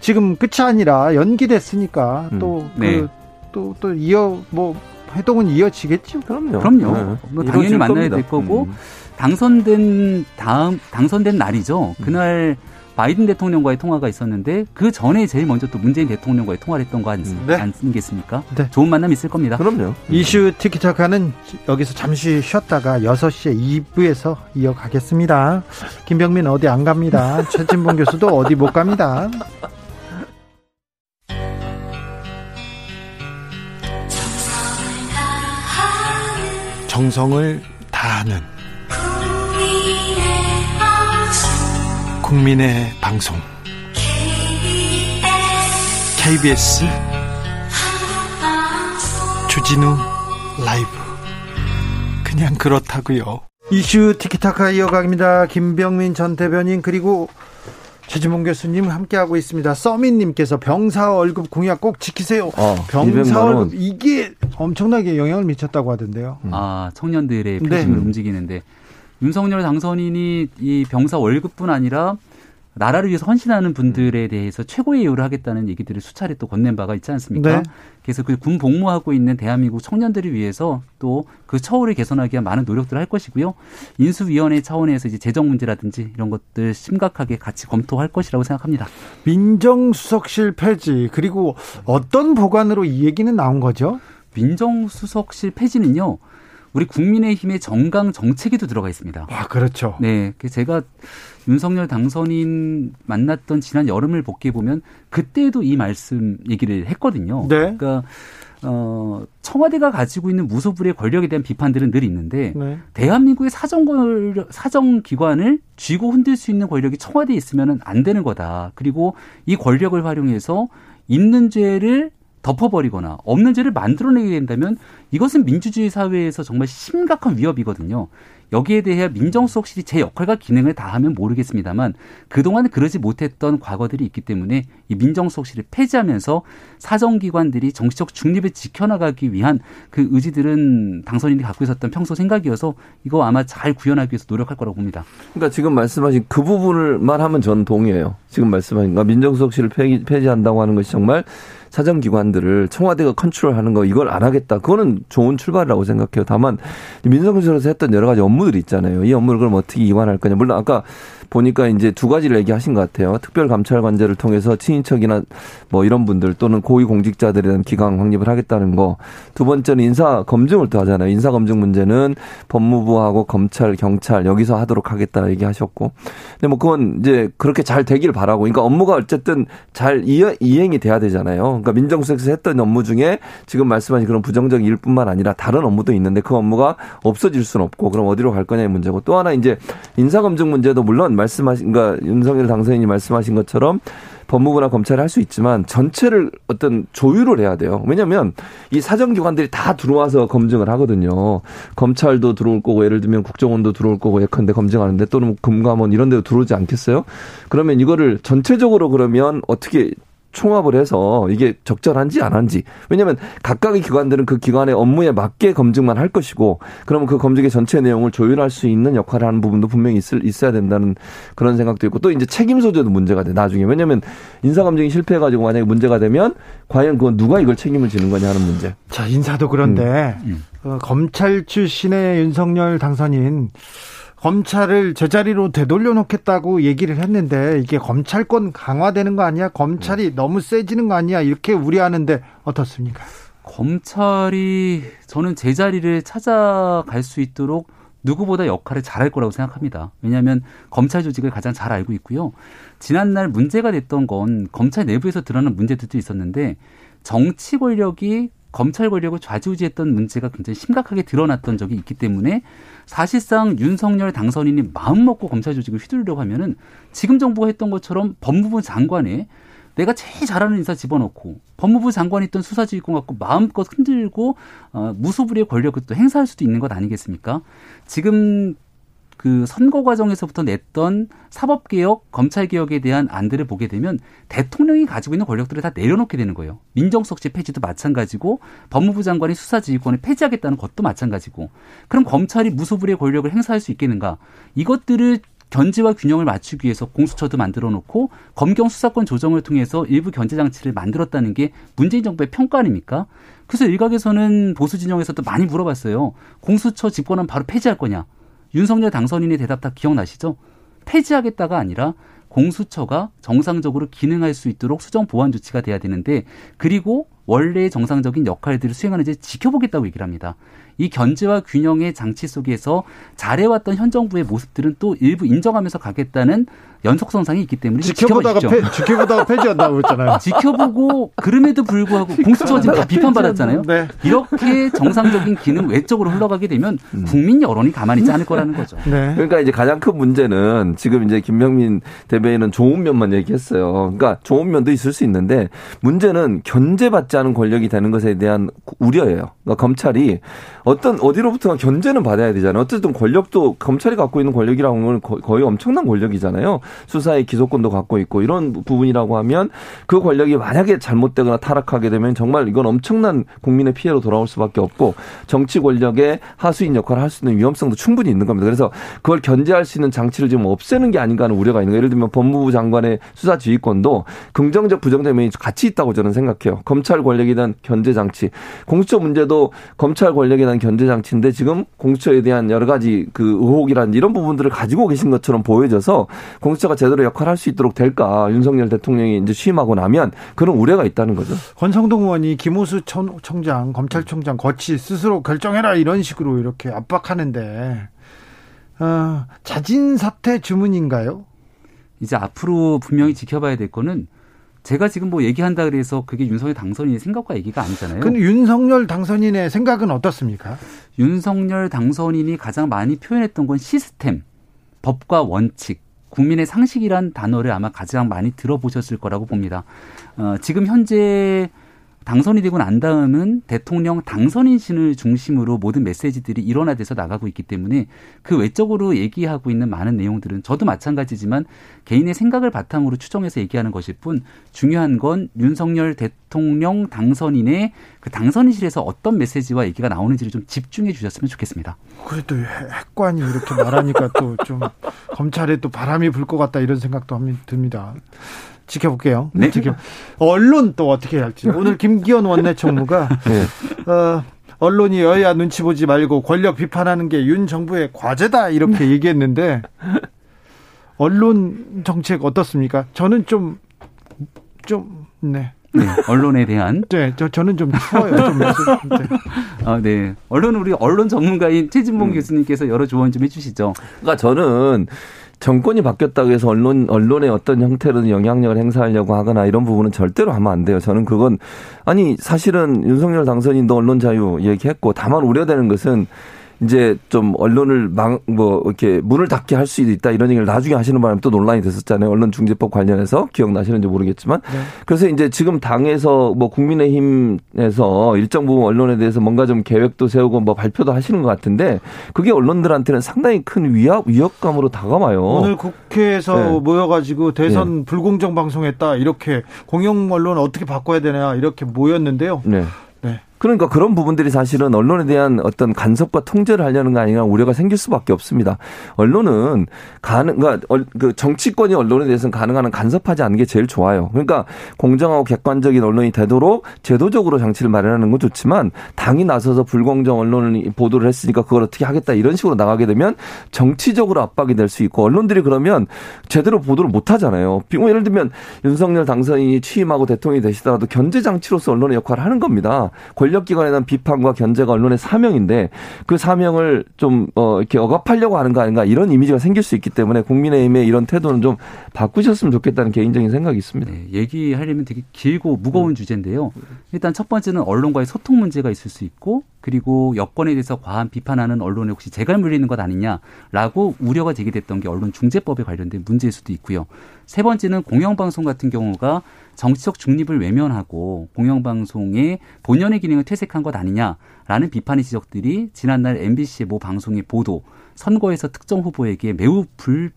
지금 끝이 아니라 연기됐으니까 또 음. 네. 그, 또, 또 이어 뭐 회동은 이어지겠죠. 그럼요. 그럼요. 네. 뭐 당연히 만나야 겁니다. 될 거고 음. 당선된 다음 당선된 날이죠. 음. 그날 바이든 대통령과의 통화가 있었는데 그 전에 제일 먼저 또 문재인 대통령과의 통화를 했던 거 아니, 네. 아니겠습니까? 네. 좋은 만남 있을 겁니다. 그럼요. 이슈 티키타카는 여기서 잠시 쉬었다가 6시에 2부에서 이어가겠습니다. 김병민 어디 안 갑니다. 최진봉 교수도 어디 못 갑니다. 정성을 다하는 국민의 방송 KBS 주진우 라이브 그냥 그렇다고요. 이슈 티키타카 이어갑니다. 김병민 전 대변인 그리고 최지봉 교수님 함께하고 있습니다. 서민님께서 병사 월급 공약 꼭 지키세요. 어, 병사 월급 이게 엄청나게 영향을 미쳤다고 하던데요. 음. 아 청년들의 표심을 네. 움직이는데 윤석열 당선인이 이 병사 월급뿐 아니라 나라를 위해서 헌신하는 분들에 대해서 최고의 예우를 하겠다는 얘기들을 수차례 또 건넨 바가 있지 않습니까? 네. 그래서 그 군 복무하고 있는 대한민국 청년들을 위해서 또 그 처우를 개선하기 위한 많은 노력들을 할 것이고요. 인수위원회 차원에서 이제 재정 문제라든지 이런 것들 심각하게 같이 검토할 것이라고 생각합니다. 민정수석실 폐지 그리고 어떤 보관으로 이 얘기는 나온 거죠? 민정수석실 폐지는요. 우리 국민의힘의 정강 정책에도 들어가 있습니다. 아, 그렇죠. 네. 제가 윤석열 당선인 만났던 지난 여름을 복귀해 보면 그때도 이 말씀 얘기를 했거든요. 네. 그러니까 어, 청와대가 가지고 있는 무소불위의 권력에 대한 비판들은 늘 있는데 네. 대한민국의 사정 권력, 사정 기관을 쥐고 흔들 수 있는 권력이 청와대에 있으면 안 되는 거다. 그리고 이 권력을 활용해서 있는 죄를 덮어버리거나 없는 죄를 만들어내게 된다면 이것은 민주주의 사회에서 정말 심각한 위협이거든요. 여기에 대해 민정수석실이 제 역할과 기능을 다하면 모르겠습니다만 그동안 그러지 못했던 과거들이 있기 때문에 이 민정수석실을 폐지하면서 사정기관들이 정치적 중립을 지켜나가기 위한 그 의지들은 당선인이 갖고 있었던 평소 생각이어서 이거 아마 잘 구현하기 위해서 노력할 거라고 봅니다. 그러니까 지금 말씀하신 그 부분을만 하면 저는 동의해요. 지금 말씀하신 거 민정수석실을 폐기, 폐지한다고 하는 것이 정말 사정기관들을 청와대가 컨트롤하는 거 이걸 안 하겠다. 그거는 좋은 출발이라고 생각해요. 다만 민정수석에서 했던 여러 가지 업무들이 있잖아요. 이 업무를 그럼 어떻게 이관할 거냐. 물론 아까 보니까 이제 두 가지를 얘기하신 것 같아요. 특별감찰관제를 통해서 친인척이나 뭐 이런 분들 또는 고위공직자들에 대한 기강 확립을 하겠다는 거. 두 번째는 인사 검증을 또 하잖아요. 인사 검증 문제는 법무부하고 검찰, 경찰 여기서 하도록 하겠다 얘기하셨고. 근데 뭐 그건 이제 그렇게 잘 되길 바라고. 그러니까 업무가 어쨌든 잘 이행이 돼야 되잖아요. 그러니까 민정수석에서 했던 업무 중에 지금 말씀하신 그런 부정적 일뿐만 아니라 다른 업무도 있는데 그 업무가 없어질 수는 없고 그럼 어디로 갈 거냐의 문제고 또 하나 이제 인사검증 문제도 물론 말씀하신 그러니까 윤석열 당선인이 말씀하신 것처럼 법무부나 검찰이 할 수 있지만 전체를 어떤 조율을 해야 돼요. 왜냐하면 이 사정기관들이 다 들어와서 검증을 하거든요. 검찰도 들어올 거고 예를 들면 국정원도 들어올 거고 예컨대 검증하는데 또는 금감원 이런 데도 들어오지 않겠어요? 그러면 이거를 전체적으로 그러면 어떻게 총합을 해서 이게 적절한지 안 한지. 왜냐하면 각각의 기관들은 그 기관의 업무에 맞게 검증만 할 것이고 그러면 그 검증의 전체 내용을 조율할 수 있는 역할을 하는 부분도 분명히 있을, 있어야 된다는 그런 생각도 있고 또 이제 책임 소재도 문제가 돼 나중에 왜냐하면 인사 검증이 실패해가지고 만약에 문제가 되면 과연 그건 누가 이걸 책임을 지는 거냐 하는 문제. 자 인사도 그런데 음. 음. 어, 검찰 출신의 윤석열 당선인 검찰을 제자리로 되돌려 놓겠다고 얘기를 했는데 이게 검찰권 강화되는 거 아니야? 검찰이 네. 너무 세지는 거 아니야? 이렇게 우려하는데 어떻습니까? 검찰이 저는 제자리를 찾아갈 수 있도록 누구보다 역할을 잘할 거라고 생각합니다. 왜냐하면 검찰 조직을 가장 잘 알고 있고요. 지난날 문제가 됐던 건 검찰 내부에서 드러난 문제들도 있었는데 정치 권력이 검찰 권력을 좌지우지했던 문제가 굉장히 심각하게 드러났던 적이 있기 때문에 사실상 윤석열 당선인이 마음먹고 검찰 조직을 휘두르려고 하면은 지금 정부가 했던 것처럼 법무부 장관에 내가 제일 잘하는 인사 집어넣고 법무부 장관이 있던 수사지휘권 갖고 마음껏 흔들고 어, 무소불위의 권력을 또 행사할 수도 있는 것 아니겠습니까? 지금 그 선거 과정에서부터 냈던 사법개혁, 검찰개혁에 대한 안들을 보게 되면 대통령이 가지고 있는 권력들을 다 내려놓게 되는 거예요. 민정수석제 폐지도 마찬가지고 법무부 장관이 수사지휘권을 폐지하겠다는 것도 마찬가지고 그럼 검찰이 무소불위의 권력을 행사할 수 있겠는가? 이것들을 견제와 균형을 맞추기 위해서 공수처도 만들어 놓고 검경 수사권 조정을 통해서 일부 견제 장치를 만들었다는 게 문재인 정부의 평가 아닙니까? 그래서 일각에서는 보수 진영에서도 많이 물어봤어요. 공수처 집권은 바로 폐지할 거냐? 윤석열 당선인의 대답 다 기억나시죠? 폐지하겠다가 아니라 공수처가 정상적으로 기능할 수 있도록 수정 보완 조치가 돼야 되는데 그리고 원래의 정상적인 역할들을 수행하는지 지켜보겠다고 얘기를 합니다. 이 견제와 균형의 장치 속에서 잘해왔던 현 정부의 모습들은 또 일부 인정하면서 가겠다는 연속성상이 있기 때문에 지켜보다가 패, 지켜보다가 폐지한다고 그랬잖아요. 지켜보고 그럼에도 불구하고 공수처 지금 다 비판받았잖아요. 네. 이렇게 정상적인 기능 외적으로 흘러가게 되면 음. 국민 여론이 가만히 있지 않을 거라는 거죠. 네. 그러니까 이제 가장 큰 문제는 지금 이제 김명민 대변인은 좋은 면만 얘기했어요. 그러니까 좋은 면도 있을 수 있는데 문제는 견제받지 않은 권력이 되는 것에 대한 우려예요. 그러니까 검찰이 어떤 어디로부터 견제는 받아야 되잖아요. 어쨌든 권력도 검찰이 갖고 있는 권력이라는 건 거의 엄청난 권력이잖아요. 수사의 기소권도 갖고 있고 이런 부분이라고 하면 그 권력이 만약에 잘못되거나 타락하게 되면 정말 이건 엄청난 국민의 피해로 돌아올 수밖에 없고 정치 권력의 하수인 역할을 할 수 있는 위험성도 충분히 있는 겁니다. 그래서 그걸 견제할 수 있는 장치를 지금 없애는 게 아닌가 하는 우려가 있는 거예요. 예를 들면 법무부 장관의 수사 지휘권도 긍정적 부정적 면이 같이 있다고 저는 생각해요. 검찰 권력에 대한 견제 장치, 공수처 문제도 검찰 권력에 대한 견제 장치인데 지금 공수처에 대한 여러 가지 그 의혹이라는 이런 부분들을 가지고 계신 것처럼 보여져서 공수처 공수처가 제대로 역할을 할 수 있도록 될까 윤석열 대통령이 이제 취임하고 나면 그런 우려가 있다는 거죠. 권성동 의원이 김호수 청장, 검찰총장 거치 스스로 결정해라 이런 식으로 이렇게 압박하는데 어, 자진 사퇴 주문인가요? 이제 앞으로 분명히 지켜봐야 될 거는 제가 지금 뭐 얘기한다 그래서 그게 윤석열 당선인의 생각과 얘기가 아니잖아요. 근데 윤석열 당선인의 생각은 어떻습니까? 윤석열 당선인이 가장 많이 표현했던 건 시스템, 법과 원칙, 국민의 상식이란 단어를 아마 가장 많이 들어보셨을 거라고 봅니다. 어, 지금 현재 당선이 되고 난 다음은 대통령 당선인신을 중심으로 모든 메시지들이 일원화돼서 나가고 있기 때문에 그 외적으로 얘기하고 있는 많은 내용들은 저도 마찬가지지만 개인의 생각을 바탕으로 추정해서 얘기하는 것일 뿐 중요한 건 윤석열 대통령 당선인의 그 당선인실에서 어떤 메시지와 얘기가 나오는지를 좀 집중해 주셨으면 좋겠습니다. 그래도 핵관이 이렇게 말하니까 또 좀 검찰에 또 바람이 불 것 같다 이런 생각도 듭니다. 지켜볼게요. 네. 지켜. 언론 또 어떻게 할지. 오늘 김기현 원내총무가 네. 어, 언론이 여야 눈치 보지 말고 권력 비판하는 게 윤 정부의 과제다 이렇게 얘기했는데 언론 정책 어떻습니까? 저는 좀 좀 네. 네, 언론에 대한. 네, 저, 저는 좀 추워요. 좀 네. 아, 네. 언론, 우리 언론 전문가인 최진봉 음. 교수님께서 여러 조언 좀 해주시죠. 그러니까 저는 정권이 바뀌었다고 해서 언론 언론의 어떤 형태로든 영향력을 행사하려고 하거나 이런 부분은 절대로 하면 안 돼요. 저는 그건 아니 사실은 윤석열 당선인도 언론 자유 얘기했고 다만 우려되는 것은 이제 좀 언론을 막뭐 이렇게 문을 닫게 할 수도 있다 이런 얘기를 나중에 하시는 바람에 또 논란이 됐었잖아요. 언론중재법 관련해서 기억나시는지 모르겠지만 네. 그래서 이제 지금 당에서 뭐 국민의힘에서 일정 부분 언론에 대해서 뭔가 좀 계획도 세우고 뭐 발표도 하시는 것 같은데 그게 언론들한테는 상당히 큰 위협 위협감으로 다가와요. 오늘 국회에서 네. 모여가지고 대선 네. 불공정 방송했다 이렇게 공영 언론 어떻게 바꿔야 되냐 이렇게 모였는데요. 네. 그러니까 그런 부분들이 사실은 언론에 대한 어떤 간섭과 통제를 하려는 거 아니냐 우려가 생길 수밖에 없습니다. 언론은 가능, 그러니까 그 정치권이 언론에 대해서는 가능한 간섭하지 않는 게 제일 좋아요. 그러니까 공정하고 객관적인 언론이 되도록 제도적으로 장치를 마련하는 건 좋지만 당이 나서서 불공정 언론을 보도를 했으니까 그걸 어떻게 하겠다 이런 식으로 나가게 되면 정치적으로 압박이 될 수 있고 언론들이 그러면 제대로 보도를 못 하잖아요. 예를 들면 윤석열 당선인이 취임하고 대통령이 되시더라도 견제 장치로서 언론의 역할을 하는 겁니다. 권 력기관에 대한 비판과 견제가 언론의 사명인데 그 사명을 좀 어, 이렇게 억압하려고 하는 거 아닌가 이런 이미지가 생길 수 있기 때문에 국민의힘의 이런 태도는 좀 바꾸셨으면 좋겠다는 개인적인 생각이 있습니다. 네, 얘기하려면 되게 길고 무거운 음. 주제인데요. 일단 첫 번째는 언론과의 소통 문제가 있을 수 있고 그리고 여권에 대해서 과한 비판하는 언론에 혹시 재갈 물리는 것 아니냐라고 우려가 제기됐던 게 언론 중재법에 관련된 문제일 수도 있고요. 세 번째는 공영방송 같은 경우가 정치적 중립을 외면하고 공영방송의 본연의 기능을 퇴색한 것 아니냐라는 비판의 지적들이 지난날 MBC의 모 방송의 보도, 선거에서 특정 후보에게 매우 불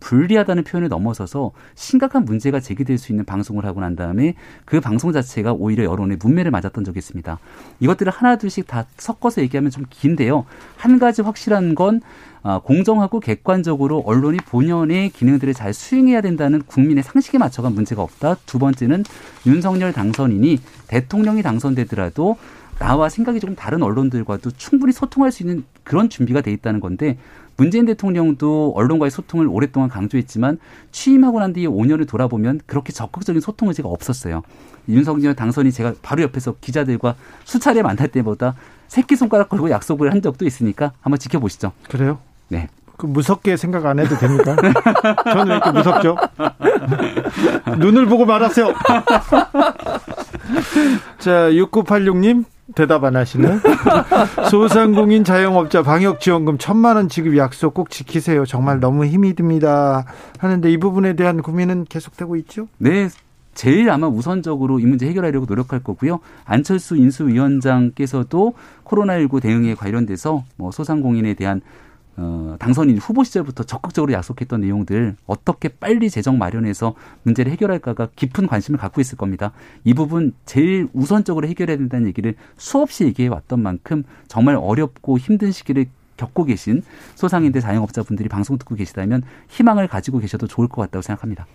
불리하다는 표현을 넘어서서 심각한 문제가 제기될 수 있는 방송을 하고 난 다음에 그 방송 자체가 오히려 여론의 문매를 맞았던 적이 있습니다. 이것들을 하나둘씩 다 섞어서 얘기하면 좀 긴데요. 한 가지 확실한 건 아, 공정하고 객관적으로 언론이 본연의 기능들을 잘 수행해야 된다는 국민의 상식에 맞춰간 문제가 없다. 두 번째는 윤석열 당선인이 대통령이 당선되더라도 나와 생각이 조금 다른 언론들과도 충분히 소통할 수 있는 그런 준비가 돼 있다는 건데 문재인 대통령도 언론과의 소통을 오랫동안 강조했지만 취임하고 난 뒤에 5년을 돌아보면 그렇게 적극적인 소통 의지가 없었어요. 윤석열 당선이 제가 바로 옆에서 기자들과 수차례 만날 때보다 새끼손가락 걸고 약속을 한 적도 있으니까 한번 지켜보시죠. 그래요? 네. 그 무섭게 생각 안 해도 됩니까? 저는 왜 이렇게 무섭죠? 눈을 보고 말하세요. 자, 6986님, 대답 안 하시는 소상공인 자영업자 방역지원금 천만 원 지급 약속 꼭 지키세요. 정말 너무 힘이 듭니다. 하는데 이 부분에 대한 고민은 계속되고 있죠? 네. 제일 아마 우선적으로 이 문제 해결하려고 노력할 거고요. 안철수 인수위원장께서도 코로나19 대응에 관련돼서 뭐 소상공인에 대한 어, 당선인 후보 시절부터 적극적으로 약속했던 내용들 어떻게 빨리 재정 마련해서 문제를 해결할까가 깊은 관심을 갖고 있을 겁니다. 이 부분 제일 우선적으로 해결해야 된다는 얘기를 수없이 얘기해 왔던 만큼 정말 어렵고 힘든 시기를 겪고 계신 소상인들 자영업자분들이 방송 듣고 계시다면 희망을 가지고 계셔도 좋을 것 같다고 생각합니다.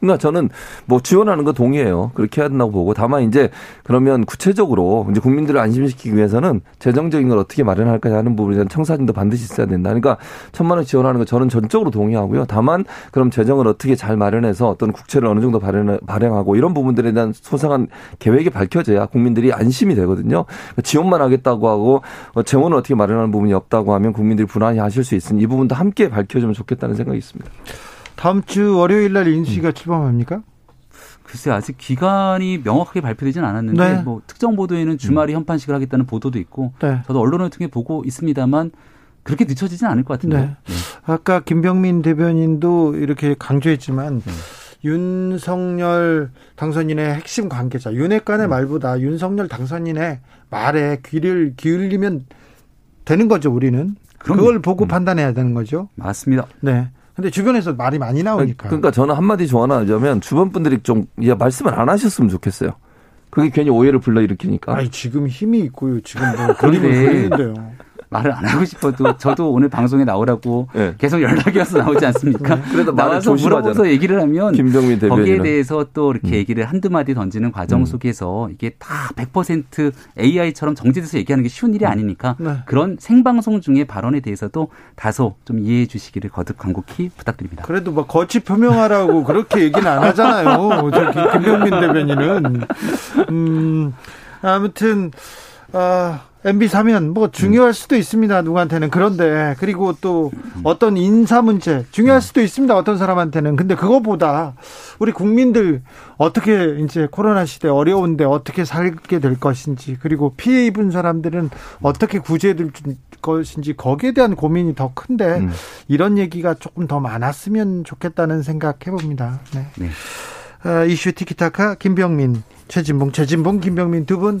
그러니까 저는 뭐 지원하는 거 동의해요. 그렇게 해야 된다고 보고 다만 이제 그러면 구체적으로 이제 국민들을 안심시키기 위해서는 재정적인 걸 어떻게 마련할까 하는 부분에 대한 청사진도 반드시 있어야 된다. 그러니까 천만 원 지원하는 거 저는 전적으로 동의하고요. 다만 그럼 재정을 어떻게 잘 마련해서 어떤 국채를 어느 정도 발행, 발행하고 이런 부분들에 대한 소상한 계획이 밝혀져야 국민들이 안심이 되거든요. 그러니까 지원만 하겠다고 하고 어, 재원을 어떻게 마련하는 부분이 없다고 하면 국민들이 불안해 하실 수 있으니 이 부분도 함께 밝혀주면 좋겠다는 생각이 있습니다. 다음 주 월요일 날 인수위가 음. 출범합니까? 글쎄 아직 기간이 명확하게 발표되진 않았는데 네. 뭐 특정 보도에는 주말이 음. 현판식을 하겠다는 보도도 있고 네. 저도 언론을 통해 보고 있습니다만 그렇게 늦춰지진 않을 것 같은데. 네. 네. 아까 김병민 대변인도 이렇게 강조했지만 네. 윤석열 당선인의 핵심 관계자 윤핵관의 음. 말보다 윤석열 당선인의 말에 귀를 기울이면 되는 거죠 우리는. 그럼요. 그걸 보고 음. 판단해야 되는 거죠. 맞습니다. 네. 근데 주변에서 말이 많이 나오니까. 그러니까 저는 한마디 조언하자면 주변 분들이 좀 말씀을 안 하셨으면 좋겠어요. 그게 괜히 오해를 불러일으키니까. 아니 지금 힘이 있고요. 지금 뭐 그림을 그리는데요. 말을 안 하고 싶어도 저도 오늘 방송에 나오라고 네. 계속 연락이 와서 나오지 않습니까? 네. 그래도 나와서 물어보서 얘기를 하면 김병민 거기에 대해서 또 이렇게 음. 얘기를 한두 마디 던지는 과정 음. 속에서 이게 다 100% AI처럼 정제돼서 얘기하는 게 쉬운 일이 음. 아니니까 네. 그런 생방송 중에 발언에 대해서도 다소 좀 이해해 주시기를 거듭 간곡히 부탁드립니다. 그래도 뭐 거치 표명하라고 그렇게 얘기는 안 하잖아요. 김병민 대변인은 음 아무튼 아 MB 사면 뭐 중요할 수도 있습니다. 누구한테는 그런데 그리고 또 어떤 인사 문제 중요할 수도 있습니다. 어떤 사람한테는 근데 그거보다 우리 국민들 어떻게 이제 코로나 시대 어려운데 어떻게 살게 될 것인지 그리고 피해 입은 사람들은 어떻게 구제될 것인지 거기에 대한 고민이 더 큰데 음. 이런 얘기가 조금 더 많았으면 좋겠다는 생각 해봅니다. 네. 네. 어, 이슈 티키타카 김병민 최진봉 최진봉 김병민 두분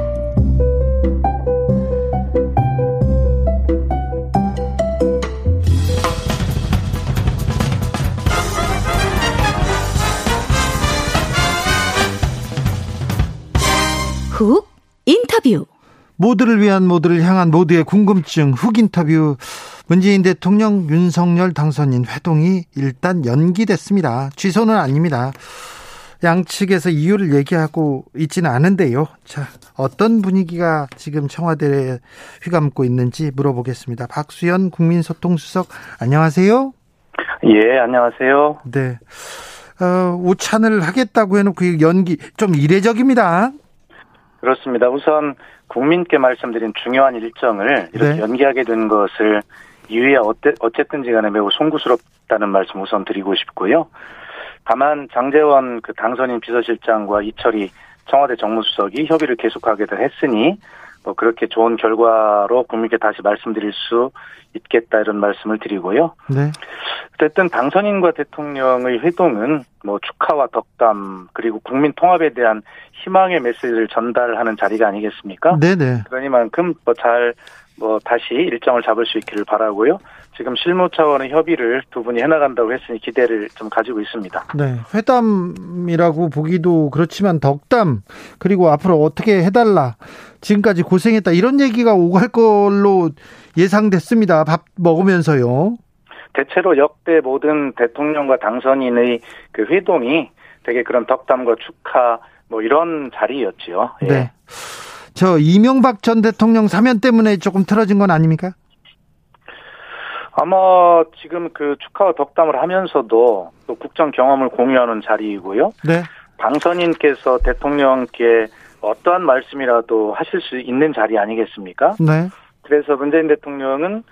훅 인터뷰 모두를 위한 모두를 향한 모두의 궁금증 훅 인터뷰 문재인 대통령 윤석열 당선인 회동이 일단 연기됐습니다. 취소는 아닙니다. 양측에서 이유를 얘기하고 있지는 않은데요. 자, 어떤 분위기가 지금 청와대에 휘감고 있는지 물어보겠습니다. 박수현 국민소통수석, 안녕하세요. 예, 안녕하세요. 네. 어, 오찬을 하겠다고 해놓고 연기 좀 이례적입니다. 그렇습니다. 우선 국민께 말씀드린 중요한 일정을 이렇게 네. 연기하게 된 것을 이후에 어쨌든지 간에 매우 송구스럽다는 말씀 우선 드리고 싶고요. 다만 장재원 그 당선인 비서실장과 이철이 청와대 정무수석이 협의를 계속하게도 했으니 뭐 그렇게 좋은 결과로 국민께 다시 말씀드릴 수 있겠다 이런 말씀을 드리고요. 네. 어쨌든 당선인과 대통령의 회동은 뭐 축하와 덕담 그리고 국민 통합에 대한 희망의 메시지를 전달하는 자리가 아니겠습니까? 네네. 그러니만큼 뭐잘뭐 뭐 다시 일정을 잡을 수 있기를 바라고요. 지금 실무 차원의 협의를 두 분이 해나간다고 했으니 기대를 좀 가지고 있습니다. 네, 회담이라고 보기도 그렇지만 덕담 그리고 앞으로 어떻게 해달라 지금까지 고생했다 이런 얘기가 오갈 걸로 예상됐습니다. 밥 먹으면서요. 대체로 역대 모든 대통령과 당선인의 그 회동이 되게 그런 덕담과 축하 뭐 이런 자리였지요. 예. 네. 저 이명박 전 대통령 사면 때문에 조금 틀어진 건 아닙니까? 아마 지금 그 축하와 덕담을 하면서도 또 국정 경험을 공유하는 자리이고요. 네. 당선인께서 대통령께 어떠한 말씀이라도 하실 수 있는 자리 아니겠습니까? 네. 그래서 문재인 대통령은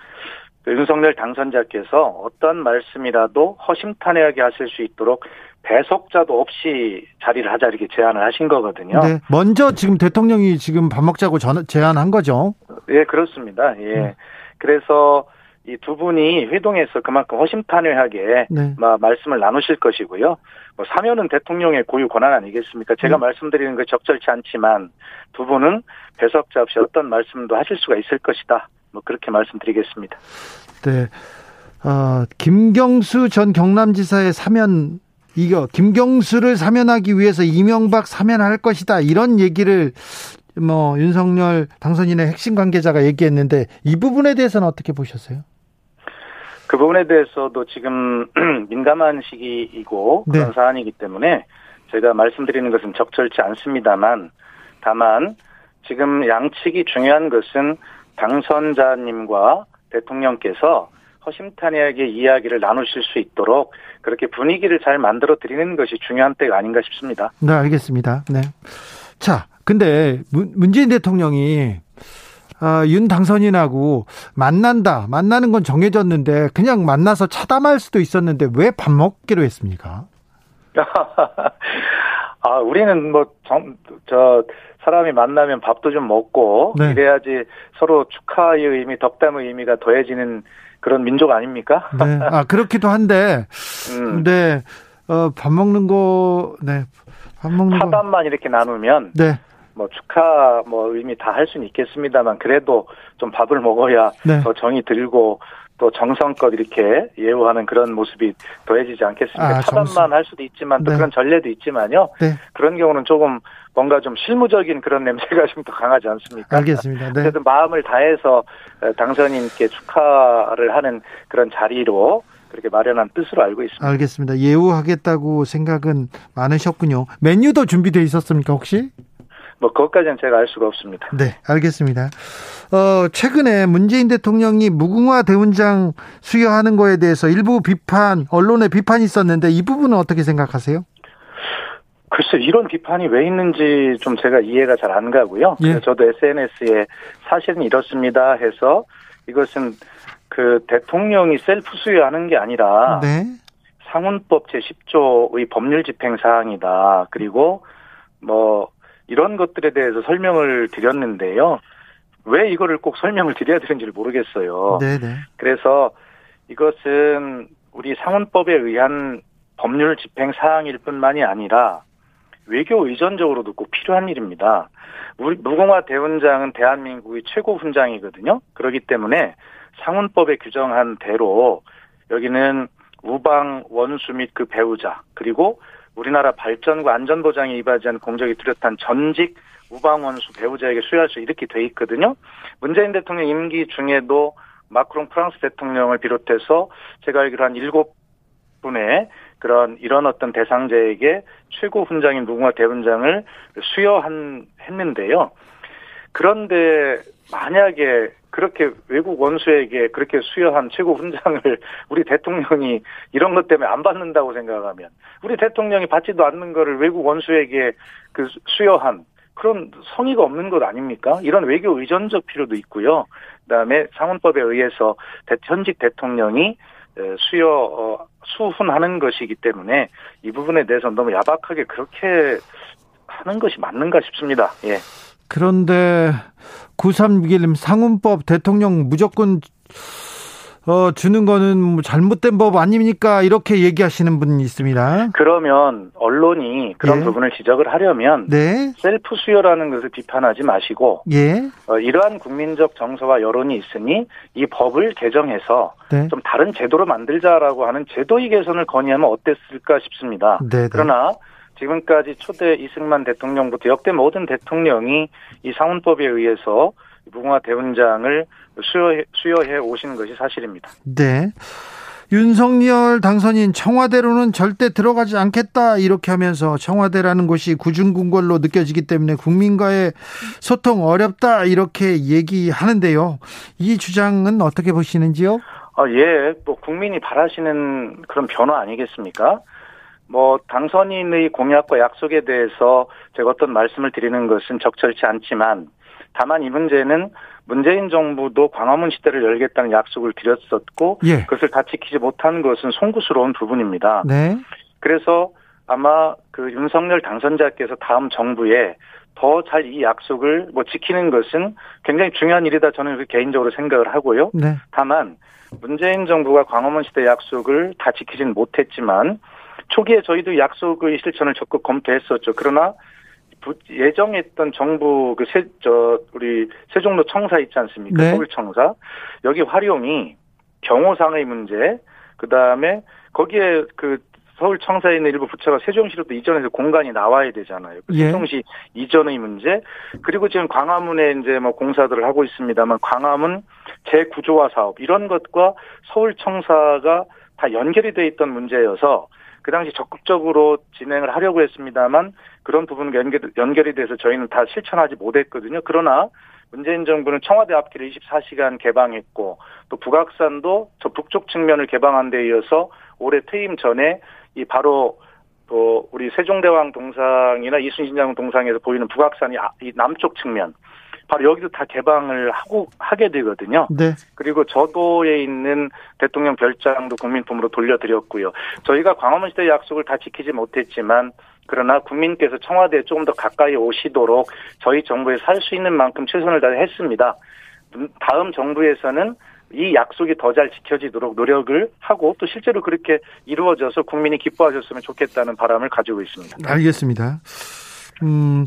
그 윤석열 당선자께서 어떤 말씀이라도 허심탄회하게 하실 수 있도록 배석자도 없이 자리를 하자 이렇게 제안을 하신 거거든요. 네. 먼저 지금 대통령이 지금 밥 먹자고 전, 제안한 거죠. 예, 그렇습니다. 예. 네. 그래서 이 두 분이 회동에서 그만큼 허심탄회하게 네. 말씀을 나누실 것이고요. 뭐 사면은 대통령의 고유 권한 아니겠습니까? 제가 음. 말씀드리는 거 적절치 않지만 두 분은 배석자 없이 어떤 말씀도 하실 수가 있을 것이다. 뭐 그렇게 말씀드리겠습니다. 네. 어, 김경수 전 경남지사의 사면 이거 김경수를 사면하기 위해서 이명박 사면할 것이다 이런 얘기를 뭐 윤석열 당선인의 핵심 관계자가 얘기했는데 이 부분에 대해서는 어떻게 보셨어요? 그 부분에 대해서도 지금 민감한 시기이고 그런 네. 사안이기 때문에 제가 말씀드리는 것은 적절치 않습니다만 다만 지금 양측이 중요한 것은 당선자님과 대통령께서 허심탄회하게 이야기를 나누실 수 있도록 그렇게 분위기를 잘 만들어 드리는 것이 중요한 때가 아닌가 싶습니다. 네, 알겠습니다. 네. 자, 근데 문재인 대통령이 어, 윤 당선인하고 만난다. 만나는 건 정해졌는데 그냥 만나서 차담할 수도 있었는데 왜 밥 먹기로 했습니까? 아, 우리는 뭐, 정, 저, 사람이 만나면 밥도 좀 먹고, 네. 이래야지 서로 축하의 의미, 덕담의 의미가 더해지는 그런 민족 아닙니까? 네. 아, 그렇기도 한데, 음. 네, 어, 밥 먹는 거, 네, 밥 먹는 사담만 이렇게 나누면, 네. 뭐 축하 뭐 의미 다 할 수는 있겠습니다만 그래도 좀 밥을 먹어야 네. 더 정이 들고 또 정성껏 이렇게 예우하는 그런 모습이 더해지지 않겠습니까? 아, 차단만 할 수도 있지만 또 네. 그런 전례도 있지만요. 네. 그런 경우는 조금 뭔가 좀 실무적인 그런 냄새가 좀 더 강하지 않습니까? 알겠습니다. 네. 어쨌든 마음을 다해서 당선인께 축하를 하는 그런 자리로 그렇게 마련한 뜻으로 알고 있습니다. 알겠습니다. 예우하겠다고 생각은 많으셨군요. 메뉴도 준비되어 있었습니까 혹시? 뭐 그것까지는 제가 알 수가 없습니다. 네, 알겠습니다. 어, 최근에 문재인 대통령이 무궁화 대훈장 수여하는 거에 대해서 일부 비판, 언론의 비판이 있었는데 이 부분은 어떻게 생각하세요? 글쎄 이런 비판이 왜 있는지 좀 제가 이해가 잘 안 가고요. 예. 저도 SNS에 사실은 이렇습니다 해서 이것은 그 대통령이 셀프 수여하는 게 아니라 네. 상훈법 제10조의 법률 집행 사항이다. 그리고 뭐 이런 것들에 대해서 설명을 드렸는데요. 왜 이거를 꼭 설명을 드려야 되는지를 모르겠어요. 네네. 그래서 이것은 우리 상원법에 의한 법률 집행 사항일 뿐만이 아니라 외교 의존적으로도 꼭 필요한 일입니다. 우리 무공화 대훈장은 대한민국의 최고 훈장이거든요. 그렇기 때문에 상원법에 규정한 대로 여기는 우방 원수 및 그 배우자 그리고 우리나라 발전과 안전 보장에 이바지한 공적이 뚜렷한 전직 우방 원수 배우자에게 수여할 수 이렇게 돼 있거든요. 문재인 대통령 임기 중에도 마크롱 프랑스 대통령을 비롯해서 제가 알기로 한 일곱 분의 그런 이런 어떤 대상자에게 최고 훈장인 무궁화 대훈장을 수여한 했는데요. 그런데 만약에 그렇게 외국 원수에게 그렇게 수여한 최고 훈장을 우리 대통령이 이런 것 때문에 안 받는다고 생각하면 우리 대통령이 받지도 않는 거를 외국 원수에게 그 수여한 그런 성의가 없는 것 아닙니까? 이런 외교 의존적 필요도 있고요. 그다음에 상원법에 의해서 현직 대통령이 수여 어, 수훈하는 것이기 때문에 이 부분에 대해서 너무 야박하게 그렇게 하는 것이 맞는가 싶습니다. 예. 그런데 9361님 상훈법 대통령 무조건 어, 주는 거는 뭐 잘못된 법 아닙니까? 이렇게 얘기하시는 분이 있습니다. 그러면 언론이 그런 예. 부분을 지적을 하려면 네. 셀프 수요라는 것을 비판하지 마시고 예. 어, 이러한 국민적 정서와 여론이 있으니 이 법을 개정해서 네. 좀 다른 제도로 만들자라고 하는 제도의 개선을 건의하면 어땠을까 싶습니다. 네, 네. 그러나 지금까지 초대 이승만 대통령부터 역대 모든 대통령이 이 상훈법에 의해서 무궁화 대훈장을 수여해, 수여해 오신 것이 사실입니다. 네. 윤석열 당선인 청와대로는 절대 들어가지 않겠다 이렇게 하면서 청와대라는 곳이 구중궁궐로 느껴지기 때문에 국민과의 소통 어렵다 이렇게 얘기하는데요. 이 주장은 어떻게 보시는지요? 아, 예, 뭐 국민이 바라시는 그런 변화 아니겠습니까? 뭐 당선인의 공약과 약속에 대해서 제가 어떤 말씀을 드리는 것은 적절치 않지만 다만 이 문제는 문재인 정부도 광화문 시대를 열겠다는 약속을 드렸었고 예. 그것을 다 지키지 못한 것은 송구스러운 부분입니다. 네. 그래서 아마 그 윤석열 당선자께서 다음 정부에 더 잘 이 약속을 뭐 지키는 것은 굉장히 중요한 일이다 저는 개인적으로 생각을 하고요. 네. 다만 문재인 정부가 광화문 시대 약속을 다 지키진 못했지만 초기에 저희도 약속의 실천을 적극 검토했었죠. 그러나 예정했던 정부 그 세 저 우리 세종로 청사 있지 않습니까? 네. 서울 청사 여기 활용이 경호상의 문제 그 다음에 거기에 그 서울 청사에 있는 일부 부처가 세종시로도 이전해서 공간이 나와야 되잖아요. 그 예. 세종시 이전의 문제 그리고 지금 광화문에 이제 뭐 공사들을 하고 있습니다만 광화문 재구조화 사업 이런 것과 서울 청사가 다 연결이 돼 있던 문제여서 그 당시 적극적으로 진행을 하려고 했습니다만 그런 부분 연결, 연결이 돼서 저희는 다 실천하지 못했거든요. 그러나 문재인 정부는 청와대 앞길을 24시간 개방했고 또 북악산도 저 북쪽 측면을 개방한 데 이어서 올해 퇴임 전에 이 바로 또 우리 세종대왕 동상이나 이순신 장 동상에서 보이는 북악산이 아, 이 남쪽 측면 바로 여기도 다 개방을 하고 하게 되거든요. 네. 그리고 저도에 있는 대통령 별장도 국민품으로 돌려드렸고요. 저희가 광화문 시대 약속을 다 지키지 못했지만 그러나 국민께서 청와대에 조금 더 가까이 오시도록 저희 정부에 살수 있는 만큼 최선을 다했습니다. 다음 정부에서는 이 약속이 더 잘 지켜지도록 노력을 하고 또 실제로 그렇게 이루어져서 국민이 기뻐하셨으면 좋겠다는 바람을 가지고 있습니다. 알겠습니다. 음,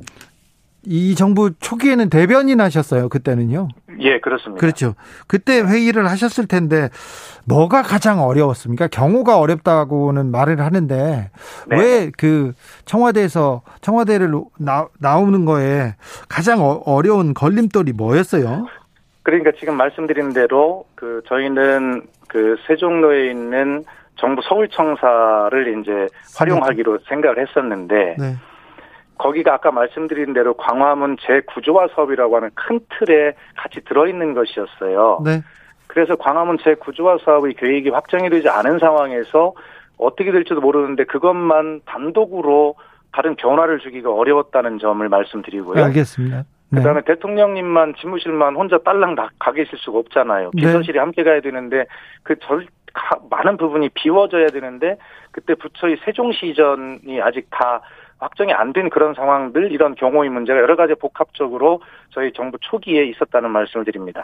이 정부 초기에는 대변인 하셨어요. 그때는요. 예, 그렇습니다. 그렇죠. 그때 회의를 하셨을 텐데 뭐가 가장 어려웠습니까? 경호가 어렵다고는 말을 하는데 네. 왜그 청와대에서 청와대를 나, 나오는 거에 가장 어, 려운 걸림돌이 뭐였어요? 그러니까 지금 말씀드린 대로 그 저희는 그 세종로에 있는 정부 서울청사를 이제 활용하기로 생각을 했었는데 네. 거기가 아까 말씀드린 대로 광화문 재구조화 사업이라고 하는 큰 틀에 같이 들어있는 것이었어요. 네. 그래서 광화문 재구조화 사업의 계획이 확정이 되지 않은 상황에서 어떻게 될지도 모르는데 그것만 단독으로 다른 변화를 주기가 어려웠다는 점을 말씀드리고요. 네, 알겠습니다. 네. 그다음에 대통령님만 집무실만 혼자 딸랑 가 계실 수가 없잖아요. 네. 비서실이 네. 함께 가야 되는데 그 절, 많은 부분이 비워져야 되는데 그때 부처의 세종시 이전이 아직 다 확정이 안 된 그런 상황들 이런 경호의 문제가 여러 가지 복합적으로 저희 정부 초기에 있었다는 말씀을 드립니다.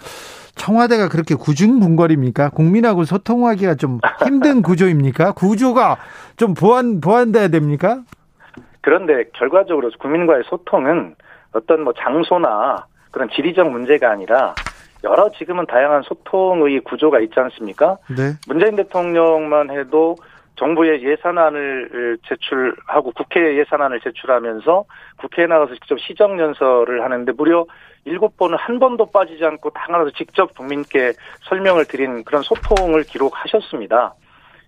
청와대가 그렇게 구중분거리입니까? 국민하고 소통하기가 좀 힘든 구조입니까? 구조가 좀 보완 보완돼야 됩니까? 그런데 결과적으로 국민과의 소통은 어떤 뭐 장소나 그런 지리적 문제가 아니라 여러 지금은 다양한 소통의 구조가 있지 않습니까? 네. 문재인 대통령만 해도 정부의 예산안을 제출하고 국회 예산안을 제출하면서 국회에 나가서 직접 시정연설을 하는데 무려 일곱 번은 한 번도 빠지지 않고 당하나서 직접 국민께 설명을 드린 그런 소통을 기록하셨습니다.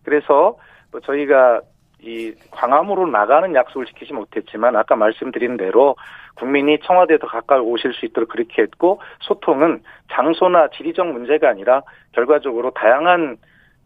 그래서 뭐 저희가 이 광화문으로 나가는 약속을 지키지 못했지만 아까 말씀드린 대로 국민이 청와대에 더 가까이 오실 수 있도록 그렇게 했고 소통은 장소나 지리적 문제가 아니라 결과적으로 다양한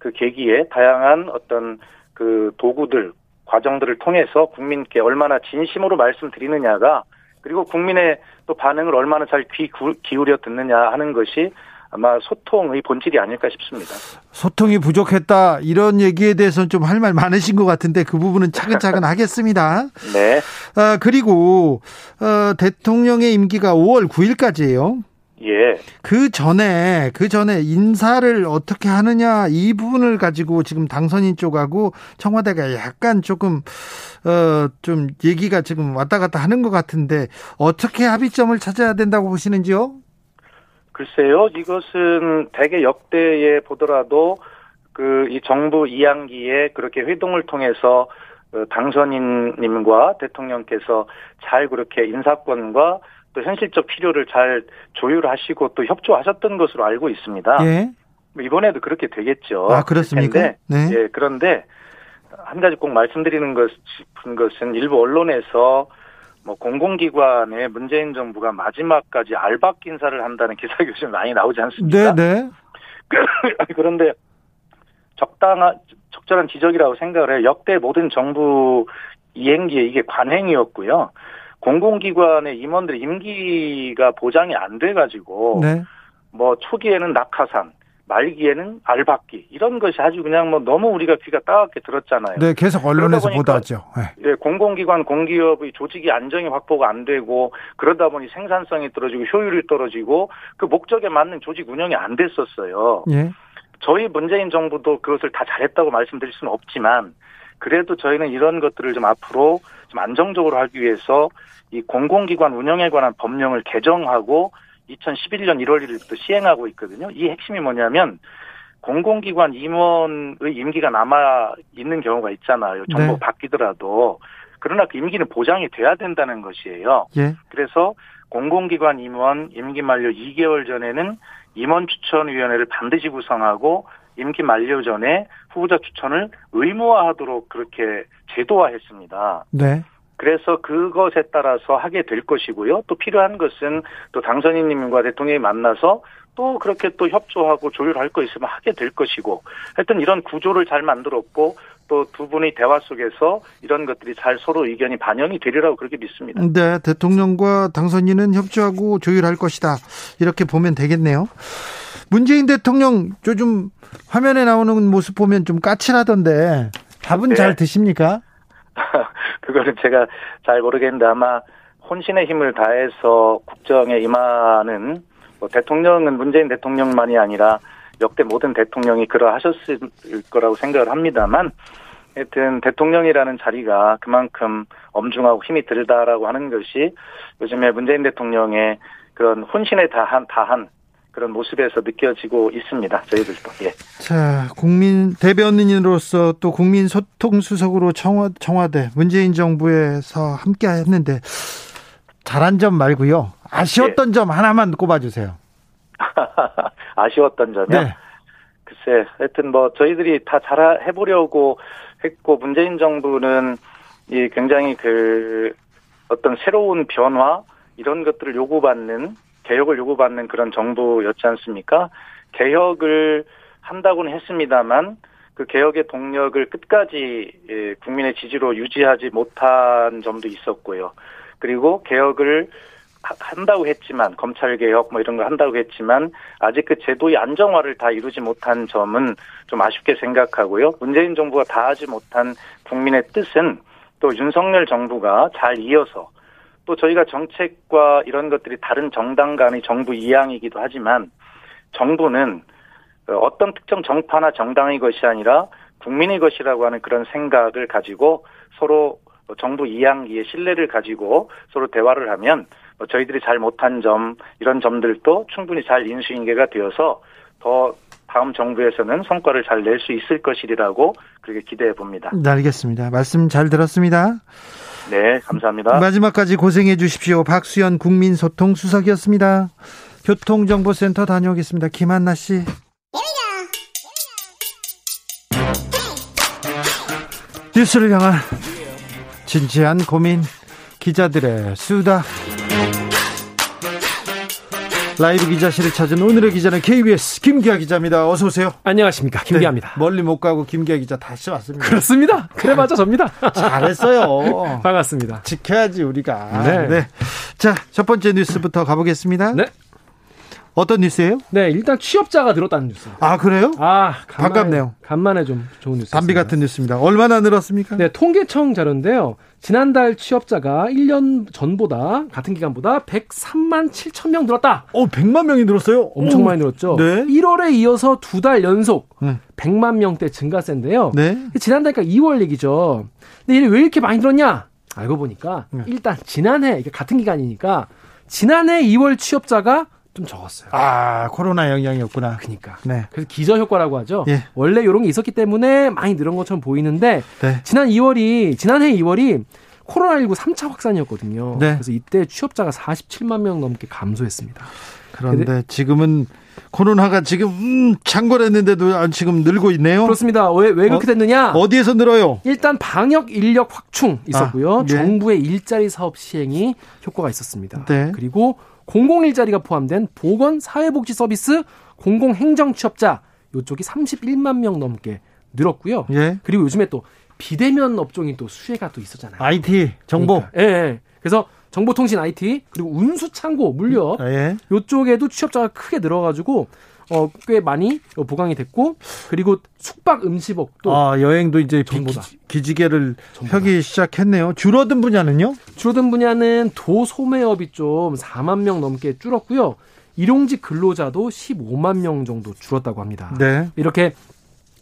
그 계기에 다양한 어떤 그 도구들 과정들을 통해서 국민께 얼마나 진심으로 말씀드리느냐가 그리고 국민의 또 반응을 얼마나 잘 귀 기울여 듣느냐 하는 것이 아마 소통의 본질이 아닐까 싶습니다. 소통이 부족했다 이런 얘기에 대해서는 좀 할 말 많으신 것 같은데 그 부분은 차근차근 하겠습니다. 네. 아, 그리고 어, 대통령의 임기가 5월 9일까지예요. 예. 그 전에 그 전에 인사를 어떻게 하느냐 이 부분을 가지고 지금 당선인 쪽하고 청와대가 약간 조금 어 좀 얘기가 지금 왔다 갔다 하는 것 같은데 어떻게 합의점을 찾아야 된다고 보시는지요? 글쎄요, 이것은 대개 역대에 보더라도 그 이 정부 이양기에 그렇게 회동을 통해서 어, 당선인님과 대통령께서 잘 그렇게 인사권과 또 현실적 필요를 잘 조율하시고 또 협조하셨던 것으로 알고 있습니다. 예. 뭐 이번에도 그렇게 되겠죠. 아 그렇습니까? 네. 예, 그런데 한 가지 꼭 말씀드리는 것 싶은 것은 일부 언론에서 뭐 공공기관에 문재인 정부가 마지막까지 알박 인사를 한다는 기사 요즘 많이 나오지 않습니까? 네, 네. 그런데 적당한 적절한 지적이라고 생각을 해요. 역대 모든 정부 이행기에 이게 관행이었고요. 공공기관의 임원들의 임기가 보장이 안 돼가지고 네. 뭐 초기에는 낙하산, 말기에는 알박기 이런 것이 아주 그냥 뭐 너무 우리가 귀가 따갑게 들었잖아요. 네, 계속 언론에서 보도하죠. 네. 예, 공공기관 공기업의 조직이 안정이 확보가 안 되고 그러다 보니 생산성이 떨어지고 효율이 떨어지고 그 목적에 맞는 조직 운영이 안 됐었어요. 예. 저희 문재인 정부도 그것을 다 잘했다고 말씀드릴 수는 없지만 그래도 저희는 이런 것들을 좀 앞으로 좀 안정적으로 하기 위해서 이 공공기관 운영에 관한 법령을 개정하고 2011년 1월 1일부터 시행하고 있거든요. 이 핵심이 뭐냐면 공공기관 임원의 임기가 남아 있는 경우가 있잖아요. 정부 네. 바뀌더라도 그러나 그 임기는 보장이 돼야 된다는 것이에요. 예. 그래서 공공기관 임원 임기 만료 2개월 전에는 임원 추천위원회를 반드시 구성하고 임기 만료 전에 후보자 추천을 의무화하도록 그렇게 제도화했습니다. 네. 그래서 그것에 따라서 하게 될 것이고요. 또 필요한 것은 또 당선인님과 대통령이 만나서 또 그렇게 또 협조하고 조율할 거 있으면 하게 될 것이고 하여튼 이런 구조를 잘 만들었고 또 두 분의 대화 속에서 이런 것들이 잘 서로 의견이 반영이 되리라고 그렇게 믿습니다. 네, 대통령과 당선인은 협조하고 조율할 것이다. 이렇게 보면 되겠네요. 문재인 대통령 요즘 화면에 나오는 모습 보면 좀 까칠하던데 밥은 네. 잘 드십니까? 그거는 제가 잘 모르겠는데 아마 혼신의 힘을 다해서 국정에 임하는 뭐 대통령은 문재인 대통령만이 아니라 역대 모든 대통령이 그러하셨을 거라고 생각을 합니다만 하여튼 대통령이라는 자리가 그만큼 엄중하고 힘이 들다라고 하는 것이 요즘에 문재인 대통령의 그런 혼신에 다한 다한 그런 모습에서 느껴지고 있습니다. 저희들도. 예. 자, 국민 대변인으로서 또 국민 소통 수석으로 청와, 청와대 문재인 정부에서 함께 했는데 잘한 점 말고요. 아쉬웠던 예. 점 하나만 꼽아 주세요. 아쉬웠던 점이요? 네. 글쎄, 하여튼 뭐 저희들이 다 잘 해보려고 했고 문재인 정부는 이 굉장히 그 어떤 새로운 변화 이런 것들을 요구받는 개혁을 요구받는 그런 정부였지 않습니까? 개혁을 한다고는 했습니다만 그 개혁의 동력을 끝까지 예, 국민의 지지로 유지하지 못한 점도 있었고요. 그리고 개혁을 한다고 했지만 검찰 개혁 뭐 이런 거 한다고 했지만 아직 그 제도의 안정화를 다 이루지 못한 점은 좀 아쉽게 생각하고요. 문재인 정부가 다 하지 못한 국민의 뜻은 또 윤석열 정부가 잘 이어서 또 저희가 정책과 이런 것들이 다른 정당 간의 정부 이양이기도 하지만 정부는 어떤 특정 정파나 정당의 것이 아니라 국민의 것이라고 하는 그런 생각을 가지고 서로 정부 이양기에 신뢰를 가지고 서로 대화를 하면 저희들이 잘 못한 점 이런 점들도 충분히 잘 인수인계가 되어서 더 다음 정부에서는 성과를 잘 낼 수 있을 것이라고 그렇게 기대해 봅니다. 네, 알겠습니다. 말씀 잘 들었습니다. 네, 감사합니다. 마지막까지 고생해 주십시오. 박수현 국민소통 수석이었습니다. 교통정보센터 다녀오겠습니다. 김한나 씨. 뉴스를 향한 진지한 고민 기자들의 수다 라이브 기자실을 찾은 오늘의 기자는 KBS 김기아 기자입니다. 어서 오세요. 안녕하십니까 김기아입니다. 네, 멀리 못 가고 김기아 기자 다시 왔습니다. 그렇습니다. 그래봤자 접니다. 잘했어요. 반갑습니다. 지켜야지 우리가. 네. 네. 자, 첫 번째 뉴스부터 가보겠습니다. 네. 어떤 뉴스예요? 네, 일단 취업자가 늘었다는 뉴스. 아, 그래요? 아, 간만에, 반갑네요. 간만에 좀 좋은 뉴스. 담비 같은 뉴스입니다. 얼마나 늘었습니까? 네, 통계청 자료인데요. 지난달 취업자가 1년 전보다 같은 기간보다 103만 7천 명 늘었다. 어, 100만 명이 늘었어요? 엄청 오. 많이 늘었죠. 네. 1월에 이어서 두 달 연속 네. 100만 명대 증가세인데요. 네. 지난달까 2월 얘기죠. 근데 이게 왜 이렇게 많이 늘었냐? 알고 보니까 네. 일단 지난해 이게 같은 기간이니까 지난해 2월 취업자가 좀 적었어요. 아, 코로나 영향이었구나. 그니까. 네. 그래서 기저 효과라고 하죠. 예. 원래 이런 게 있었기 때문에 많이 늘은 것처럼 보이는데 네. 지난 2월이 지난해 2월이 코로나19 3차 확산이었거든요. 네. 그래서 이때 취업자가 47만 명 넘게 감소했습니다. 그런데 지금은 코로나가 지금 음, 창궐했는데도 지금 늘고 있네요. 그렇습니다. 왜, 왜 그렇게 어, 됐느냐? 어, 디에서 늘어요? 일단 방역 인력 확충 있었고요. 아, 네. 정부의 일자리 사업 시행이 효과가 있었습니다. 네. 그리고 공공 일자리가 포함된 보건 사회복지 서비스 공공 행정 취업자 요쪽이 31만 명 넘게 늘었고요. 예. 그리고 요즘에 또 비대면 업종이 또 수혜가 또 있었잖아요. IT 정보. 그러니까, 예, 예. 그래서 정보통신 IT 그리고 운수 창고 물류 예. 요쪽에도 취업자가 크게 늘어가지고 어, 꽤 많이 보강이 됐고 그리고 숙박 음식업도 아, 여행도 이제 전보다. 기, 지 개를 펴기 시작했네요. 줄어든 분야는요? 줄어든 분야는 도소매업이 좀 4만 명 넘게 줄었고요. 일용직 근로자도 15만 명 정도 줄었다고 합니다. 네. 이렇게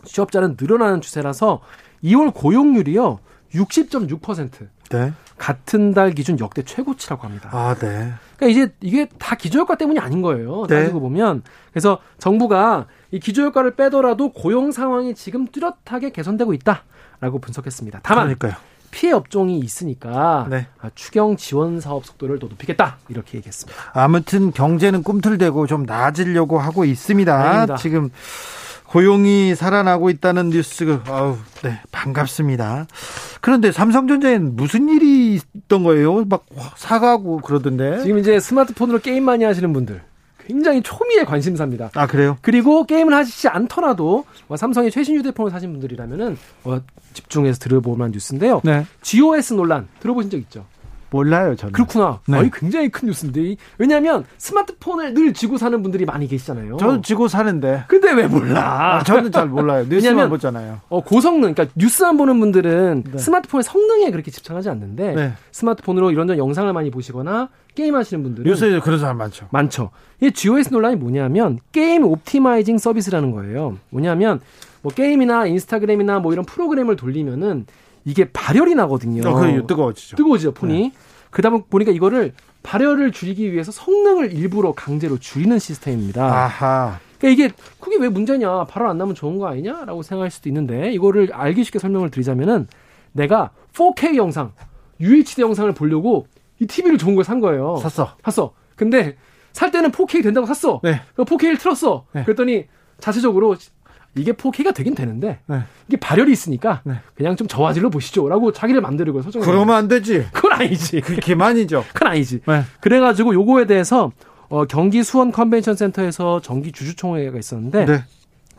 취업자는 늘어나는 추세라서 2월 고용률이요. 60.6%. 네. 같은 달 기준 역대 최고치라고 합니다. 아, 네. 그러니까 이제 이게 다 기저효과 때문이 아닌 거예요. 네. 따지고 보면. 그래서 정부가 이 기저효과를 빼더라도 고용 상황이 지금 뚜렷하게 개선되고 있다라고 분석했습니다. 다만 그러니까요. 피해 업종이 있으니까 네. 아, 추경 지원 사업 속도를 더 높이겠다 이렇게 얘기했습니다. 아무튼 경제는 꿈틀대고 좀 나아지려고 하고 있습니다. 다행입니다. 지금 고용이 살아나고 있다는 뉴스, 아우, 네, 반갑습니다. 그런데 삼성전자엔 무슨 일이 있던 거예요? 막 사과하고 그러던데. 지금 이제 스마트폰으로 게임 많이 하시는 분들. 굉장히 초미의 관심사입니다. 아 그래요? 그리고 게임을 하시지 않더라도 뭐 삼성의 최신 휴대폰을 사신 분들이라면은 뭐 집중해서 들어볼 만한 뉴스인데요. 네. GOS 논란 들어보신 적 있죠? 몰라요, 저는. 그렇구나. 네. 아이, 굉장히 큰 뉴스인데. 왜냐하면 스마트폰을 늘 쥐고 사는 분들이 많이 계시잖아요. 저는 쥐고 사는데. 근데 왜 몰라? 아, 저는 잘 몰라요. 뉴스만 보잖아요. 어, 고성능, 그러니까 뉴스만 보는 분들은 네. 스마트폰의 성능에 그렇게 집착하지 않는데 네. 스마트폰으로 이런저런 영상을 많이 보시거나 게임 하시는 분들은 뉴스에 그런 사람 많죠. 많죠. 이 GOS 논란이 뭐냐면 게임 옵티마이징 서비스라는 거예요. 뭐냐면 뭐 게임이나 인스타그램이나 뭐 이런 프로그램을 돌리면은 이게 발열이 나거든요. 어, 그래 뜨거워지죠. 뜨거워지죠, 폰이. 네. 그다음에 보니까 이거를 발열을 줄이기 위해서 성능을 일부러 강제로 줄이는 시스템입니다. 아하. 그러니까 이게 그게 왜 문제냐? 발열 안 나면 좋은 거 아니냐라고 생각할 수도 있는데 이거를 알기 쉽게 설명을 드리자면은 내가 4K 영상, UHD 영상을 보려고 이 TV를 좋은 걸 산 거예요. 샀어. 샀어. 근데 살 때는 4K 된다고 샀어. 네. 4K를 틀었어. 네. 그랬더니 자체적으로 이게 4K가 되긴 되는데 네. 이게 발열이 있으니까 네. 그냥 좀 저화질로 보시죠라고 자기를 맘대로 설정. 그러면 안 되지. 그건 아니지. 그게 만이죠. 그건 아니지. 네. 그래가지고 요거에 대해서 어, 경기 수원 컨벤션 센터에서 정기 주주총회가 있었는데 네.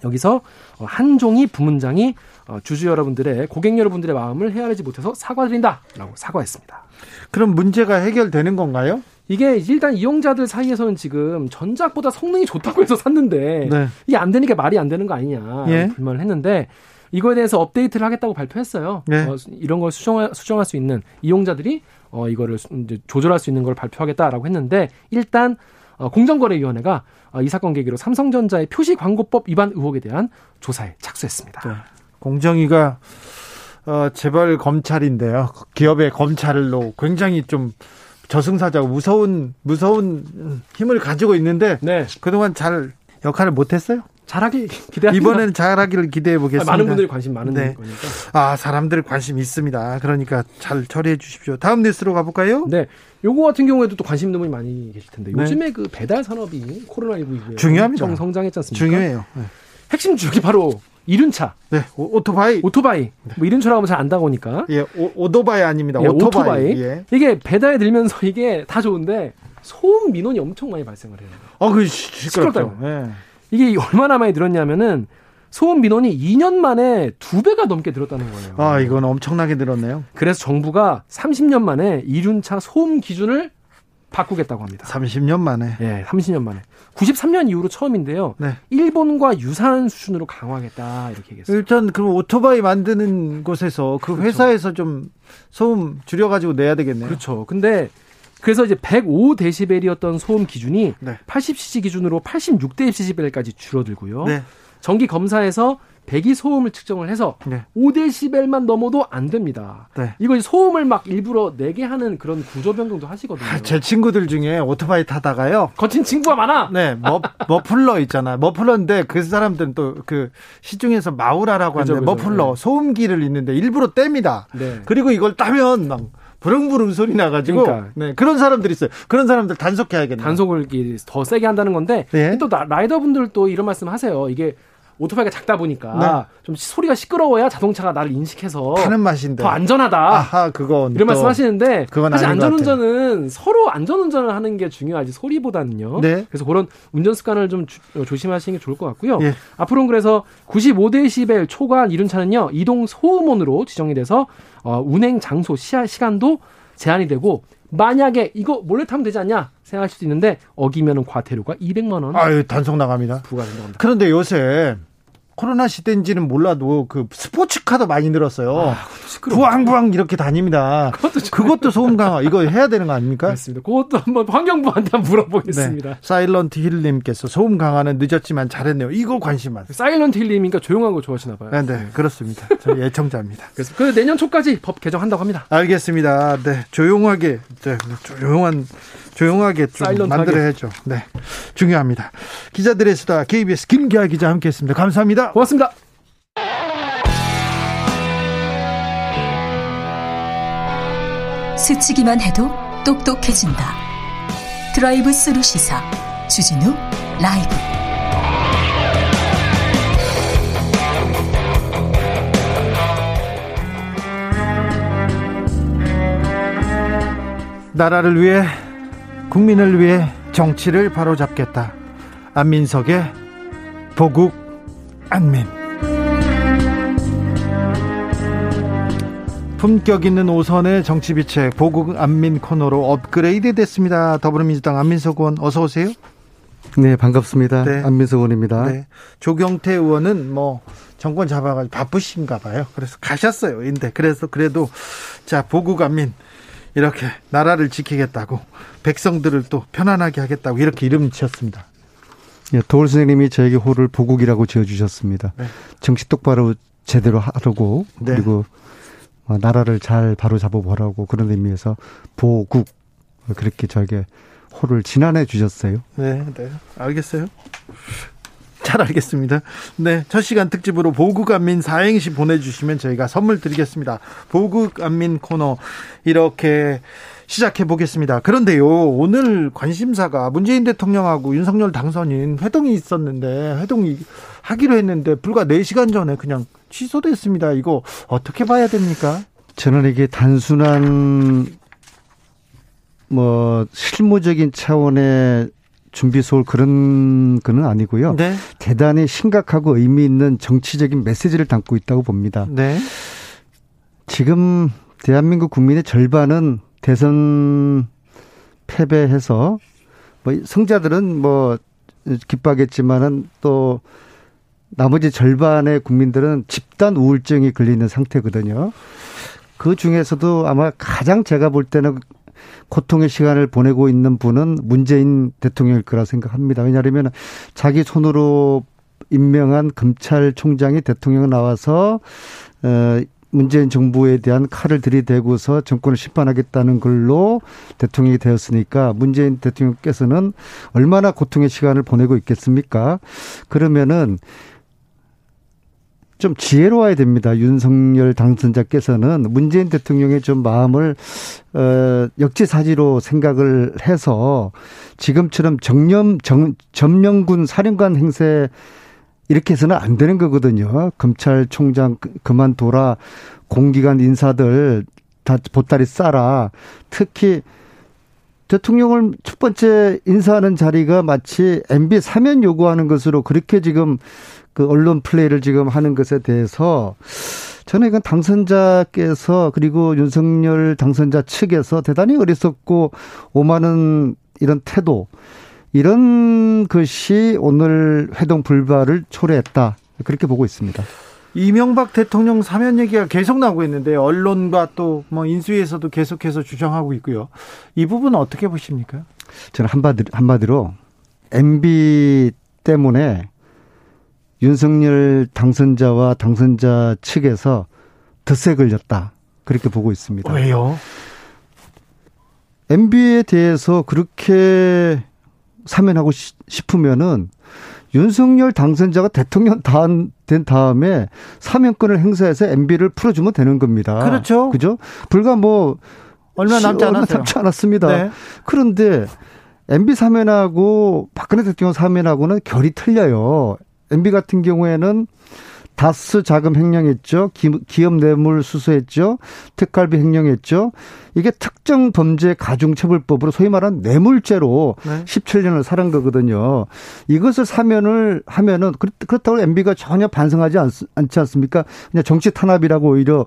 여기서 어, 한종희 부문장이 어, 주주 여러분들의 고객 여러분들의 마음을 헤아리지 못해서 사과드린다라고 사과했습니다. 그럼 문제가 해결되는 건가요? 이게 일단 이용자들 사이에서는 지금 전작보다 성능이 좋다고 해서 샀는데 네. 이게 안 되니까 말이 안 되는 거 아니냐 예. 불만을 했는데 이거에 대해서 업데이트를 하겠다고 발표했어요. 네. 어, 이런 걸 수정할, 수정할 수 있는 이용자들이 어, 이거를 이제 조절할 수 있는 걸 발표하겠다라고 했는데 일단 어, 공정거래위원회가 어, 이 사건 계기로 삼성전자의 표시 광고법 위반 의혹에 대한 조사에 착수했습니다. 네. 공정위가 어, 재벌 검찰인데요. 기업의 검찰로 굉장히 좀 저승사자고 무서운 무서운 힘을 가지고 있는데 네. 그동안 잘 역할을 못했어요? 잘하길 기대 이번에는 잘하기를 기대해 보겠습니다. 많은 분들이 관심 많은 네. 거니까. 아 사람들 관심 있습니다. 그러니까 잘 처리해 주십시오. 다음 뉴스로 가볼까요? 네. 요거 같은 경우에도 또 관심 있는 분이 많이 계실 텐데 네. 요즘에 그 배달 산업이 코로나 19 이후에 중요합니다. 성장했지 않습니까? 중요해요. 네. 핵심 주력이 바로 이륜차. 네. 오, 토바이 오토바이. 네. 뭐 이륜차라고 하면 잘 안다고 하니까. 예. 오, 토바이 아닙니다. 예, 오토바이. 오토바이. 예. 이게 배달에 들면서 이게 다 좋은데 소음 민원이 엄청 많이 발생을 해요. 아, 그 시끄럽죠. 예. 이게 얼마나 많이 늘었냐면은 소음 민원이 2년 만에 두 배가 넘게 늘었다는 거예요. 아, 이건 엄청나게 늘었네요. 그래서 정부가 30년 만에 이륜차 소음 기준을 바꾸겠다고 합니다. 30년 만에. 예, 30년 만에. 93년 이후로 처음인데요. 네. 일본과 유사한 수준으로 강화하겠다 이렇게 얘기했어요. 일단 그럼 오토바이 만드는 곳에서 그 그렇죠. 회사에서 좀 소음 줄여 가지고 내야 되겠네요. 그렇죠. 근데 그래서 이제 105데시벨이었던 소음 기준이 네. 80cc 기준으로 86데시벨까지 줄어들고요. 네. 정기 검사에서 배기 소음을 측정을 해서 네. 5데시벨만 넘어도 안 됩니다. 네. 이거 소음을 막 일부러 내게 하는 그런 구조 변경도 하시거든요. 아, 제 친구들 중에 오토바이 타다가요. 거친 친구가 많아. 네, 머, 머플러 있잖아. 머플러인데 그 사람들은 또 그 시중에서 마우라라고 하는데 머플러 네. 소음기를 있는데 일부러 뗍니다. 네. 그리고 이걸 따면 막 부릉부릉 소리 나가지고 그러니까. 네, 그런 사람들이 있어요. 그런 사람들 단속해야겠네요. 단속을 더 세게 한다는 건데 네. 또 라이더분들도 이런 말씀 하세요. 이게 오토바이가 작다 보니까 네. 좀 소리가 시끄러워야 자동차가 나를 인식해서 타는 맛인데 더 안전하다. 아하, 그거 이런 말씀하시는데 사실 안전운전은 서로 안전운전을 하는 게 중요하지 소리보다는요. 네. 그래서 그런 운전 습관을 좀 주, 어, 조심하시는 게 좋을 것 같고요. 예. 앞으로는 그래서 95데시벨 초과 이륜 차는요 이동 소음원으로 지정이 돼서 어, 운행 장소 시야, 시간도 제한이 되고 만약에 이거 몰래 타면 되지 않냐 생각할 수도 있는데 어기면은 과태료가 200만 원. 아유 단속 나갑니다. 부과된다고 합니다. 그런데 요새 코로나 시대인지는 몰라도 그 스포츠카도 많이 늘었어요. 아, 부앙부앙 이렇게 다닙니다. 그것도, 그것도 소음 강화 이거 해야 되는 거 아닙니까? 그렇습니다. 그것도 한번 환경부한테 한번 물어보겠습니다. 네. 사일런트 힐님께서 소음 강화는 늦었지만 잘했네요. 이거 관심 많아요. 사일런트 힐님이니까 조용한 거 좋아하시나 봐요. 네, 네 그렇습니다. 저희 애청자입니다. 그래서 그 내년 초까지 법 개정한다고 합니다. 알겠습니다. 네, 조용하게, 네, 조용한 조용하게 좀 사일런트하게. 만들어야죠. 네. 중요합니다. 기자들의 수다 KBS 김기아 기자 함께 했습니다. 감사합니다. 고맙습니다. 스치기만 해도 똑똑해진다. 드라이브 스루 시사 주진우 라이브 나라를 위해 국민을 위해 정치를 바로잡겠다. 안민석의 보국 안민. 품격 있는 오선의 정치 비책 보국 안민 코너로 업그레이드 됐습니다. 더불어민주당 안민석 의원 어서 오세요. 네, 반갑습니다. 네. 안민석 의원입니다. 네. 조경태 의원은 뭐 정권 잡아가지고 바쁘신가 봐요. 그래서 가셨어요. 근데 그래서 그래도 자 보국 안민 이렇게 나라를 지키겠다고 백성들을 또 편안하게 하겠다고 이렇게 이름 지었습니다. 예, 도울 선생님이 저에게 호를 보국이라고 지어주셨습니다. 네. 정치 똑바로 제대로 하라고 네. 그리고 어, 나라를 잘 바로 잡아보라고 그런 의미에서 보국 그렇게 저에게 호를 지난해 주셨어요. 네, 네, 알겠어요. 잘 알겠습니다. 네, 첫 시간 특집으로 보국안민 사행시 보내주시면 저희가 선물 드리겠습니다. 보국안민 코너 이렇게 시작해 보겠습니다. 그런데요, 오늘 관심사가 문재인 대통령하고 윤석열 당선인 회동이 있었는데 회동이 하기로 했는데 불과 4시간 전에 그냥 취소됐습니다. 이거 어떻게 봐야 됩니까? 저는 이게 단순한 뭐 실무적인 차원의 준비 소홀 그런 거는 아니고요. 네. 대단히 심각하고 의미 있는 정치적인 메시지를 담고 있다고 봅니다. 네. 지금 대한민국 국민의 절반은 대선 패배해서 뭐 성자들은 뭐 기뻐하겠지만은 또 나머지 절반의 국민들은 집단 우울증이 걸리는 상태거든요. 그 중에서도 아마 가장 제가 볼 때는 고통의 시간을 보내고 있는 분은 문재인 대통령일 거라 생각합니다. 왜냐하면 자기 손으로 임명한 검찰총장이 대통령 나와서 어 문재인 정부에 대한 칼을 들이대고서 정권을 심판하겠다는 걸로 대통령이 되었으니까 문재인 대통령께서는 얼마나 고통의 시간을 보내고 있겠습니까? 그러면은 좀 지혜로워야 됩니다. 윤석열 당선자께서는 문재인 대통령의 좀 마음을 어 역지사지로 생각을 해서 지금처럼 정념 정, 점령군 사령관 행세 이렇게 해서는 안 되는 거거든요. 검찰총장 그, 그만둬라. 공기관 인사들 다 보따리 싸라. 특히 대통령을 첫 번째 인사하는 자리가 마치 MB 사면 요구하는 것으로 그렇게 지금 그 언론 플레이를 지금 하는 것에 대해서 저는 이건 당선자께서 그리고 윤석열 당선자 측에서 대단히 어리석고 오만한 이런 태도 이런 것이 오늘 회동 불발을 초래했다. 그렇게 보고 있습니다. 이명박 대통령 사면 얘기가 계속 나오고 있는데 언론과 또 뭐 인수위에서도 계속해서 주장하고 있고요. 이 부분은 어떻게 보십니까? 저는 한마디로, 한마디로 MB 때문에 윤석열 당선자와 당선자 측에서 덧세 걸렸다. 그렇게 보고 있습니다. 왜요? MB에 대해서 그렇게 사면하고 싶으면은 윤석열 당선자가 대통령 된 다음에 사면권을 행사해서 MB를 풀어주면 되는 겁니다. 그렇죠. 그죠? 불과 뭐 얼마 남지 얼마 남지 않았습니다. 네. 그런데 MB 사면하고 박근혜 대통령 사면하고는 결이 틀려요. MB 같은 경우에는 다스 자금 횡령했죠. 기업 뇌물 수수했죠. 특갈비 횡령했죠. 이게 특정 범죄 가중처벌법으로 소위 말하는 뇌물죄로 네. 17년을 살은 거거든요. 이것을 사면을 하면은 그렇다고 MB가 전혀 반성하지 않, 않지 않습니까? 그냥 정치 탄압이라고 오히려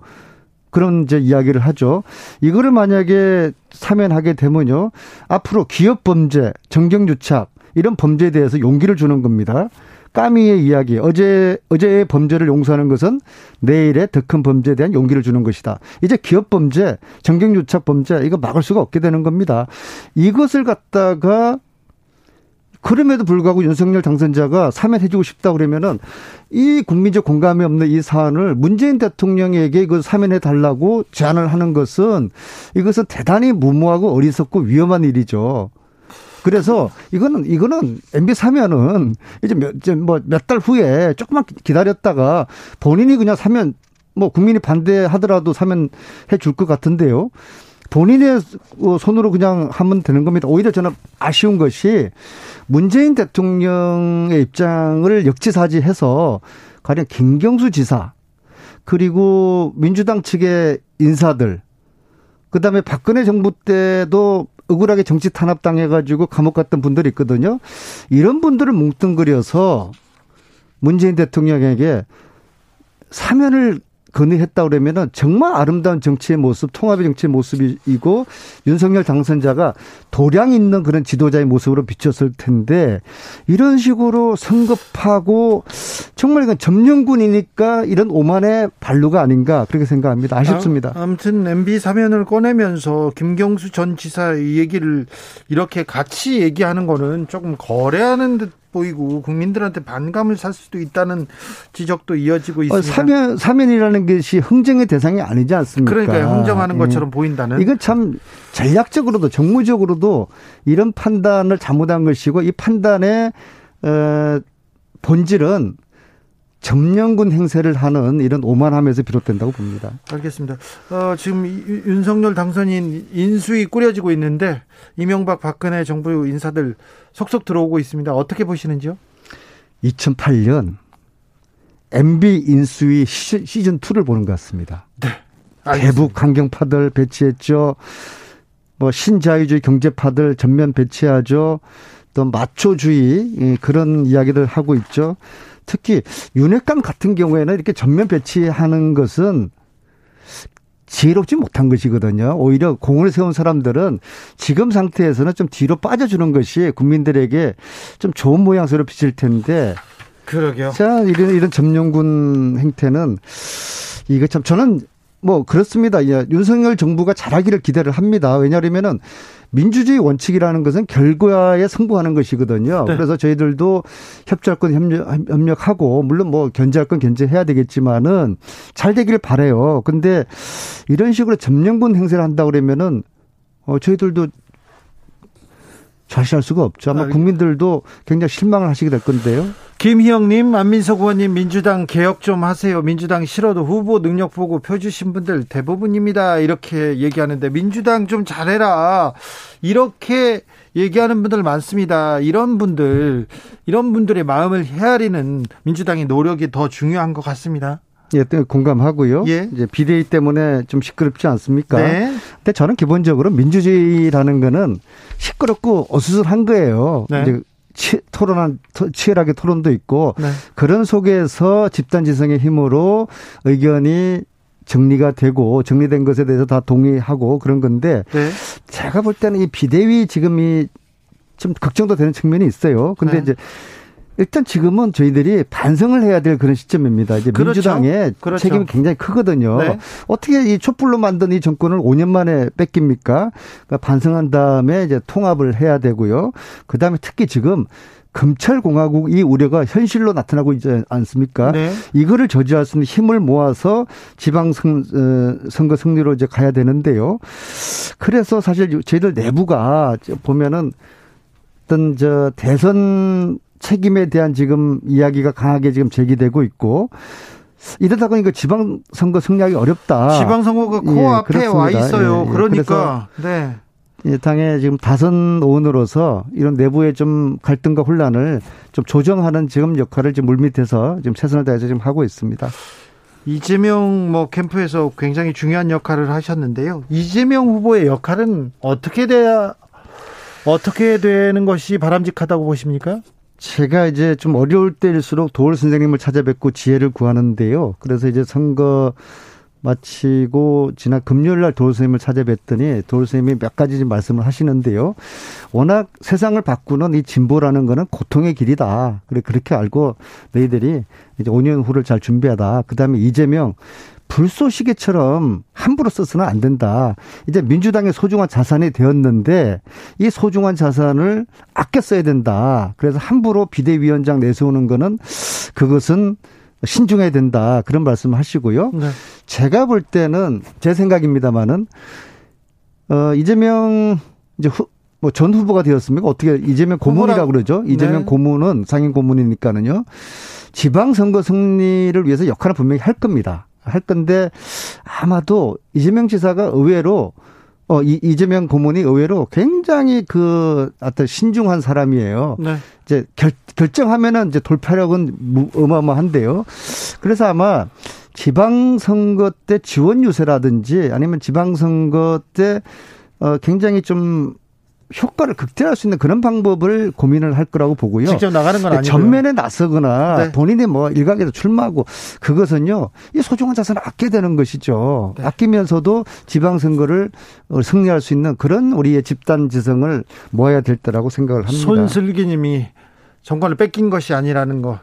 그런 이제 이야기를 하죠. 이거를 만약에 사면하게 되면요. 앞으로 기업 범죄, 정경유착 이런 범죄에 대해서 용기를 주는 겁니다. 까미의 이야기, 어제, 어제의 범죄를 용서하는 것은 내일의 더 큰 범죄에 대한 용기를 주는 것이다. 이제 기업 범죄, 정경 유착 범죄, 이거 막을 수가 없게 되는 겁니다. 이것을 갖다가 그럼에도 불구하고 윤석열 당선자가 사면해주고 싶다 그러면은 이 국민적 공감이 없는 이 사안을 문재인 대통령에게 그 사면해 달라고 제안을 하는 것은 이것은 대단히 무모하고 어리석고 위험한 일이죠. 그래서 이거는 이거는 MB 사면은 이제 몇뭐몇 달 후에 조금만 기다렸다가 본인이 그냥 사면 뭐 국민이 반대하더라도 사면 해줄 것 같은데요. 본인의 손으로 그냥 하면 되는 겁니다. 오히려 저는 아쉬운 것이 문재인 대통령의 입장을 역지사지해서 가령 김경수 지사 그리고 민주당 측의 인사들 그다음에 박근혜 정부 때도 억울하게 정치 탄압 당해가지고 감옥 갔던 분들이 있거든요. 이런 분들을 뭉뚱그려서 문재인 대통령에게 사면을 건의했다 그러면은 정말 아름다운 정치의 모습, 통합의 정치의 모습이고 윤석열 당선자가 도량 있는 그런 지도자의 모습으로 비쳤을 텐데 이런 식으로 성급하고 정말 이건 점령군이니까 이런 오만의 반루가 아닌가 그렇게 생각합니다. 아쉽습니다. 아, 아무튼 MB 사면을 꺼내면서 김경수 전 지사 이 얘기를 이렇게 같이 얘기하는 거는 조금 거래하는 듯 보이고 국민들한테 반감을 살 수도 있다는 지적도 이어지고 어, 있습니다. 사면 사면이라는 것이 흥정의 대상이 아니지 않습니까? 그러니까 흥정하는 것처럼 예. 보인다는. 이건 참 전략적으로도 정무적으로도 이런 판단을 잘못한 것이고 이 판단의 어, 본질은 점령군 행세를 하는 이런 오만함에서 비롯된다고 봅니다. 알겠습니다. 어, 지금 윤석열 당선인 인수위 꾸려지고 있는데 이명박 박근혜 정부 인사들 속속 들어오고 있습니다. 어떻게 보시는지요? 2008년 MB 인수위 시즌 2를 보는 것 같습니다. 네. 알겠습니다. 대북 환경파들 배치했죠. 뭐 신자유주의 경제파들 전면 배치하죠. 또 마초주의 그런 이야기를 하고 있죠. 특히 윤핵관 같은 경우에는 이렇게 전면 배치하는 것은 지혜롭지 못한 것이거든요. 오히려 공을 세운 사람들은 지금 상태에서는 좀 뒤로 빠져주는 것이 국민들에게 좀 좋은 모양새로 비칠 텐데. 그러게요. 자, 이런, 이런 점령군 행태는 이거 참 저는 뭐 그렇습니다. 예, 윤석열 정부가 잘하기를 기대를 합니다. 왜냐하면은 민주주의 원칙이라는 것은 결과에 승부하는 것이거든요. 네. 그래서 저희들도 협조할 건 협력, 협력 하고 물론 뭐 견제할 건 견제해야 되겠지만은 잘 되길 바래요. 근데 이런 식으로 점령군 행세를 한다 그러면은 어 저희들도 좌시할 수가 없죠. 아마 국민들도 굉장히 실망을 하시게 될 건데요. 김희영님, 안민석 의원님, 민주당 개혁 좀 하세요. 민주당 싫어도 후보 능력 보고 표 주신 분들 대부분입니다. 이렇게 얘기하는데 민주당 좀 잘해라. 이렇게 얘기하는 분들 많습니다. 이런 분들, 이런 분들의 마음을 헤아리는 민주당의 노력이 더 중요한 것 같습니다. 예, 공감하고요. 예. 이제 비대위 때문에 좀 시끄럽지 않습니까? 네. 근데 저는 기본적으로 민주주의라는 거는 시끄럽고 어수선한 거예요. 네. 이제 치, 토론한 치열하게 토론도 있고 네. 그런 속에서 집단 지성의 힘으로 의견이 정리가 되고 정리된 것에 대해서 다 동의하고 그런 건데 네. 제가 볼 때는 이 비대위 지금이 좀 걱정도 되는 측면이 있어요. 근데 네. 이제 일단 지금은 저희들이 반성을 해야 될 그런 시점입니다. 이제 그렇죠. 민주당의 그렇죠. 책임이 굉장히 크거든요. 네. 어떻게 이 촛불로 만든 이 정권을 5년 만에 뺏깁니까? 그러니까 반성한 다음에 이제 통합을 해야 되고요. 그 다음에 특히 지금 검찰공화국 이 우려가 현실로 나타나고 있지 않습니까? 네. 이거를 저지할 수 있는 힘을 모아서 지방선거 어, 승리로 이제 가야 되는데요. 그래서 사실 저희들 내부가 보면은 어떤 저 대선 책임에 대한 지금 이야기가 강하게 지금 제기되고 있고 이러다 보니까 지방선거 승리하기 어렵다. 지방선거가 코앞에 예, 와 있어요. 예, 예. 그러니까 네. 예, 당의 지금 다선 의원으로서 이런 내부의 좀 갈등과 혼란을 좀 조정하는 지금 역할을 지금 물밑에서 지금 최선을 다해서 지금 하고 있습니다. 이재명 뭐 캠프에서 굉장히 중요한 역할을 하셨는데요. 이재명 후보의 역할은 어떻게 돼야 어떻게 되는 것이 바람직하다고 보십니까? 제가 이제 좀 어려울 때일수록 도울 선생님을 찾아뵙고 지혜를 구하는데요. 그래서 이제 선거 마치고 지난 금요일 날 도울 선생님을 찾아뵀더니 도울 선생님이 몇 가지 말씀을 하시는데요. 워낙 세상을 바꾸는 이 진보라는 거는 고통의 길이다. 그래 그렇게 알고 너희들이 이제 5년 후를 잘 준비하다. 그다음에 이재명 불쏘시개처럼 함부로 써서는 안 된다. 이제 민주당의 소중한 자산이 되었는데 이 소중한 자산을 아껴 써야 된다. 그래서 함부로 비대위원장 내세우는 거는 그것은 신중해야 된다. 그런 말씀 하시고요. 네. 제가 볼 때는 제 생각입니다만은 어 이재명 이제 후, 뭐 전 후보가 되었습니까? 어떻게 이재명 고문이라고 그러죠? 이재명 네. 고문은 상임 고문이니까는요. 지방 선거 승리를 위해서 역할을 분명히 할 겁니다. 할 건데 아마도 이재명 지사가 의외로 어, 이, 이재명 고문이 의외로 굉장히 그 어떤 신중한 사람이에요. 네. 이제 결, 결정하면은 이제 돌파력은 어마어마한데요. 그래서 아마 지방선거 때 지원 유세라든지 아니면 지방선거 때 어, 굉장히 좀 효과를 극대화할 수 있는 그런 방법을 고민을 할 거라고 보고요. 직접 나가는 건 아니고요. 전면에 나서거나 네. 본인이 뭐 일각에서 출마하고 그것은요. 이 소중한 자산을 아껴야 되는 것이죠. 네. 아끼면서도 지방선거를 승리할 수 있는 그런 우리의 집단 지성을 모아야 될 때라고 생각을 합니다. 손슬기 님이 정권을 뺏긴 것이 아니라는 거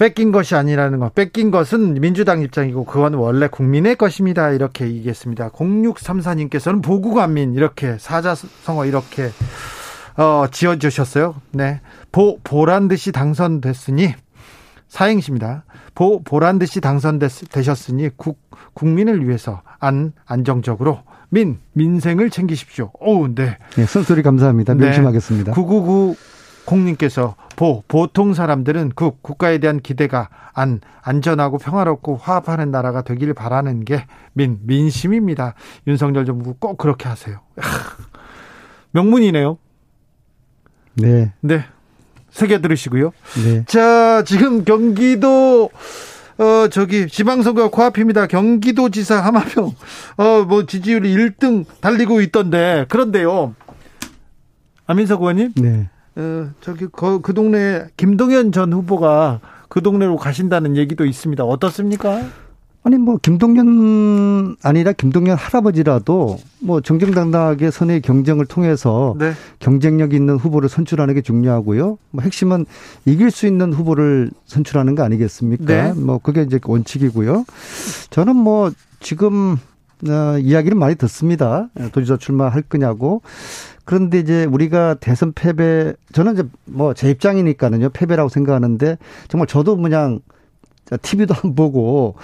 뺏긴 것이 아니라는 것. 뺏긴 것은 민주당 입장이고 그건 원래 국민의 것입니다. 이렇게 얘기했습니다. 0634님께서는 보국안민 이렇게 사자성어 이렇게 어, 지어주셨어요. 네. 보, 보란 듯이 당선됐으니 사행시입니다. 보, 보란 듯이 당선되셨으니 국, 국민을 위해서 안, 안정적으로 민, 민생을 챙기십시오. 오, 네. 네, 순소리 감사합니다. 명심하겠습니다. 네. 999 공님께서 보 보통 사람들은 그 국가에 대한 기대가 안 안전하고 평화롭고 화합하는 나라가 되길 바라는 게 민 민심입니다. 윤석열 정부 꼭 그렇게 하세요. 명문이네요. 네. 네. 새겨 들으시고요. 네. 자, 지금 경기도 어 저기 지방선거 코앞입니다. 경기도지사 하마평 어뭐 지지율이 1등 달리고 있던데 그런데요. 안민석 의원님. 네. 어, 저기 그, 그 동네 김동연 전 후보가 그 동네로 가신다는 얘기도 있습니다. 어떻습니까? 아니 뭐 김동연 아니라 김동연 할아버지라도 뭐 정정당당하게 선의 경쟁을 통해서 네. 경쟁력 있는 후보를 선출하는 게 중요하고요. 뭐 핵심은 이길 수 있는 후보를 선출하는 거 아니겠습니까? 네. 뭐 그게 이제 원칙이고요. 저는 뭐 지금 어, 이야기를 많이 듣습니다. 도지사 출마할 거냐고. 그런데 이제 우리가 대선 패배 저는 이제 뭐 제 입장이니까는요 패배라고 생각하는데 정말 저도 그냥 TV도 안 보고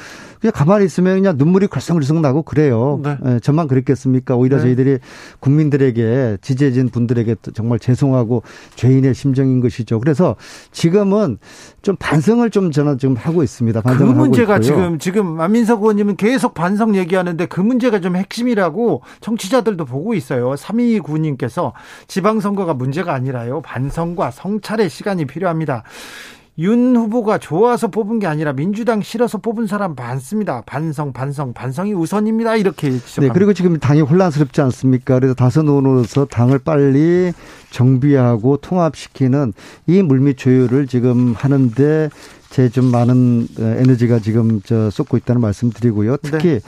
그냥 가만히 있으면 그냥 눈물이 걸썽걸썽 나고 그래요. 네. 예, 저만 그랬겠습니까? 오히려 네. 저희들이 국민들에게 지지해진 분들에게 정말 죄송하고 죄인의 심정인 것이죠. 그래서 지금은 좀 반성을 좀 저는 지금 하고 있습니다. 그 문제가 지금 지금 안민석 의원님은 계속 반성 얘기하는데 그 문제가 좀 핵심이라고 정치자들도 보고 있어요. 329님께서 지방선거가 문제가 아니라요. 반성과 성찰의 시간이 필요합니다. 윤 후보가 좋아서 뽑은 게 아니라 민주당 싫어서 뽑은 사람 많습니다. 반성, 반성, 반성이 우선입니다. 이렇게 지적합니다. 네, 그리고 지금 당이 혼란스럽지 않습니까? 그래서 다섯 의원으로서 당을 빨리 정비하고 통합시키는 이 물밑 조율을 지금 하는데 제 좀 많은 에너지가 지금 저 쏟고 있다는 말씀드리고요. 특히 네.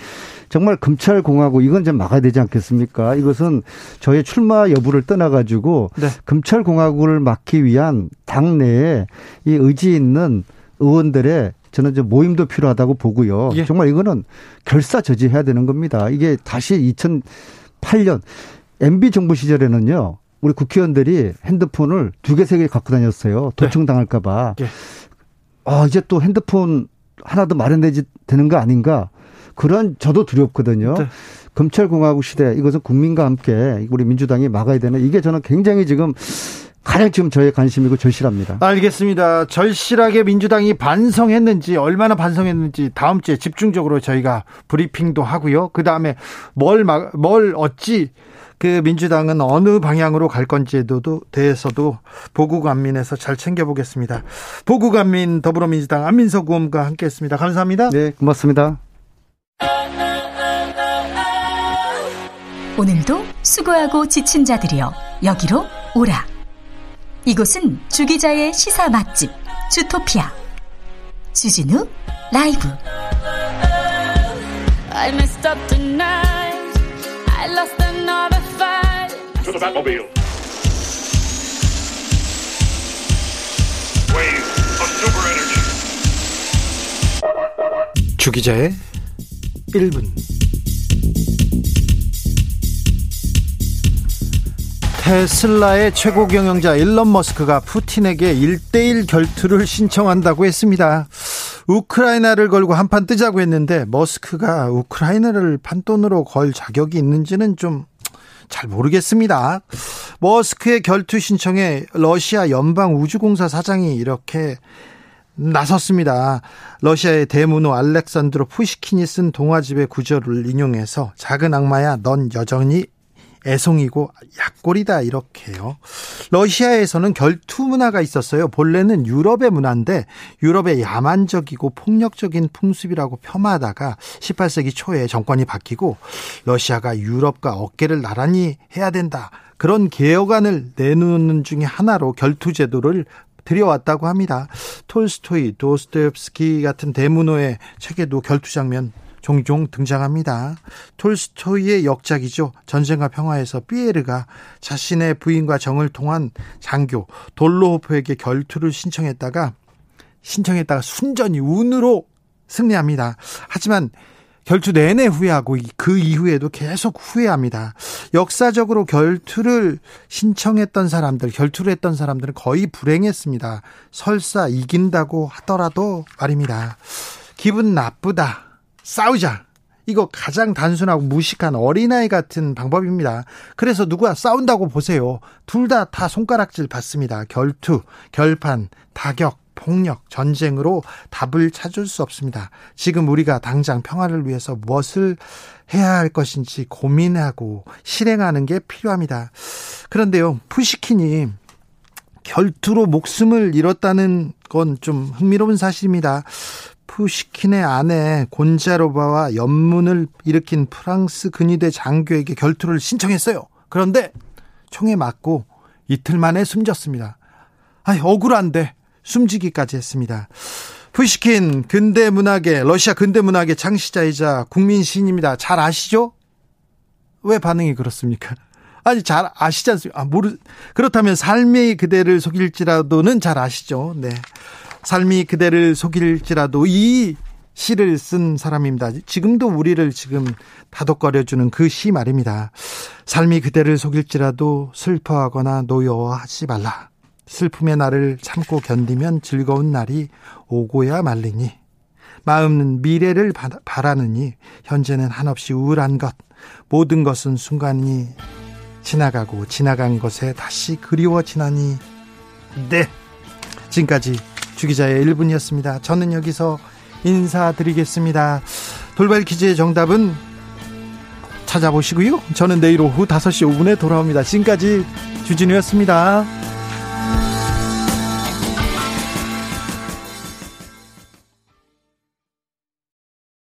정말 검찰 공화국 이건 좀 막아야 되지 않겠습니까? 이것은 저의 출마 여부를 떠나가지고 네. 검찰 공화국을 막기 위한 당내에 이 의지 있는 의원들의 저는 이제 모임도 필요하다고 보고요. 예. 정말 이거는 결사저지해야 되는 겁니다. 이게 다시 2008년 MB 정부 시절에는요. 우리 국회의원들이 핸드폰을 두 개, 세 개 갖고 다녔어요. 도청당할까봐. 네. 예. 아, 이제 또 핸드폰 하나 더 마련되지 되는 거 아닌가. 그런 저도 두렵거든요. 네. 검찰공화국 시대 이것은 국민과 함께 우리 민주당이 막아야 되는 이게 저는 굉장히 지금 가장 지금 저의 관심이고 절실합니다. 알겠습니다. 절실하게 민주당이 반성했는지 얼마나 반성했는지 다음 주에 집중적으로 저희가 브리핑도 하고요. 그 다음에 뭘, 뭘 어찌 그 민주당은 어느 방향으로 갈 건지에 대해서도 보국 안민에서 잘 챙겨보겠습니다. 보국 안민 더불어민주당 안민석 의원과 함께했습니다. 감사합니다. 네, 고맙습니다. 오늘도 수고하고 지친 자들이여 여기로 오라. 이곳은 주기자의 시사 맛집 주토피아 주진우 라이브. I messed up tonight. I lost fight. To the Batmobile. Wave of super energy. 주기자의 1분. 테슬라의 최고 경영자 일론 머스크가 푸틴에게 1대1 결투를 신청한다고 했습니다. 우크라이나를 걸고 한판 뜨자고 했는데 머스크가 우크라이나를 판돈으로 걸 자격이 있는지는 좀 잘 모르겠습니다. 머스크의 결투 신청에 러시아 연방 우주공사 사장이 이렇게 나섰습니다. 러시아의 대문호 알렉산드로 푸시킨이 쓴 동화집의 구절을 인용해서 작은 악마야 넌 여전히 애송이고 약골이다 이렇게요. 러시아에서는 결투 문화가 있었어요. 본래는 유럽의 문화인데 유럽의 야만적이고 폭력적인 풍습이라고 폄하하다가 18세기 초에 정권이 바뀌고 러시아가 유럽과 어깨를 나란히 해야 된다. 그런 개혁안을 내놓는 중에 하나로 결투 제도를 들여왔다고 합니다. 톨스토이, 도스토옙스키 같은 대문호의 책에도 결투 장면 종종 등장합니다. 톨스토이의 역작이죠. 전쟁과 평화에서 피에르가 자신의 부인과 정을 통한 장교 돌로호프에게 결투를 신청했다가 신청했다가 순전히 운으로 승리합니다. 하지만 결투 내내 후회하고 그 이후에도 계속 후회합니다. 역사적으로 결투를 신청했던 사람들, 결투를 했던 사람들은 거의 불행했습니다. 설사 이긴다고 하더라도 말입니다. 기분 나쁘다. 싸우자. 이거 가장 단순하고 무식한 어린아이 같은 방법입니다. 그래서 누가 싸운다고 보세요. 둘 다다 다 손가락질 받습니다. 결투, 결판, 타격, 폭력, 전쟁으로 답을 찾을 수 없습니다. 지금 우리가 당장 평화를 위해서 무엇을 해야 할 것인지 고민하고 실행하는 게 필요합니다. 그런데요, 푸시킨이 결투로 목숨을 잃었다는 건 좀 흥미로운 사실입니다. 푸시킨의 아내 곤자로바와 연문을 일으킨 프랑스 근위대 장교에게 결투를 신청했어요. 그런데 총에 맞고 이틀 만에 숨졌습니다. 아, 억울한데 숨지기까지 했습니다. 푸시킨 근대 문학의 러시아 근대 문학의 창시자이자 국민 시인입니다. 잘 아시죠? 왜 반응이 그렇습니까? 아니 잘 아시지 않습니까? 아, 모르 그렇다면 삶이 그대를 속일지라도는 잘 아시죠? 네. 삶이 그대를 속일지라도 이 시를 쓴 사람입니다. 지금도 우리를 지금 다독거려주는 그 시 말입니다. 삶이 그대를 속일지라도 슬퍼하거나 노여워하지 말라. 슬픔의 날을 참고 견디면 즐거운 날이 오고야 말리니. 마음은 미래를 바라느니 현재는 한없이 우울한 것. 모든 것은 순간이 지나가고 지나간 것에 다시 그리워지나니. 네. 지금까지 주기자의 1분이었습니다. 저는 여기서 인사드리겠습니다. 돌발 퀴즈의 정답은 찾아보시고요. 저는 내일 오후 5시 5분에 돌아옵니다. 지금까지 주진우였습니다.